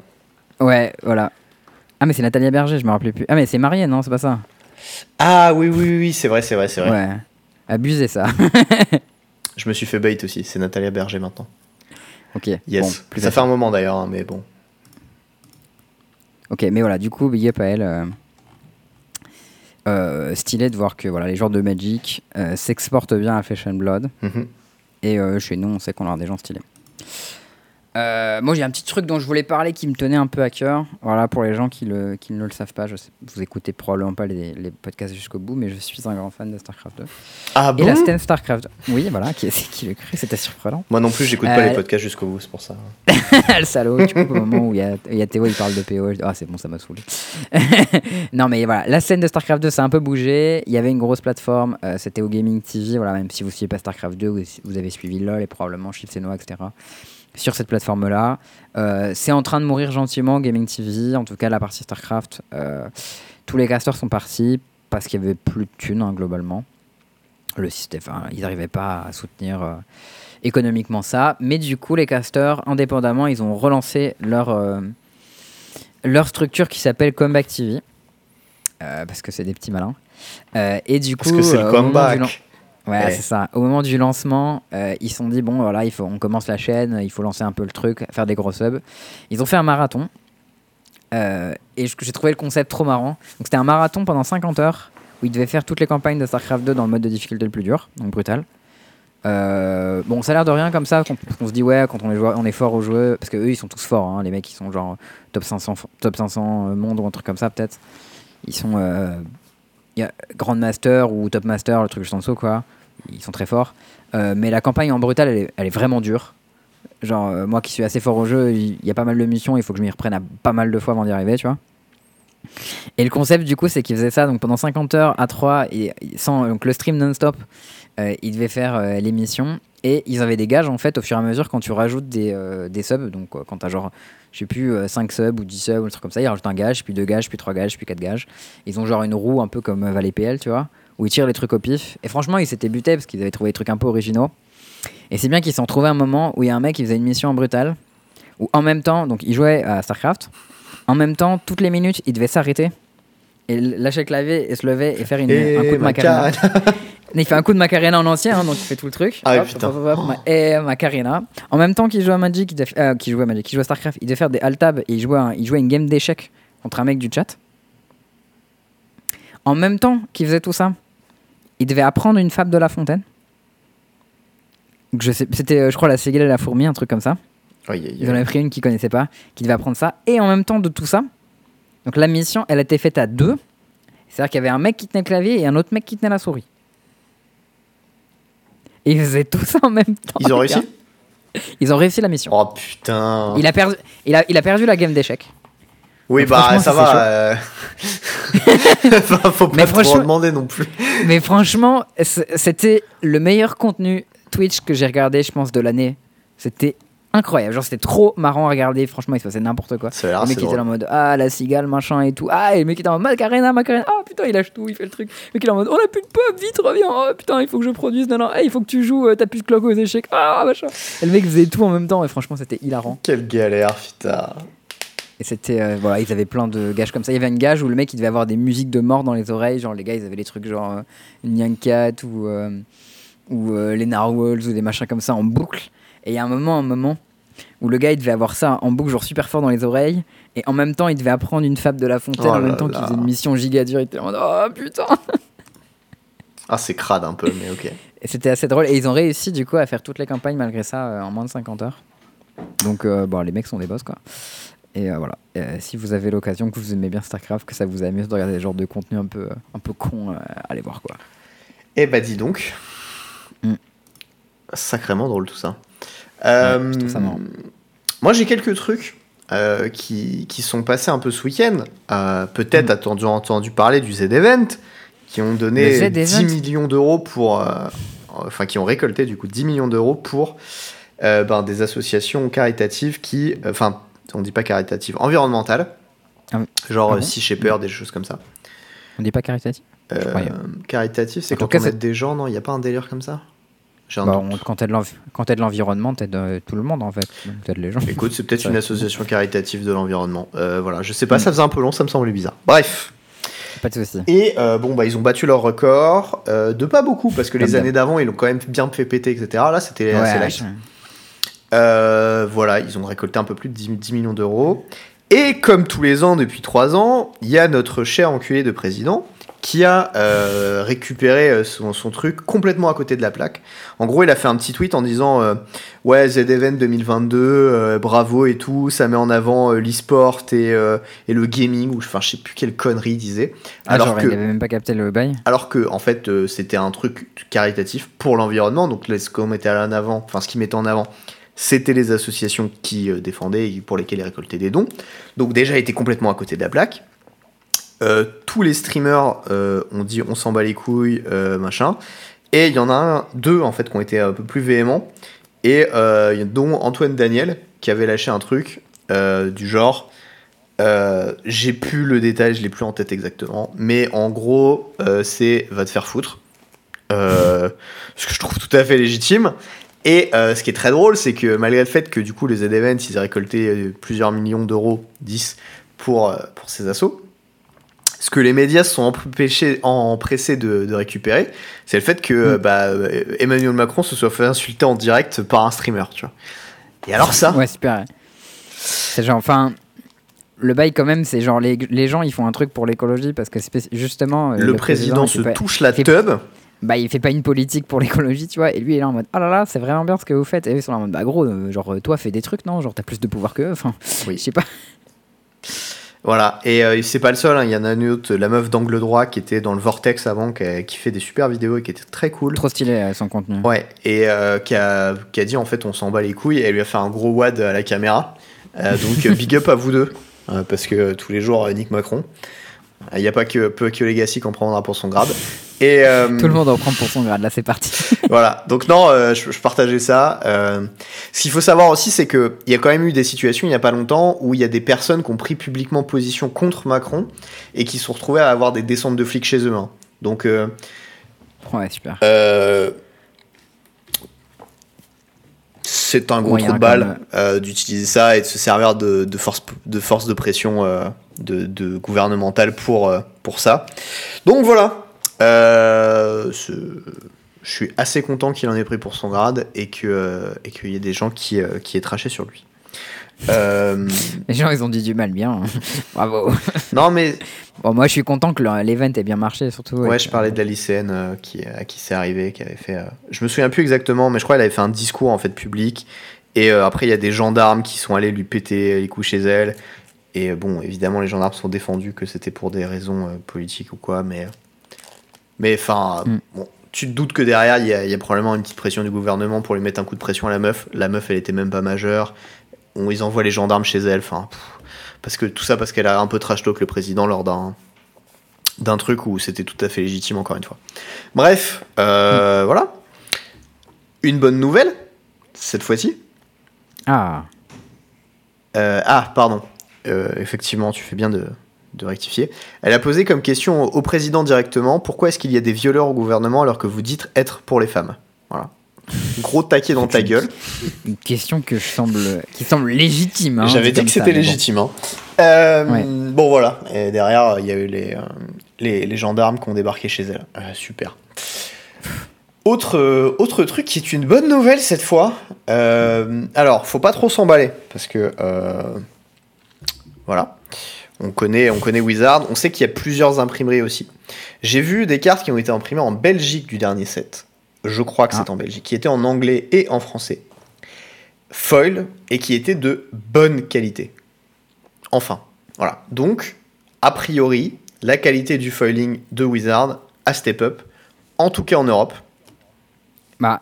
Speaker 1: Ouais, voilà. Ah, mais c'est Natalia Berger, je me rappelais plus. Ah, mais c'est Marianne, non, c'est pas ça.
Speaker 2: Ah oui, oui, oui, c'est vrai, c'est vrai, c'est vrai.
Speaker 1: Ouais. Abusé ça.
Speaker 2: Je me suis fait bait aussi, c'est Natalia Berger maintenant.
Speaker 1: ok.
Speaker 2: Yes.
Speaker 1: Bon, plus
Speaker 2: ça fait un moment d'ailleurs, hein, mais bon.
Speaker 1: Ok, mais voilà, du coup, big up à elle. euh, euh, stylé de voir que voilà, les joueurs de Magic euh, s'exportent bien à and Blood.
Speaker 2: Mhm.
Speaker 1: Et euh, chez nous, on sait qu'on a des gens stylés. Euh, moi, j'ai un petit truc dont je voulais parler qui me tenait un peu à cœur. Voilà, pour les gens qui, le, qui ne le savent pas, je sais, vous écoutez probablement pas les, les podcasts jusqu'au bout, mais je suis un grand fan de StarCraft 2.
Speaker 2: Ah
Speaker 1: Et
Speaker 2: bon
Speaker 1: la scène StarCraft. Oui, voilà, qui, qui le cru, c'était surprenant.
Speaker 2: Moi non plus, j'écoute pas
Speaker 1: Euh,
Speaker 2: les podcasts jusqu'au bout, c'est pour ça.
Speaker 1: le salaud, tu coupes au moment où il y a, il y a Théo, il parle de PO. je dis, Ah, c'est bon, ça m'a saoulé. non, mais voilà, la scène de StarCraft 2, ça a un peu bougé. Il y avait une grosse plateforme, euh, c'était au Gaming TV. Voilà, même si vous suivez pas StarCraft 2, vous, vous avez suivi LoL et probablement Chips et Noah, etc. Sur cette plateforme-là. Euh, c'est en train de mourir gentiment, Gaming TV, en tout cas la partie StarCraft. euh, tous les casters sont partis parce qu'il y avait plus de thunes, hein, globalement. Le système, enfin, ils n'arrivaient pas à soutenir. euh, économiquement ça. Mais du coup, les casters, indépendamment, ils ont relancé leur, leur structure qui s'appelle Comeback TV. Parce que c'est des petits malins. Et du coup,
Speaker 2: Parce que c'est le comeback.
Speaker 1: Ouais,
Speaker 2: Ouais.
Speaker 1: c'est ça. Au moment du lancement, euh, ils se sont dit bon, voilà, il faut, on commence la chaîne, il faut lancer un peu le truc, faire des gros subs. Ils ont fait un marathon. Euh, et j'ai trouvé le concept trop marrant. Donc c'était un marathon pendant 50 heures où ils devaient faire toutes les campagnes de StarCraft 2 dans le mode de difficulté le plus dur, donc brutal. Euh, bon, ça a l'air de rien comme ça, qu'on on se dit ouais, quand on est, joueur, on est fort aux joueurs, parce que eux ils sont tous forts, hein, les mecs ils sont genre top 500, f- top 500 euh, monde ou un truc comme ça peut-être. Ils sont euh, il y a Grandmaster ou Top Master, le truc juste en dessous quoi. Ils sont très forts. Euh, mais la campagne en brutal, elle est, vraiment dure. Genre, euh, moi qui suis assez fort au jeu, il y a pas mal de missions, il faut que je m'y reprenne à pas mal de fois avant d'y arriver, tu vois. Et le concept, du coup, c'est qu'ils faisaient ça donc pendant 50 heures à 3, et, sans, donc le stream non-stop, euh, ils devaient faire euh, les missions. Et ils avaient des gages, en fait, au fur et à mesure, quand tu rajoutes des, des subs. Donc, quand t'as genre, je sais plus, euh, 5 subs ou 10 subs ou un truc comme ça, ils rajoutent un gage, puis 2 gages, puis 3 gages, puis 4 gages. Ils ont genre une roue un peu comme Valet PL, tu vois, où ils tirent les trucs au pif. Et franchement, ils s'étaient butés parce qu'ils avaient trouvé des trucs un peu originaux. Et c'est bien qu'ils se sont trouvés un moment où il y a un mec qui faisait une mission en brutal, où en même temps, donc il jouait à StarCraft, en même temps, toutes les minutes, il devait s'arrêter et lâcher le clavier et se lever et faire une,
Speaker 2: Et
Speaker 1: un coup de Macarena.
Speaker 2: Macarena.
Speaker 1: Il fait un coup de Macarena en ancien, hein, donc il fait tout le truc.
Speaker 2: Ah
Speaker 1: Hop,
Speaker 2: putain.
Speaker 1: hop, hop, et Macarena. En même temps qu'il jouait à Magic, il devait, euh, qu'il jouait à Magic, qu'il jouait à StarCraft, il devait faire des alt-tab et il jouait, un- il jouait une game d'échecs contre un mec du chat. En même temps qu'il faisait tout ça, il devait apprendre une fable de La Fontaine. Donc je sais, c'était, euh, je crois, la cigale et la fourmi, un truc comme ça.
Speaker 2: Aïe,
Speaker 1: Ils en avaient pris une qui connaissait pas, qui devait apprendre ça. Et en même temps de tout ça, donc la mission, elle a été faite à deux. C'est-à-dire qu'il y avait un mec qui tenait le clavier et un autre mec qui tenait la souris. Et ils faisaient tout ça en même temps.
Speaker 2: Ils ont réussi?
Speaker 1: Ils ont réussi la mission.
Speaker 2: Oh putain.
Speaker 1: Il, a perdu, il, a, il a perdu la game d'échecs.
Speaker 2: Oui, bah ça
Speaker 1: ça,
Speaker 2: va. euh. Enfin, Faut
Speaker 1: Mais
Speaker 2: pas trop
Speaker 1: franchement-
Speaker 2: en demander non plus.
Speaker 1: Mais franchement, c'était le meilleur contenu Twitch que j'ai regardé, je pense, de l'année. C'était incroyable. Genre, c'était trop marrant à regarder. Franchement, il se passait n'importe quoi. Le mec qui était en mode Ah, la cigale, machin et tout. Ah, et le mec qui était en mode Macarena, Macarena. Ah, putain, il lâche tout, il fait le truc. Le mec qui est en mode On a plus de pub, vite, reviens. Oh, putain, il faut que je produise. Non, non, hey, il faut que tu joues. euh, T'as plus de cloque aux échecs. Ah, machin. Et le mec faisait tout en même temps. Et franchement, c'était hilarant.
Speaker 2: Quelle galère, putain.
Speaker 1: Et c'était. euh, voilà, ils avaient plein de gages comme ça. Il y avait une gage où le mec, il devait avoir des musiques de mort dans les oreilles. Genre, les gars, ils avaient des trucs genre euh, Nyan Cat ou. euh, ou les narwhals ou des machins comme ça en boucle. Et il y a un moment, un moment où le gars il devait avoir ça en boucle, genre super fort dans les oreilles. Et en même temps, il devait apprendre une fable de La Fontaine
Speaker 2: Oh
Speaker 1: en même temps qu'il faisait une mission giga dure. Il était en mode oh putain!
Speaker 2: Ah, c'est crade un peu, mais ok.
Speaker 1: Et c'était assez drôle. Et ils ont réussi du coup à faire toutes les campagnes malgré ça euh, en moins de 50 heures. Donc euh, bon, les mecs sont des boss quoi. Et euh, voilà. Euh, si vous avez l'occasion, que vous aimez bien StarCraft, que ça vous amuse de regarder des genres de contenu un peu, un peu con, euh, allez voir quoi.
Speaker 2: Eh bah, dis donc.
Speaker 1: Mm.
Speaker 2: Sacrément drôle tout ça.
Speaker 1: Je
Speaker 2: moi, j'ai quelques trucs qui, qui sont passés un peu ce week-end. Peut-être
Speaker 1: Mm.
Speaker 2: attendu, entendu parler du Z-Event, qui ont donné
Speaker 1: Le
Speaker 2: 10
Speaker 1: Z-Event
Speaker 2: millions d'euros pour. enfin, qui ont récolté du coup 10 millions d'euros pour euh, ben, des associations caritatives qui. euh, Enfin, on dit pas caritatives, environnementales.
Speaker 1: Ah oui.
Speaker 2: Genre
Speaker 1: Ah
Speaker 2: euh,
Speaker 1: bon
Speaker 2: Sea Shepherd, des choses comme ça.
Speaker 1: On dit pas caritatif
Speaker 2: Euh, caritatif, c'est quand
Speaker 1: cas,
Speaker 2: on aide des gens, non? Il n'y a pas un délire comme ça? J'ai
Speaker 1: Bah, on- Quand t'aides l'environnement, t'aides euh, tout le monde en fait. T'aides les gens.
Speaker 2: Écoute, c'est peut-être une association caritative de l'environnement. Euh, voilà, je sais pas,
Speaker 1: Mm.
Speaker 2: ça faisait un peu long, ça me semblait bizarre. Bref.
Speaker 1: Pas de soucis.
Speaker 2: Et euh, bon, bah, ils ont battu leur record, de pas beaucoup, parce que les années d'avant, ils l'ont quand même bien fait péter, etc. Là, c'était
Speaker 1: Ouais,
Speaker 2: assez
Speaker 1: ouais.
Speaker 2: Euh, voilà, ils ont récolté un peu plus de 10, 10 millions d'euros. Et comme tous les ans, depuis 3 ans, il y a notre cher enculé de président qui a euh, récupéré euh, son, son truc complètement à côté de la plaque. En gros, il a fait un petit tweet en disant euh, Ouais, Z-Event 2022, euh, bravo et tout, ça met en avant l'e-sport et, et le gaming, ou enfin, je sais plus quelle connerie il disait.
Speaker 1: Ah,
Speaker 2: Alors
Speaker 1: genre,
Speaker 2: que-
Speaker 1: il avait même pas capté le bail.
Speaker 2: Alors que, en fait, c'était un truc caritatif pour l'environnement. Donc, là, ce qu'on mettait en avant, enfin, ce qu'ils mettaient en avant, c'était les associations qui euh, défendaient et pour lesquelles ils récoltaient des dons. Donc, déjà, il était complètement à côté de la plaque. Euh, tous les streamers euh, ont dit on s'en bat les couilles, machin. Et il y en a deux, en fait, qui ont été un peu plus véhéments. Et dont Antoine Daniel, qui avait lâché un truc du genre. J'ai plus le détail, je l'ai plus en tête exactement, mais en gros, c'est va te faire foutre. Ce que je trouve tout à fait légitime. Et euh, ce qui est très drôle, c'est que malgré le fait que du coup les Z-Events, ils aient récolté euh, plusieurs millions d'euros, 10, pour, euh, pour ces assauts, ce que les médias sont empêchés, empressés de, de récupérer, c'est le fait que euh, bah, Emmanuel Macron se soit fait insulter en direct par un streamer, tu vois. Et alors ça,
Speaker 1: Ouais, super. C'est genre, enfin, le bail quand même, c'est genre les, les gens ils font un truc pour l'écologie parce que justement euh,
Speaker 2: le, président, se
Speaker 1: pas-
Speaker 2: touche la tub.
Speaker 1: Bah il fait pas une politique pour l'écologie, tu vois, et lui il est là en mode ah là là, c'est vraiment bien ce que vous faites, et eux ils sont là en mode bah gros, euh, genre euh, toi fais des trucs, non, genre t'as plus de pouvoir que eux, enfin,
Speaker 2: Oui.
Speaker 1: je sais pas.
Speaker 2: Voilà, et euh, c'est pas le seul, hein, il y en a une autre, la meuf d'angle droit qui était dans le Vortex avant, qui, a- qui fait des super vidéos et qui était très cool.
Speaker 1: Trop stylé son contenu.
Speaker 2: Ouais, et euh, qui, a, qui a dit en fait on s'en bat les couilles, et elle lui a fait un gros wad à la caméra. Donc big up à vous deux, parce que tous les jours, Nick Macron. Il n'y a pas que, peu que Legacy qui en prendra pour son grade. Et, euh,
Speaker 1: Tout le monde en prend pour son grade, là c'est parti.
Speaker 2: voilà, donc non, euh, je, je partageais ça. Euh, ce qu'il faut savoir aussi, c'est qu'il y a quand même eu des situations il n'y a pas longtemps où il y a des personnes qui ont pris publiquement position contre Macron et qui se sont retrouvées à avoir des descentes de flics chez eux. hein. Donc,
Speaker 1: ouais, super.
Speaker 2: c'est un gros
Speaker 1: Moyen
Speaker 2: trou de balle d'utiliser ça et de se servir de, de force, de force de pression de, de gouvernementale pour, pour ça. Donc voilà. Euh, ce- je suis assez content qu'il en ait pris pour son grade et que euh, qu'il y ait des gens qui, euh, qui aient traché sur lui. Euh,
Speaker 1: Les gens ils ont dit du mal, bien. Bravo.
Speaker 2: non mais
Speaker 1: Bon, moi je suis content que le- l'event ait bien marché, surtout.
Speaker 2: Ouais, je parlais de la lycéenne euh, qui, à qui c'est arrivé, qui avait fait. je me souviens plus exactement, mais je crois qu'elle avait fait un discours en fait public. Et après, il y a des gendarmes qui sont allés lui péter les coups chez elle. Et bon, évidemment, les gendarmes sont défendus que c'était pour des raisons politiques ou quoi, mais. Mais enfin,
Speaker 1: Mm.
Speaker 2: bon, tu te doutes que derrière, il y, a- il y a probablement une petite pression du gouvernement pour lui mettre un coup de pression à la meuf. La meuf, elle était même pas majeure. On, ils envoient les gendarmes chez elle. Enfin, parce que tout ça parce qu'elle a un peu trash talk le président lors d'un d'un truc où c'était tout à fait légitime encore une fois. Bref, euh, voilà. Une bonne nouvelle cette fois-ci.
Speaker 1: Ah,
Speaker 2: Euh, ah, pardon. Euh, effectivement, tu fais bien de, de rectifier. Elle a posé comme question au, président directement pourquoi est-ce qu'il y a des violeurs au gouvernement alors que vous dites être pour les femmes? Voilà. Gros taquet dans ta gueule.
Speaker 1: une question que je semble, qui semble légitime. hein,
Speaker 2: J'avais
Speaker 1: dit
Speaker 2: que c'était
Speaker 1: bon.
Speaker 2: légitime. hein. Euh,
Speaker 1: Ouais.
Speaker 2: Bon, voilà. Et derrière, il y a eu les, euh, les, les gendarmes qui ont débarqué chez elle. Euh, super. Autre, euh, autre truc qui est une bonne nouvelle cette fois. Euh, alors, faut pas trop s'emballer parce que euh, voilà, on connaît, on connaît Wizard. On sait qu'il y a plusieurs imprimeries aussi. J'ai vu des cartes qui ont été imprimées en Belgique du dernier set. Je crois que
Speaker 1: Ah.
Speaker 2: c'est en Belgique, qui étaient en anglais et en français. Foil et qui étaient de bonne qualité. Enfin, voilà. Donc, a priori, la qualité du foiling de Wizard a step up, en tout cas en Europe.
Speaker 1: Bah,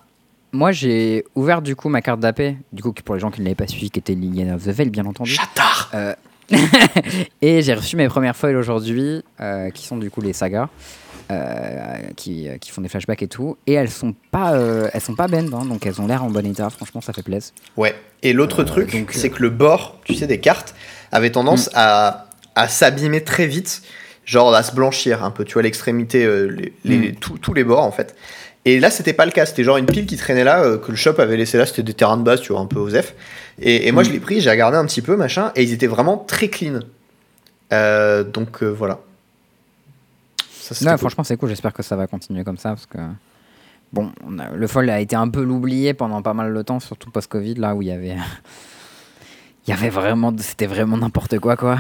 Speaker 1: moi j'ai ouvert du coup ma carte d'AP, du coup pour les gens qui ne l'avaient pas suivi, qui était Liliana of the Veil, bien entendu.
Speaker 2: Chatard
Speaker 1: Euh, et j'ai reçu mes premières foils aujourd'hui, euh, qui sont du coup les sagas, euh, qui, qui font des flashbacks et tout. Et elles sont pas, euh, elles sont pas bend, hein, donc elles ont l'air en bon état. Franchement, ça fait plaisir.
Speaker 2: Ouais. Et l'autre
Speaker 1: Euh,
Speaker 2: truc, c'est que le bord, tu sais, des cartes, avait tendance à, à s'abîmer très vite, genre à se blanchir un peu, tu vois, l'extrémité, euh, les, les-
Speaker 1: Mm.
Speaker 2: tous- tous les bords en fait. Et là, c'était pas le cas, c'était genre une pile qui traînait là, euh, que le shop avait laissé là, c'était des terrains de base, tu vois, un peu osef. Et, et moi,
Speaker 1: Mm.
Speaker 2: je l'ai pris, j'ai regardé un petit peu, machin, et ils étaient vraiment très clean. Euh, donc euh, voilà. Ça, cool.
Speaker 1: franchement, c'est cool. J'espère que ça va continuer comme ça parce que bon, on a- le foil a été un peu l'oublié pendant pas mal de temps, surtout post-Covid, là où il y avait, il y avait vraiment, c'était vraiment n'importe quoi, quoi.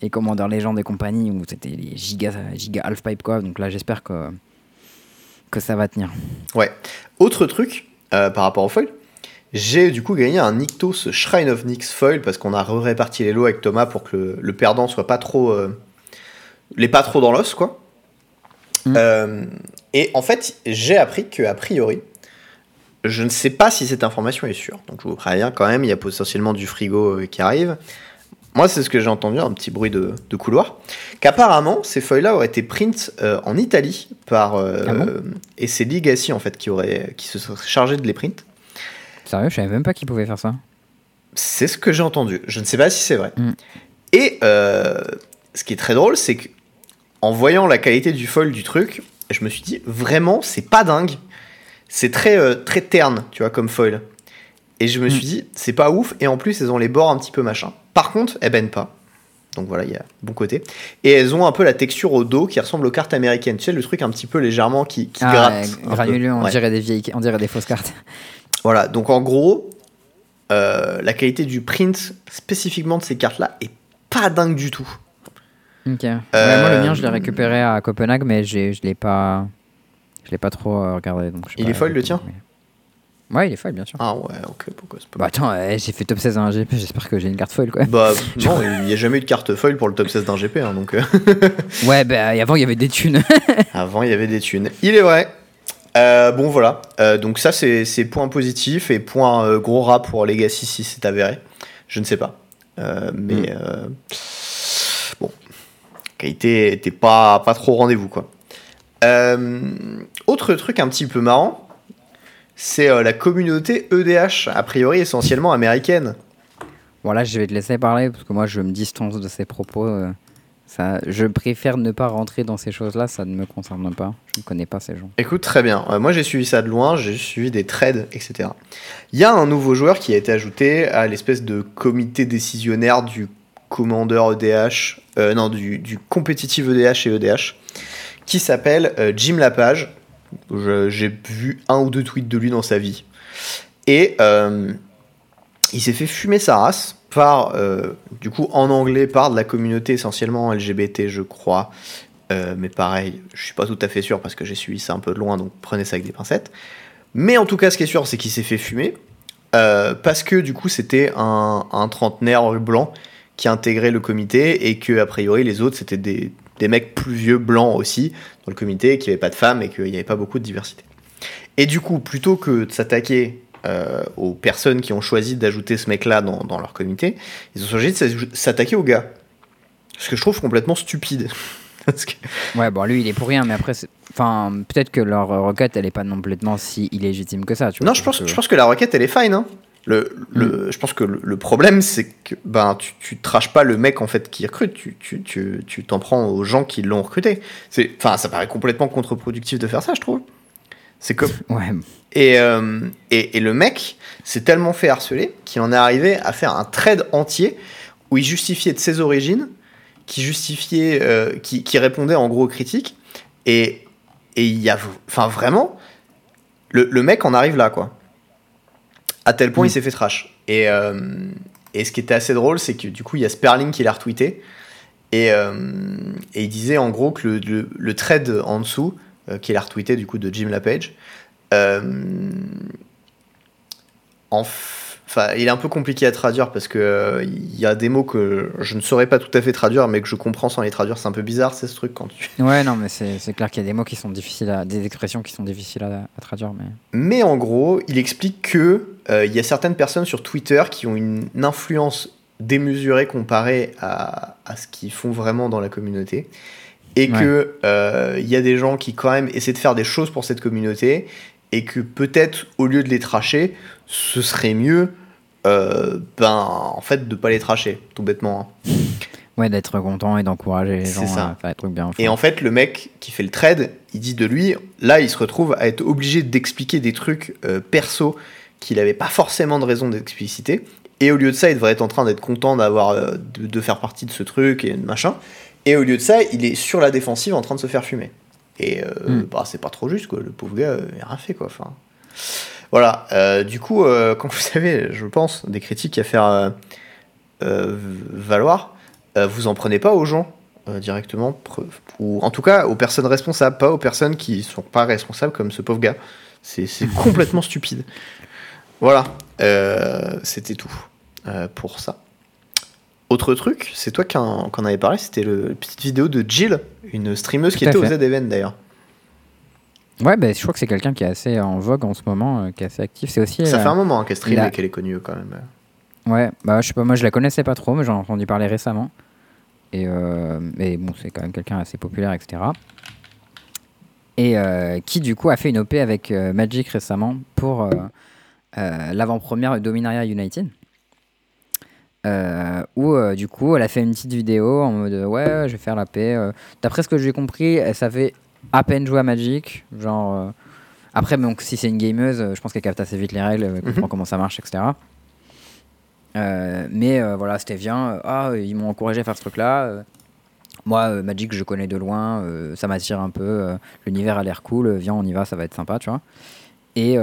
Speaker 1: Et Commander Legend et compagnie où c'était les gigas, gigas half pipe, quoi. Donc là, j'espère que que ça va tenir.
Speaker 2: Ouais. Autre truc euh, par rapport au foil, j'ai du coup gagné un Nyctos Shrine of Nyx foil parce qu'on a réparti les lots avec Thomas pour que le, le perdant soit pas trop. euh, les pas trop dans l'os, quoi.
Speaker 1: Mm.
Speaker 2: Euh, et en fait, j'ai appris que a priori, je ne sais pas si cette information est sûre. Donc je vous préviens quand même, il y a potentiellement du frigo euh, qui arrive. Moi, c'est ce que j'ai entendu, un petit bruit de, de couloir. Qu'apparemment, ces feuilles-là auraient été print euh, en Italie par. euh,
Speaker 1: Ah bon?
Speaker 2: et c'est Legacy, en fait, qui, aurait, qui se serait chargé de les print.
Speaker 1: Sérieux, je savais même pas qu'ils pouvaient faire ça.
Speaker 2: C'est ce que j'ai entendu. Je ne sais pas si c'est vrai.
Speaker 1: Mm.
Speaker 2: Et euh, ce qui est très drôle, c'est que en voyant la qualité du foil du truc, je me suis dit vraiment, c'est pas dingue. C'est très euh, très terne, tu vois, comme foil. Et je me
Speaker 1: Mm.
Speaker 2: suis dit, c'est pas ouf. Et en plus, elles ont les bords un petit peu machin. Par contre, elles baignent pas. Donc voilà, il y a bon côté. Et elles ont un peu la texture au dos qui ressemble aux cartes américaines. Tu sais, le truc un petit peu légèrement qui, qui
Speaker 1: Ah,
Speaker 2: gratte.
Speaker 1: granuleux, on
Speaker 2: Ouais.
Speaker 1: dirait des vieilles, on dirait des fausses cartes.
Speaker 2: Voilà, donc en gros, euh, la qualité du print spécifiquement de ces cartes-là est pas dingue du tout.
Speaker 1: Ok. Ouais,
Speaker 2: Euh,
Speaker 1: moi, le mien, je l'ai récupéré à Copenhague, mais je l'ai pas, je l'ai pas trop euh, regardé. Donc je sais
Speaker 2: Il
Speaker 1: pas
Speaker 2: est foil, le tien
Speaker 1: mais- Ouais, il est foil, bien sûr.
Speaker 2: Ah ouais, ok, pourquoi c'est pas
Speaker 1: Bah attends, euh, j'ai fait top 16 à un GP, j'espère que j'ai une carte foil quoi.
Speaker 2: Bah non, il n'y a jamais eu de carte foil pour le top 16 d'un GP, hein, donc euh,
Speaker 1: Ouais, bah avant il y avait des thunes.
Speaker 2: avant il y avait des thunes. Il est vrai. Euh, bon voilà, Euh, donc ça c'est c'est point positif et point euh, gros rat pour Legacy si c'est avéré. Je ne sais pas. Mais euh, bon, qualité était pas, pas trop au rendez-vous quoi. Autre truc un petit peu marrant, c'est la communauté EDH, a priori essentiellement américaine.
Speaker 1: Voilà, je vais te laisser parler parce que moi je me distance de ces propos. Je préfère ne pas rentrer dans ces choses-là, ça ne me concerne pas. Je ne connais pas ces gens.
Speaker 2: Écoute, très bien. Euh, moi, j'ai suivi ça de loin, j'ai suivi des trades, etc. Il y a un nouveau joueur qui a été ajouté à l'espèce de comité décisionnaire du commandeur EDH, euh, non, du, du compétitif EDH et EDH, qui s'appelle euh, Jim Lapage. J'ai vu un ou deux tweets de lui dans sa vie. Et il s'est fait fumer sa race par, euh, du coup, en anglais, par de la communauté essentiellement LGBT, je crois. Euh, mais pareil, je suis pas tout à fait sûr parce que j'ai suivi ça un peu de loin, donc prenez ça avec des pincettes. Mais en tout cas, ce qui est sûr, c'est qu'il s'est fait fumer. euh, parce que du coup, c'était un, trentenaire blanc qui intégrait le comité et que, a priori, les autres, c'était des, mecs plus vieux blancs aussi dans le comité, qui n'avaient pas de femmes et qu'il n'y avait pas beaucoup de diversité. Et du coup, plutôt que de s'attaquer euh, aux personnes qui ont choisi d'ajouter ce mec-là dans, dans leur comité, ils ont choisi de s'attaquer aux gars. Ce que je trouve complètement stupide. Parce que-
Speaker 1: Ouais, bon, lui il est pour rien, mais après, enfin, peut-être que leur requête elle est pas complètement si illégitime que ça. Tu vois,
Speaker 2: Non, je pense,
Speaker 1: Donc, euh,
Speaker 2: je pense que la requête, elle est fine. Hein. Le, le,
Speaker 1: Mm.
Speaker 2: Je pense que le, problème, c'est que ben, tu, tu traches pas le mec en fait qui recrute, tu tu- tu tu t'en prends aux gens qui l'ont recruté. Enfin, ça paraît complètement contre-productif de faire ça, je trouve. C'est comme.
Speaker 1: Ouais,
Speaker 2: Et, euh, et, et le mec s'est tellement fait harceler qu'il en est arrivé à faire un trade entier où il justifiait de ses origines, qui justifiait, euh, qui, qui répondait en gros aux critiques. Et et il y a, enfin vraiment, le, le mec en arrive là, quoi. À tel point, il s'est fait trash. Et, euh, et ce qui était assez drôle, c'est que du coup, il y a Sperling qui l'a retweeté. Et, et il disait en gros que le, le, le trade en dessous, euh, qu'il a retweeté du coup de Jim LaPage, euh, Enfin, il est un peu compliqué à traduire parce que euh, il y a des mots que je ne saurais pas tout à fait traduire, mais que je comprends sans les traduire. C'est un peu bizarre, c'est ce truc quand tu.
Speaker 1: Ouais, non, mais c'est c'est clair qu'il y a des mots qui sont difficiles à. des expressions qui sont difficiles à, à traduire, mais.
Speaker 2: Mais en gros, il explique que euh, il y a certaines personnes sur Twitter qui ont une influence démesurée comparée à, à ce qu'ils font vraiment dans la communauté. Et
Speaker 1: Ouais.
Speaker 2: que euh, il y a des gens qui quand même essaient de faire des choses pour cette communauté et que peut-être au lieu de les tracher, ce serait mieux euh, ben en fait de pas les tracher tout bêtement. hein.
Speaker 1: Ouais, d'être content et d'encourager les
Speaker 2: C'est
Speaker 1: gens
Speaker 2: ça.
Speaker 1: à faire des trucs bien.
Speaker 2: Et en fait, le mec qui fait le trade, il dit de lui, là, il se retrouve à être obligé d'expliquer des trucs euh, perso qu'il n'avait pas forcément de raison d'expliciter. Et au lieu de ça, il devrait être en train d'être content d'avoir euh, de, de faire partie de ce truc et machin. Et au lieu de ça, il est sur la défensive en train de se faire fumer. Et euh,
Speaker 1: Mm.
Speaker 2: bah, c'est pas trop juste, quoi. Le pauvre gars, il a rien fait, quoi. Enfin, voilà. Euh, du coup, euh, quand vous avez, je pense, des critiques à faire valoir, vous en prenez pas aux gens directement, ou en tout cas aux personnes responsables, pas aux personnes qui sont pas responsables comme ce pauvre gars. C'est complètement stupide. Voilà, c'était tout pour ça. Autre truc, c'est toi qui en, avais parlé, c'était le la petite vidéo de Jill, une streameuse qui
Speaker 1: Tout
Speaker 2: était au
Speaker 1: fait.
Speaker 2: Z-Event d'ailleurs.
Speaker 1: Ouais, bah, je crois que c'est quelqu'un qui est assez en vogue en ce moment, euh, qui est assez actif. C'est aussi.
Speaker 2: Ça
Speaker 1: euh,
Speaker 2: fait un moment hein, qu'elle stream
Speaker 1: a-
Speaker 2: et qu'elle est connue quand même.
Speaker 1: Ouais, bah je sais pas, moi je la connaissais pas trop, mais j'en ai entendu parler récemment. Et, euh, et bon, c'est quand même quelqu'un assez populaire, etc. Et euh, qui du coup a fait une OP avec euh, Magic récemment pour euh, euh, l'avant-première de Dominaria United. Euh, où euh, du coup elle a fait une petite vidéo en mode euh, ouais je vais faire la paix. euh. D'après ce que j'ai compris, elle savait à peine jouer à Magic. Genre après donc si c'est une gameuse, je pense qu'elle capte assez vite les règles, elle comprend comment ça marche, etc. Mais voilà, c'était bien. ah, ils m'ont encouragé à faire ce truc-là. moi, Magic, je connais de loin. ça m'attire un peu. L'univers a l'air cool. viens, on y va, ça va être sympa, tu vois. Et,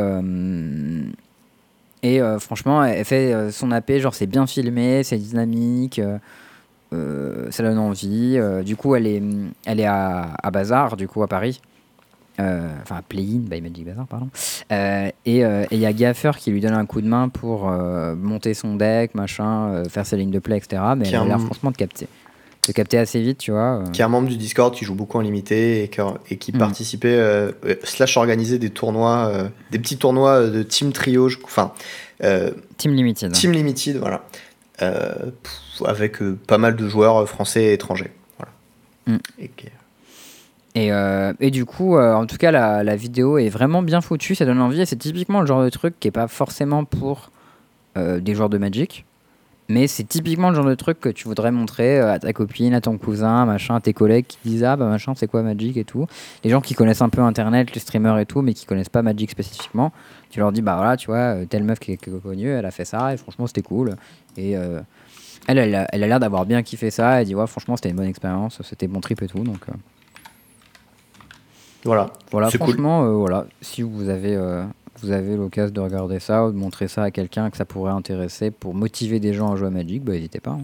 Speaker 1: et euh, franchement, elle fait euh, son AP, genre c'est bien filmé, c'est dynamique. euh, euh, ça donne envie. du coup, elle est, elle est à, à Bazar, du coup, à Paris. Enfin, à Play-in by Magic Bazar, pardon. Et il y a Gaffer qui lui donne un coup de main pour monter son deck, machin, faire ses lignes de play, etc. Mais
Speaker 2: Qui
Speaker 1: elle a
Speaker 2: a
Speaker 1: l'air
Speaker 2: un-
Speaker 1: franchement de capter. De capter assez vite, tu vois. euh.
Speaker 2: Qui est un membre du Discord qui joue beaucoup en limité et, qui- et qui
Speaker 1: Mm.
Speaker 2: participait, euh, euh, slash organisait des tournois, euh, des petits tournois de team trio, je- enfin, euh,
Speaker 1: Team Limited.
Speaker 2: Team Limited, voilà. Pff, avec pas mal de joueurs français et étrangers. Voilà.
Speaker 1: Mm.
Speaker 2: Et
Speaker 1: Et, et du coup, en tout cas, la, la vidéo est vraiment bien foutue, ça donne envie. Et c'est typiquement le genre de truc qui est pas forcément pour des joueurs de Magic. Mais c'est typiquement le genre de truc que tu voudrais montrer euh, à ta copine, à ton cousin, machin, à tes collègues qui disent Ah bah machin, c'est quoi Magic et tout. Les gens qui connaissent un peu Internet, les streamers et tout, mais qui connaissent pas Magic spécifiquement, tu leur dis Bah voilà, tu vois, euh, telle meuf qui est, connue, elle a fait ça et franchement c'était cool. Et euh, elle, elle a elle l'air d'avoir bien kiffé ça. Elle dit Ouais, franchement c'était une bonne expérience, c'était bon trip et tout. Donc. euh,
Speaker 2: Voilà.
Speaker 1: voilà,
Speaker 2: cool.
Speaker 1: franchement, euh, voilà, si vous avez, vous avez l'occasion de regarder ça ou de montrer ça à quelqu'un que ça pourrait intéresser pour motiver des gens à jouer à Magic, bah n'hésitez pas. hein.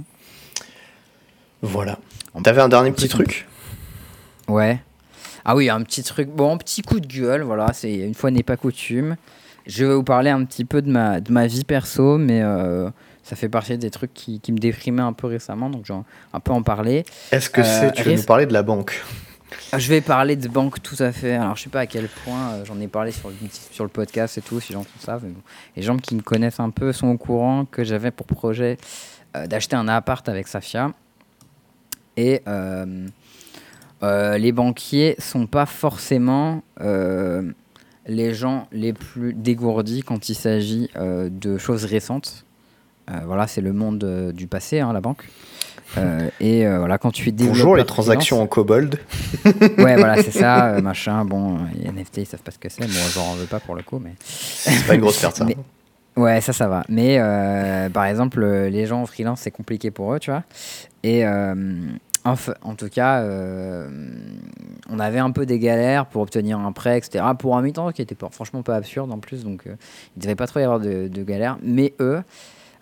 Speaker 2: Voilà. T'avais un dernier petit truc
Speaker 1: Ouais. Ah oui, un petit truc, bon, un petit coup de gueule, voilà, c'est une fois n'est pas coutume. Je vais vous parler un petit peu de ma, de ma vie perso, mais euh, ça fait partie des trucs qui, qui me déprimaient un peu récemment, donc je vais un peu en parler.
Speaker 2: Est-ce que
Speaker 1: Euh,
Speaker 2: c'est tu veux nous parler de la banque?
Speaker 1: Je vais parler de banque tout à fait. Alors je sais pas à quel point euh, j'en ai parlé sur le, podcast et tout, si les gens. Les gens qui me connaissent un peu sont au courant que j'avais pour projet euh, d'acheter un appart avec Safia. Et euh, les banquiers sont pas forcément les gens les plus dégourdis quand il s'agit de choses récentes. Voilà, c'est le monde du passé, hein, la banque. Euh, et euh, voilà, quand tu es
Speaker 2: Bonjour les transactions en kobold.
Speaker 1: Ouais, voilà, c'est ça, euh, machin. Bon, les NFT, ils savent pas ce que c'est. Bon, j'en veux pas pour le coup, mais.
Speaker 2: C'est pas une grosse perte ça.
Speaker 1: Mais- Ouais, ça, ça va. Mais par exemple, les gens en freelance, c'est compliqué pour eux, tu vois. Et euh, en, tout cas, euh, on avait un peu des galères pour obtenir un prêt, etc. Pour un mi-temps qui était pas, franchement pas absurde en plus, donc euh, il devait pas trop y avoir de, de galères. Mais eux,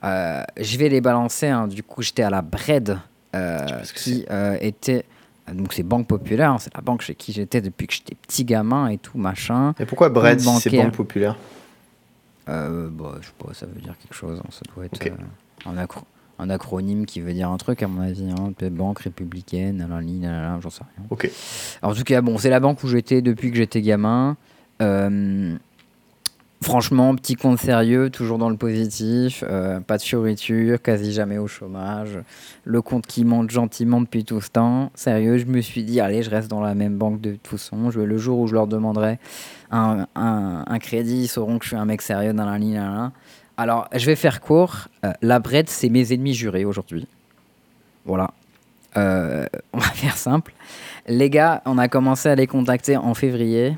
Speaker 1: euh, je vais les balancer. hein. Du coup, j'étais à la Bred, euh, qui euh, était. Donc, c'est Banque Populaire, hein, c'est la banque chez qui j'étais depuis que j'étais petit gamin et tout, machin.
Speaker 2: Et pourquoi Bread si c'est banque populaire
Speaker 1: Euh, bah, je sais pas, ça veut dire quelque chose. hein, Ça doit être un, acro- un acronyme qui veut dire un truc, à mon avis. Banque républicaine, j'en sais rien.
Speaker 2: Ok.
Speaker 1: En tout cas, bon, c'est la banque où j'étais depuis que j'étais gamin. Euh, franchement, petit compte sérieux, toujours dans le positif, euh, pas de fioriture, quasi jamais au chômage. Le compte qui monte gentiment depuis tout ce temps. Sérieux, je me suis dit, allez, je reste dans la même banque de façon. Je, le jour où je leur demanderai un, un- crédit, ils sauront que je suis un mec sérieux dans la ligne. Alors, je vais faire court. Euh, la Bred, c'est mes ennemis jurés aujourd'hui. Voilà. Euh, on va faire simple. Les gars, on a commencé à les contacter en février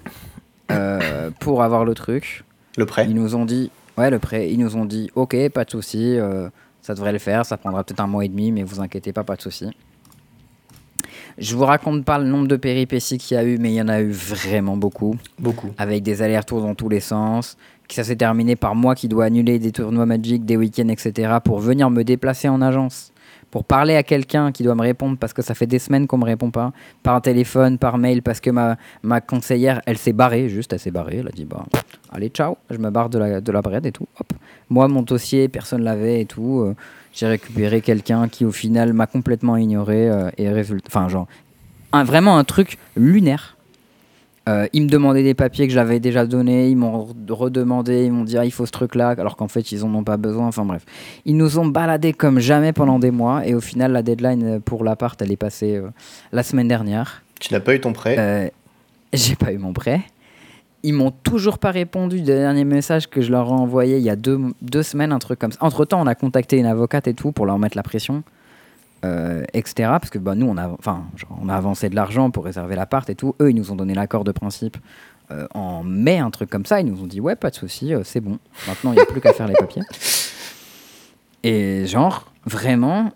Speaker 1: pour avoir le truc.
Speaker 2: Le prêt
Speaker 1: Ils nous ont dit, ouais, le prêt, ils nous ont dit, ok, pas de souci, euh, ça devrait le faire, ça prendra peut-être un mois et demi, mais vous inquiétez pas, pas de souci. Je vous raconte pas le nombre de péripéties qu'il y a eu, mais il y en a eu vraiment beaucoup,
Speaker 2: Beaucoup.
Speaker 1: avec des allers-retours dans tous les sens. Ça s'est terminé par moi qui dois annuler des tournois Magic, des week-ends, etc., pour venir me déplacer en agence, pour parler à quelqu'un qui doit me répondre parce que ça fait des semaines qu'on me répond pas, par téléphone, par mail, parce que ma, conseillère, elle s'est barrée, juste, elle s'est barrée, elle a dit, bah, allez, ciao, je me barre de la, de bread et tout, hop. Moi, mon dossier, personne l'avait et tout. euh, j'ai récupéré quelqu'un qui, au final, m'a complètement ignoré euh, et résultat, enfin, genre, un, vraiment un truc lunaire. Euh, ils me demandaient des papiers que j'avais déjà donnés, ils m'ont re- redemandé, ils m'ont dit ah, il faut ce truc-là, alors qu'en fait ils en ont pas besoin. Enfin bref, ils nous ont baladés comme jamais pendant des mois et au final la deadline pour l'appart elle est passée euh, la semaine dernière.
Speaker 2: Tu n'as pas eu ton prêt?
Speaker 1: Euh, J'ai pas eu mon prêt. Ils m'ont toujours pas répondu du dernier message que je leur ai envoyé il y a deux, deux semaines, un truc comme ça. Entre temps, on a contacté une avocate et tout pour leur mettre la pression, euh, etc. Parce que bah, nous, on a, enfin, on a avancé de l'argent pour réserver l'appart et tout. Eux, ils nous ont donné l'accord de principe euh, en mai, un truc comme ça. Ils nous ont dit ouais, pas de souci, euh, c'est bon. Maintenant, il n'y a plus qu'à faire les papiers. Et genre, vraiment,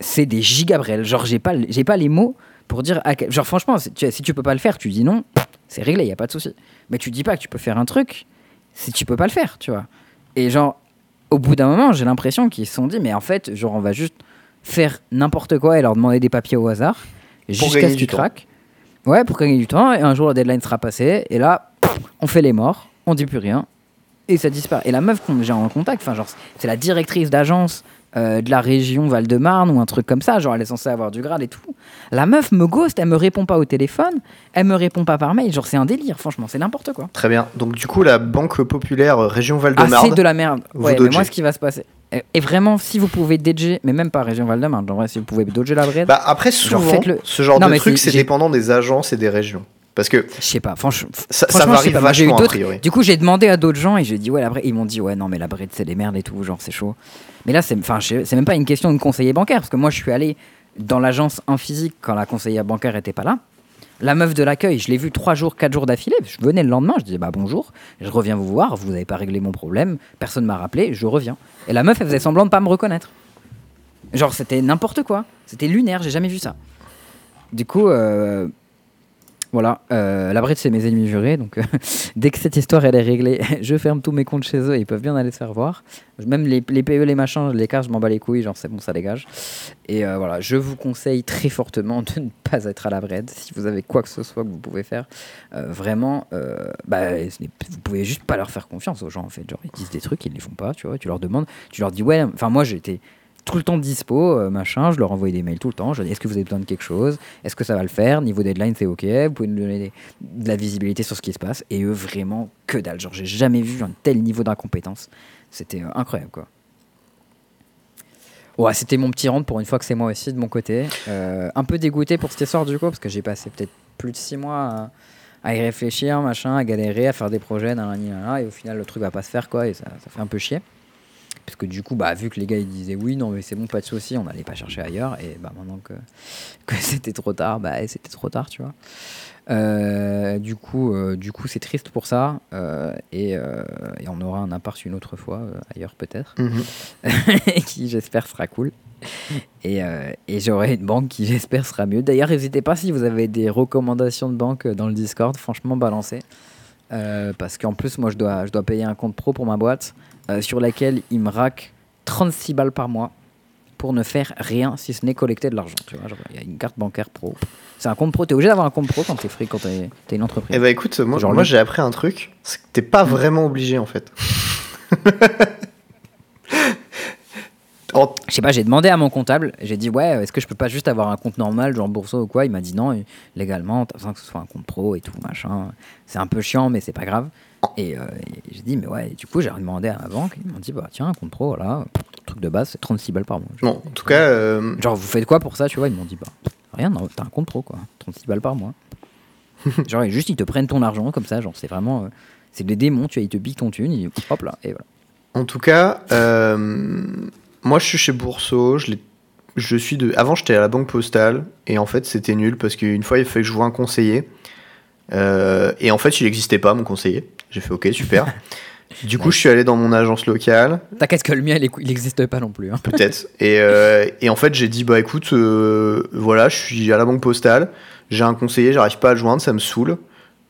Speaker 1: c'est des gigabrels. Genre, j'ai pas, j'ai pas les mots pour dire. À quel- Genre, franchement, si tu, si tu peux pas le faire, tu dis non, c'est réglé, il y a pas de souci. Mais tu dis pas que tu peux faire un truc si tu peux pas le faire, tu vois. Et genre, au bout d'un moment, j'ai l'impression qu'ils se sont dit, mais en fait, genre, on va juste faire n'importe quoi et leur demander des papiers au hasard jusqu'à ce qu'ils
Speaker 2: temps.
Speaker 1: craquent. Ouais, pour gagner du temps. Et un jour, la deadline sera passée. Et là, on fait les morts, on dit plus rien. Et ça disparaît. Et la meuf qu'on j'ai en contact, enfin, genre, c'est la directrice d'agence euh, de la région Val-de-Marne ou un truc comme ça. Genre, elle est censée avoir du grade et tout. La meuf me ghost, elle me répond pas au téléphone, elle me répond pas par mail. Genre, c'est un délire, franchement, c'est n'importe quoi.
Speaker 2: Très bien. Donc, du coup, la Banque Populaire Région
Speaker 1: Ah,
Speaker 2: Val-de-Marne.
Speaker 1: c'est de la merde. Ouais, mais moi, ce qui va se passer. Et, et vraiment, si vous pouvez dodger, mais même pas région Val-de-Marne, en vrai, si vous pouvez dodger la bread,
Speaker 2: Bah, après,
Speaker 1: Genre,
Speaker 2: souvent, ce genre
Speaker 1: Non,
Speaker 2: de truc,
Speaker 1: c'est-
Speaker 2: dépendant des agences et des régions. Parce que
Speaker 1: je sais pas, franchement.
Speaker 2: ça, ça
Speaker 1: Franchement, sais
Speaker 2: varie
Speaker 1: pas,
Speaker 2: vachement, a priori.
Speaker 1: Du coup, j'ai demandé à d'autres gens et j'ai dit, ouais, la bread. Ils m'ont dit, ouais, non, mais la bread, c'est des merdes et tout, genre, c'est chaud. Mais là, c'est même pas une question de conseiller bancaire, parce que moi, je suis allé dans l'agence en physique quand la conseillère bancaire était pas là. La meuf de l'accueil, je l'ai vue trois jours, quatre jours d'affilée. Je venais le lendemain, je disais, bah bonjour, je reviens vous voir, vous n'avez pas réglé mon problème, personne m'a rappelé, je reviens. Et la meuf, elle faisait semblant de pas me reconnaître. Genre, c'était n'importe quoi. C'était lunaire, j'ai jamais vu ça. Du coup, euh, voilà, euh, la bride, c'est mes ennemis jurés. Donc, euh, dès que cette histoire elle est réglée, je ferme tous mes comptes chez eux. Ils peuvent bien aller se faire voir. Même les, les PE, les machins, les cartes, je m'en bats les couilles. Genre, c'est bon, ça dégage. Et euh, voilà, je vous conseille très fortement de ne pas être à la bride. Si vous avez quoi que ce soit que vous pouvez faire, vraiment, bah, vous pouvez juste pas leur faire confiance aux gens. En fait, genre, ils disent des trucs, ils les font pas. Tu vois, tu leur demandes, tu leur dis ouais. Enfin, moi, j'étais tout le temps dispo, euh, machin, je leur envoyais des mails tout le temps, je dis est-ce que vous avez besoin de quelque chose, est-ce que ça va le faire, niveau deadline c'est ok, vous pouvez nous donner de la visibilité sur ce qui se passe, et eux vraiment que dalle, genre j'ai jamais vu un tel niveau d'incompétence, c'était euh, incroyable quoi. Ouais, c'était mon petit rentre pour une fois que c'est moi aussi de mon côté. Euh, un peu dégoûté pour cette histoire du coup, parce que j'ai passé peut-être plus de six mois à, y réfléchir, machin, à galérer, à faire des projets, nanani, nanana, et au final le truc va pas se faire quoi, et ça, ça fait un peu chier. Parce que du coup, bah, vu que les gars ils disaient oui, non mais c'est bon, pas de souci, on n'allait pas chercher ailleurs, et bah maintenant que, que c'était trop tard, bah c'était trop tard, tu vois. Euh, du coup, euh, du coup, c'est triste pour ça. euh, et, et on aura un appart une autre fois ailleurs peut-être,
Speaker 2: Mhm.
Speaker 1: qui j'espère sera cool. Et, et j'aurai une banque qui j'espère sera mieux. D'ailleurs, n'hésitez pas si vous avez des recommandations de banque dans le Discord, franchement balancez. Parce qu'en plus, moi, je dois, je dois payer un compte pro pour ma boîte euh, sur laquelle il me raque 36 balles par mois pour ne faire rien si ce n'est collecter de l'argent. Tu vois, genre, il y a une carte bancaire pro. C'est un compte pro. T'es obligé d'avoir un compte pro quand t'es free, quand t'es t'es une entreprise.
Speaker 2: Eh bah écoute, moi, j'ai appris un truc, c'est que t'es pas
Speaker 1: Mm.
Speaker 2: vraiment obligé en fait. En-
Speaker 1: Je sais pas, j'ai demandé à mon comptable, j'ai dit ouais, est-ce que je peux pas juste avoir un compte normal, genre bourseau ou quoi? Il m'a dit non, légalement, t'as besoin que ce soit un compte pro et tout, machin. C'est un peu chiant, mais c'est pas grave. Et, euh, et j'ai dit, mais ouais, du coup, j'ai demandé à ma banque, ils m'ont dit, bah tiens, un compte pro, voilà, truc de base, c'est 36 balles par mois.
Speaker 2: Bon, en tout cas, euh,
Speaker 1: Genre, vous faites quoi pour ça, tu vois? Ils m'ont dit, bah rien, t'as un compte pro, quoi, 36 balles par mois. genre, juste, ils te prennent ton argent comme ça, genre, c'est vraiment. euh, c'est des démons, tu vois, ils te piquent ton thune, ils- hop là, et voilà.
Speaker 2: en tout cas, euh, moi je suis chez Bourseau, je l'ai- je suis de. Avant j'étais à la banque postale et en fait c'était nul parce qu'une fois il fallait que je voie un conseiller Euh, et en fait il n'existait pas mon conseiller. J'ai fait ok super. Du coup je suis allé dans mon agence locale
Speaker 1: T'inquiète que le mien, il n'existe pas non plus. hein.
Speaker 2: peut-être. Et, euh, et en fait, j'ai dit, bah écoute, euh, voilà, je suis à la banque postale, j'ai un conseiller, j'arrive pas à le joindre, ça me saoule.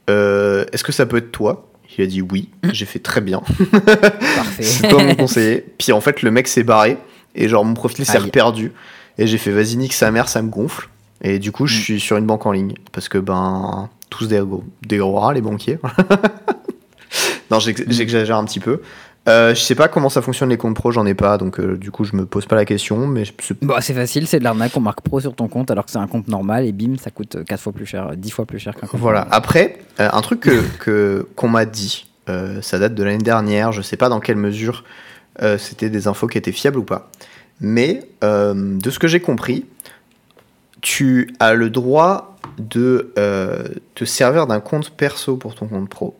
Speaker 2: Euh, Est-ce que ça peut être toi? Il a dit oui. J'ai fait très bien.
Speaker 1: Parfait.
Speaker 2: C'est toi mon conseiller. Puis en fait, le mec s'est barré et genre mon profil s'est
Speaker 1: Aïe.
Speaker 2: perdu. Et j'ai fait, vas-y, nique sa mère, ça me gonfle. Et du coup, je
Speaker 1: Mm.
Speaker 2: suis sur une banque en ligne parce que ben tous des des gros rats, les banquiers. non, j'ex- j'exagère un petit peu. Euh, je sais pas comment ça fonctionne les comptes pro, j'en ai pas, donc euh, du coup je me pose pas la question, mais
Speaker 1: Bon, c'est facile, c'est de l'arnaque, on marque pro sur ton compte alors que c'est un compte normal et bim, ça coûte 4 fois plus cher, 10 fois plus cher qu'un compte
Speaker 2: voilà.
Speaker 1: normal.
Speaker 2: Après, euh, un truc que qu'on m'a dit, euh, ça date de l'année dernière, je sais pas dans quelle mesure euh, c'était des infos qui étaient fiables ou pas, mais euh, de ce que j'ai compris, tu as le droit de euh, te servir d'un compte perso pour ton compte pro.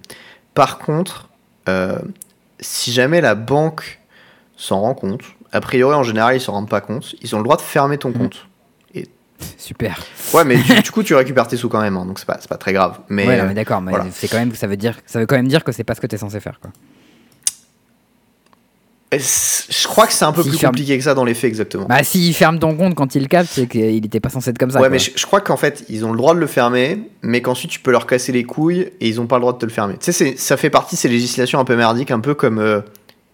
Speaker 2: Par contre, euh, si jamais la banque s'en rend compte, a priori en général ils s'en rendent pas compte, ils ont le droit de fermer ton
Speaker 1: Mhm.
Speaker 2: compte.
Speaker 1: Super.
Speaker 2: Ouais, mais du, du coup tu récupères tes sous quand même, hein, donc c'est pas, pas très grave. Mais,
Speaker 1: ouais,
Speaker 2: euh,
Speaker 1: mais d'accord, mais
Speaker 2: voilà.
Speaker 1: c'est quand même, ça veut dire, ça veut quand même dire que c'est pas ce que t'es censé faire, quoi.
Speaker 2: Je crois que c'est un peu plus
Speaker 1: ferme-
Speaker 2: compliqué que ça dans les faits, exactement.
Speaker 1: Bah, s'il ferme ton compte quand il capte, c'est qu'il était pas censé être comme ça.
Speaker 2: ouais,
Speaker 1: quoi.
Speaker 2: mais je, je crois qu'en fait, ils ont le droit de le fermer, mais qu'ensuite tu peux leur casser les couilles et ils ont pas le droit de te le fermer. Tu sais, ça fait partie de ces législations un peu merdiques, un peu comme. euh,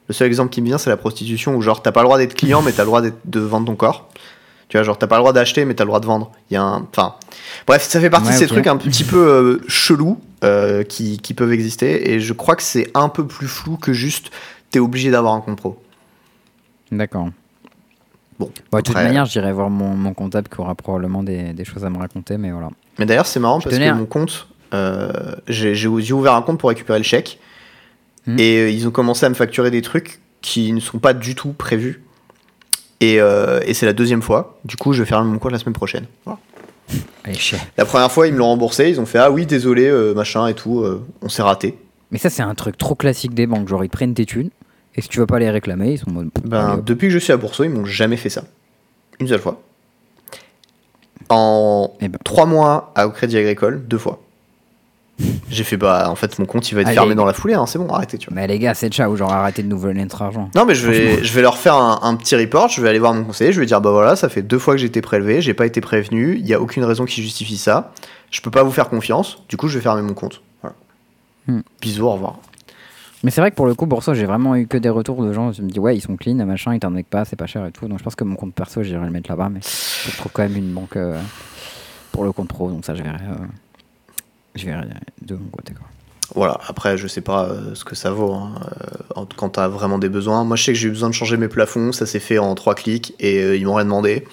Speaker 2: le seul exemple qui me vient, c'est la prostitution, où genre t'as pas le droit d'être client, mais t'as le droit de vendre ton corps. Tu vois, genre t'as pas le droit d'acheter, mais t'as le droit de vendre. Il y a un. Enfin. Bref, ça fait partie
Speaker 1: Ouais,
Speaker 2: de ces trucs un petit peu euh, chelous euh, qui, qui peuvent exister, et je crois que c'est un peu plus flou que juste t'es obligé d'avoir un compte pro.
Speaker 1: D'accord.
Speaker 2: Bon.
Speaker 1: Bon, de toute manière, j'irai voir mon, mon comptable qui aura probablement des, des choses à me raconter, mais voilà.
Speaker 2: Mais d'ailleurs, c'est marrant
Speaker 1: Je
Speaker 2: parce que
Speaker 1: à-
Speaker 2: mon compte, euh, j'ai ouvert un compte pour récupérer le chèque.
Speaker 1: Hmm.
Speaker 2: Et euh, ils ont commencé à me facturer des trucs qui ne sont pas du tout prévus. Et, euh, et c'est la deuxième fois. Du coup, je vais faire mon compte la semaine prochaine. Voilà.
Speaker 1: Allez.
Speaker 2: La première fois, ils me l'ont remboursé. Ils ont fait Ah oui, désolé, euh, machin et tout. on s'est raté.
Speaker 1: Mais ça, c'est un truc trop classique des banques. Genre, ils prennent tes thunes, et si tu veux pas les réclamer, ils sont en mode.
Speaker 2: Ben, depuis que je suis à Bourseau, ils m'ont jamais fait ça. Une seule fois. En
Speaker 1: Eh ben.
Speaker 2: trois mois à au Crédit Agricole, deux fois. J'ai fait bah en fait mon compte il va être
Speaker 1: Allez.
Speaker 2: fermé dans la foulée, hein, c'est bon, arrêtez tu vois.
Speaker 1: Mais les gars, c'est ciao, genre arrêtez de nous voler notre argent.
Speaker 2: Non, mais je vais, je vais leur faire un, un petit report. Je vais aller voir mon conseiller. Je vais dire bah voilà, ça fait deux fois que j'ai été prélevé, j'ai pas été prévenu. Il y a aucune raison qui justifie ça. Je peux pas vous faire confiance. Du coup, je vais fermer mon compte. Voilà.
Speaker 1: Hmm.
Speaker 2: Bisous, au revoir.
Speaker 1: Mais c'est vrai que pour le coup, pour ça, j'ai vraiment eu que des retours de gens qui me disent ouais, ils sont clean, machin, ils t'en pas, c'est pas cher et tout. Donc je pense que mon compte perso, j'irai le mettre là-bas, mais je trouve quand même une banque euh, pour le compte pro, donc ça, je verrai. euh, je verrai de mon côté. Quoi.
Speaker 2: Voilà. Après, je sais pas euh, ce que ça vaut hein, quand t'as vraiment des besoins. Moi, je sais que j'ai eu besoin de changer mes plafonds. Ça s'est fait en trois clics et ils m'ont rien demandé.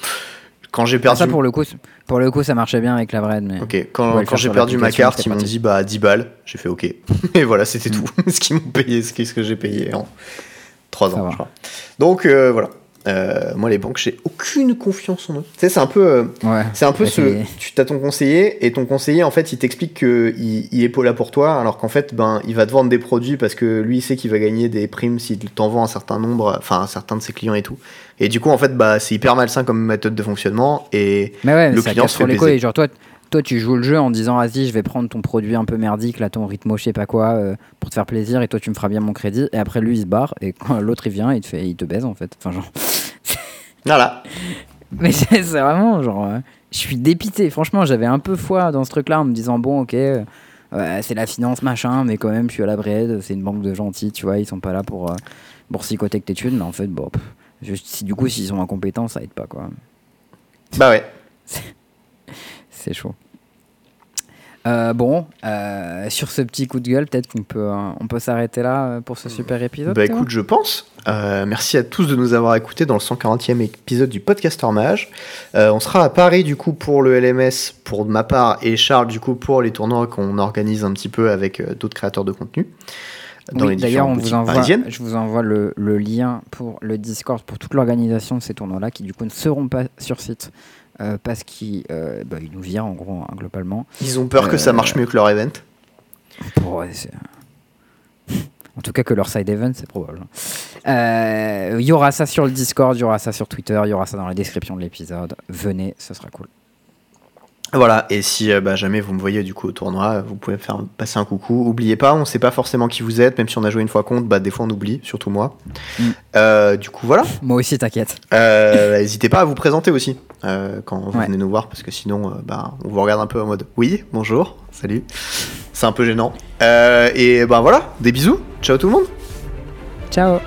Speaker 2: Quand j'ai
Speaker 1: Ah,
Speaker 2: perdu,
Speaker 1: ça, pour le, coup, pour le coup, ça marchait bien avec la vraie. Mais...
Speaker 2: Ok, quand, j'ai perdu ma carte, ils m'ont dit bah 10 balles. J'ai fait ok. Et voilà, c'était
Speaker 1: Mm.
Speaker 2: tout. ce qu'ils m'ont payé, ce que j'ai payé en 3
Speaker 1: Ça
Speaker 2: ans, je crois. Donc euh, voilà. Euh, moi, les banques, j'ai aucune confiance en eux. Tu sais, c'est un peu, euh,
Speaker 1: Ouais.
Speaker 2: c'est un peu ce. Tu as ton conseiller et ton conseiller, en fait, il t'explique que il, il est pas là pour toi, alors qu'en fait, ben, il va te vendre des produits parce que lui, il sait qu'il va gagner des primes s'il t'en vend un certain nombre, enfin, un certain de ses clients et tout. Et du coup, en fait, bah, c'est hyper malsain comme méthode de fonctionnement. Et
Speaker 1: Mais ouais, mais
Speaker 2: Le
Speaker 1: ça
Speaker 2: client se fait
Speaker 1: les. Genre, toi, toi, tu joues le jeu en disant vas-y, je vais prendre ton produit un peu merdique, là, ton rythme, je sais pas quoi, euh, pour te faire plaisir, et toi, tu me feras bien mon crédit. Et après, lui, il se barre, et quand l'autre, il vient, il te, fait, il te baise, en fait. Enfin, genre.
Speaker 2: Voilà.
Speaker 1: Mais c'est vraiment genre. euh, je suis dépité. Franchement, j'avais un peu foi dans ce truc-là en me disant bon, ok, euh, ouais, c'est la finance, machin, mais quand même, je suis à la Bred, c'est une banque de gentils, tu vois, ils sont pas là pour boursicoter que tes thunes, mais en fait, bon, pff, juste, si du coup, s'ils sont incompétents, ça aide pas, quoi.
Speaker 2: Bah ouais.
Speaker 1: C'est chaud. Euh, bon, euh, sur ce petit coup de gueule, peut-être qu'on peut, euh, on peut s'arrêter là pour ce super épisode.
Speaker 2: Bah écoute, je pense. Euh, merci à tous de nous avoir écoutés dans le 140e épisode du Podcaster Mage. Euh, on sera à Paris du coup pour le LMS pour ma part et Charles du coup pour les tournois qu'on organise un petit peu avec d'autres créateurs de contenu. Dans
Speaker 1: Oui,
Speaker 2: les
Speaker 1: D'ailleurs, on vous envoie, je vous envoie le, le lien pour le Discord pour toute l'organisation de ces tournois-là qui du coup ne seront pas sur site euh, parce qu'ils euh, bah, nous virent en gros hein, globalement.
Speaker 2: Ils ont peur que ça
Speaker 1: Euh,
Speaker 2: marche mieux que leur event.
Speaker 1: Pour, en tout cas que leur side event, c'est probable. Il y aura ça sur le Discord, il y aura ça sur Twitter, il y aura ça dans la description de l'épisode. Venez, ce sera cool.
Speaker 2: Voilà, et si euh, bah, jamais vous me voyez du coup au tournoi, euh, vous pouvez me faire passer un coucou. Oubliez pas, on sait pas forcément qui vous êtes, même si on a joué une fois contre, bah, des fois on oublie, surtout moi.
Speaker 1: Mm.
Speaker 2: Euh, du coup, voilà.
Speaker 1: Moi aussi, t'inquiète.
Speaker 2: Euh, N'hésitez pas à vous présenter aussi euh, quand vous
Speaker 1: Ouais.
Speaker 2: venez nous voir, parce que sinon, euh, bah, on vous regarde un peu en mode oui, bonjour, salut. C'est un peu gênant. Euh, et ben voilà, des bisous, ciao tout le monde.
Speaker 1: Ciao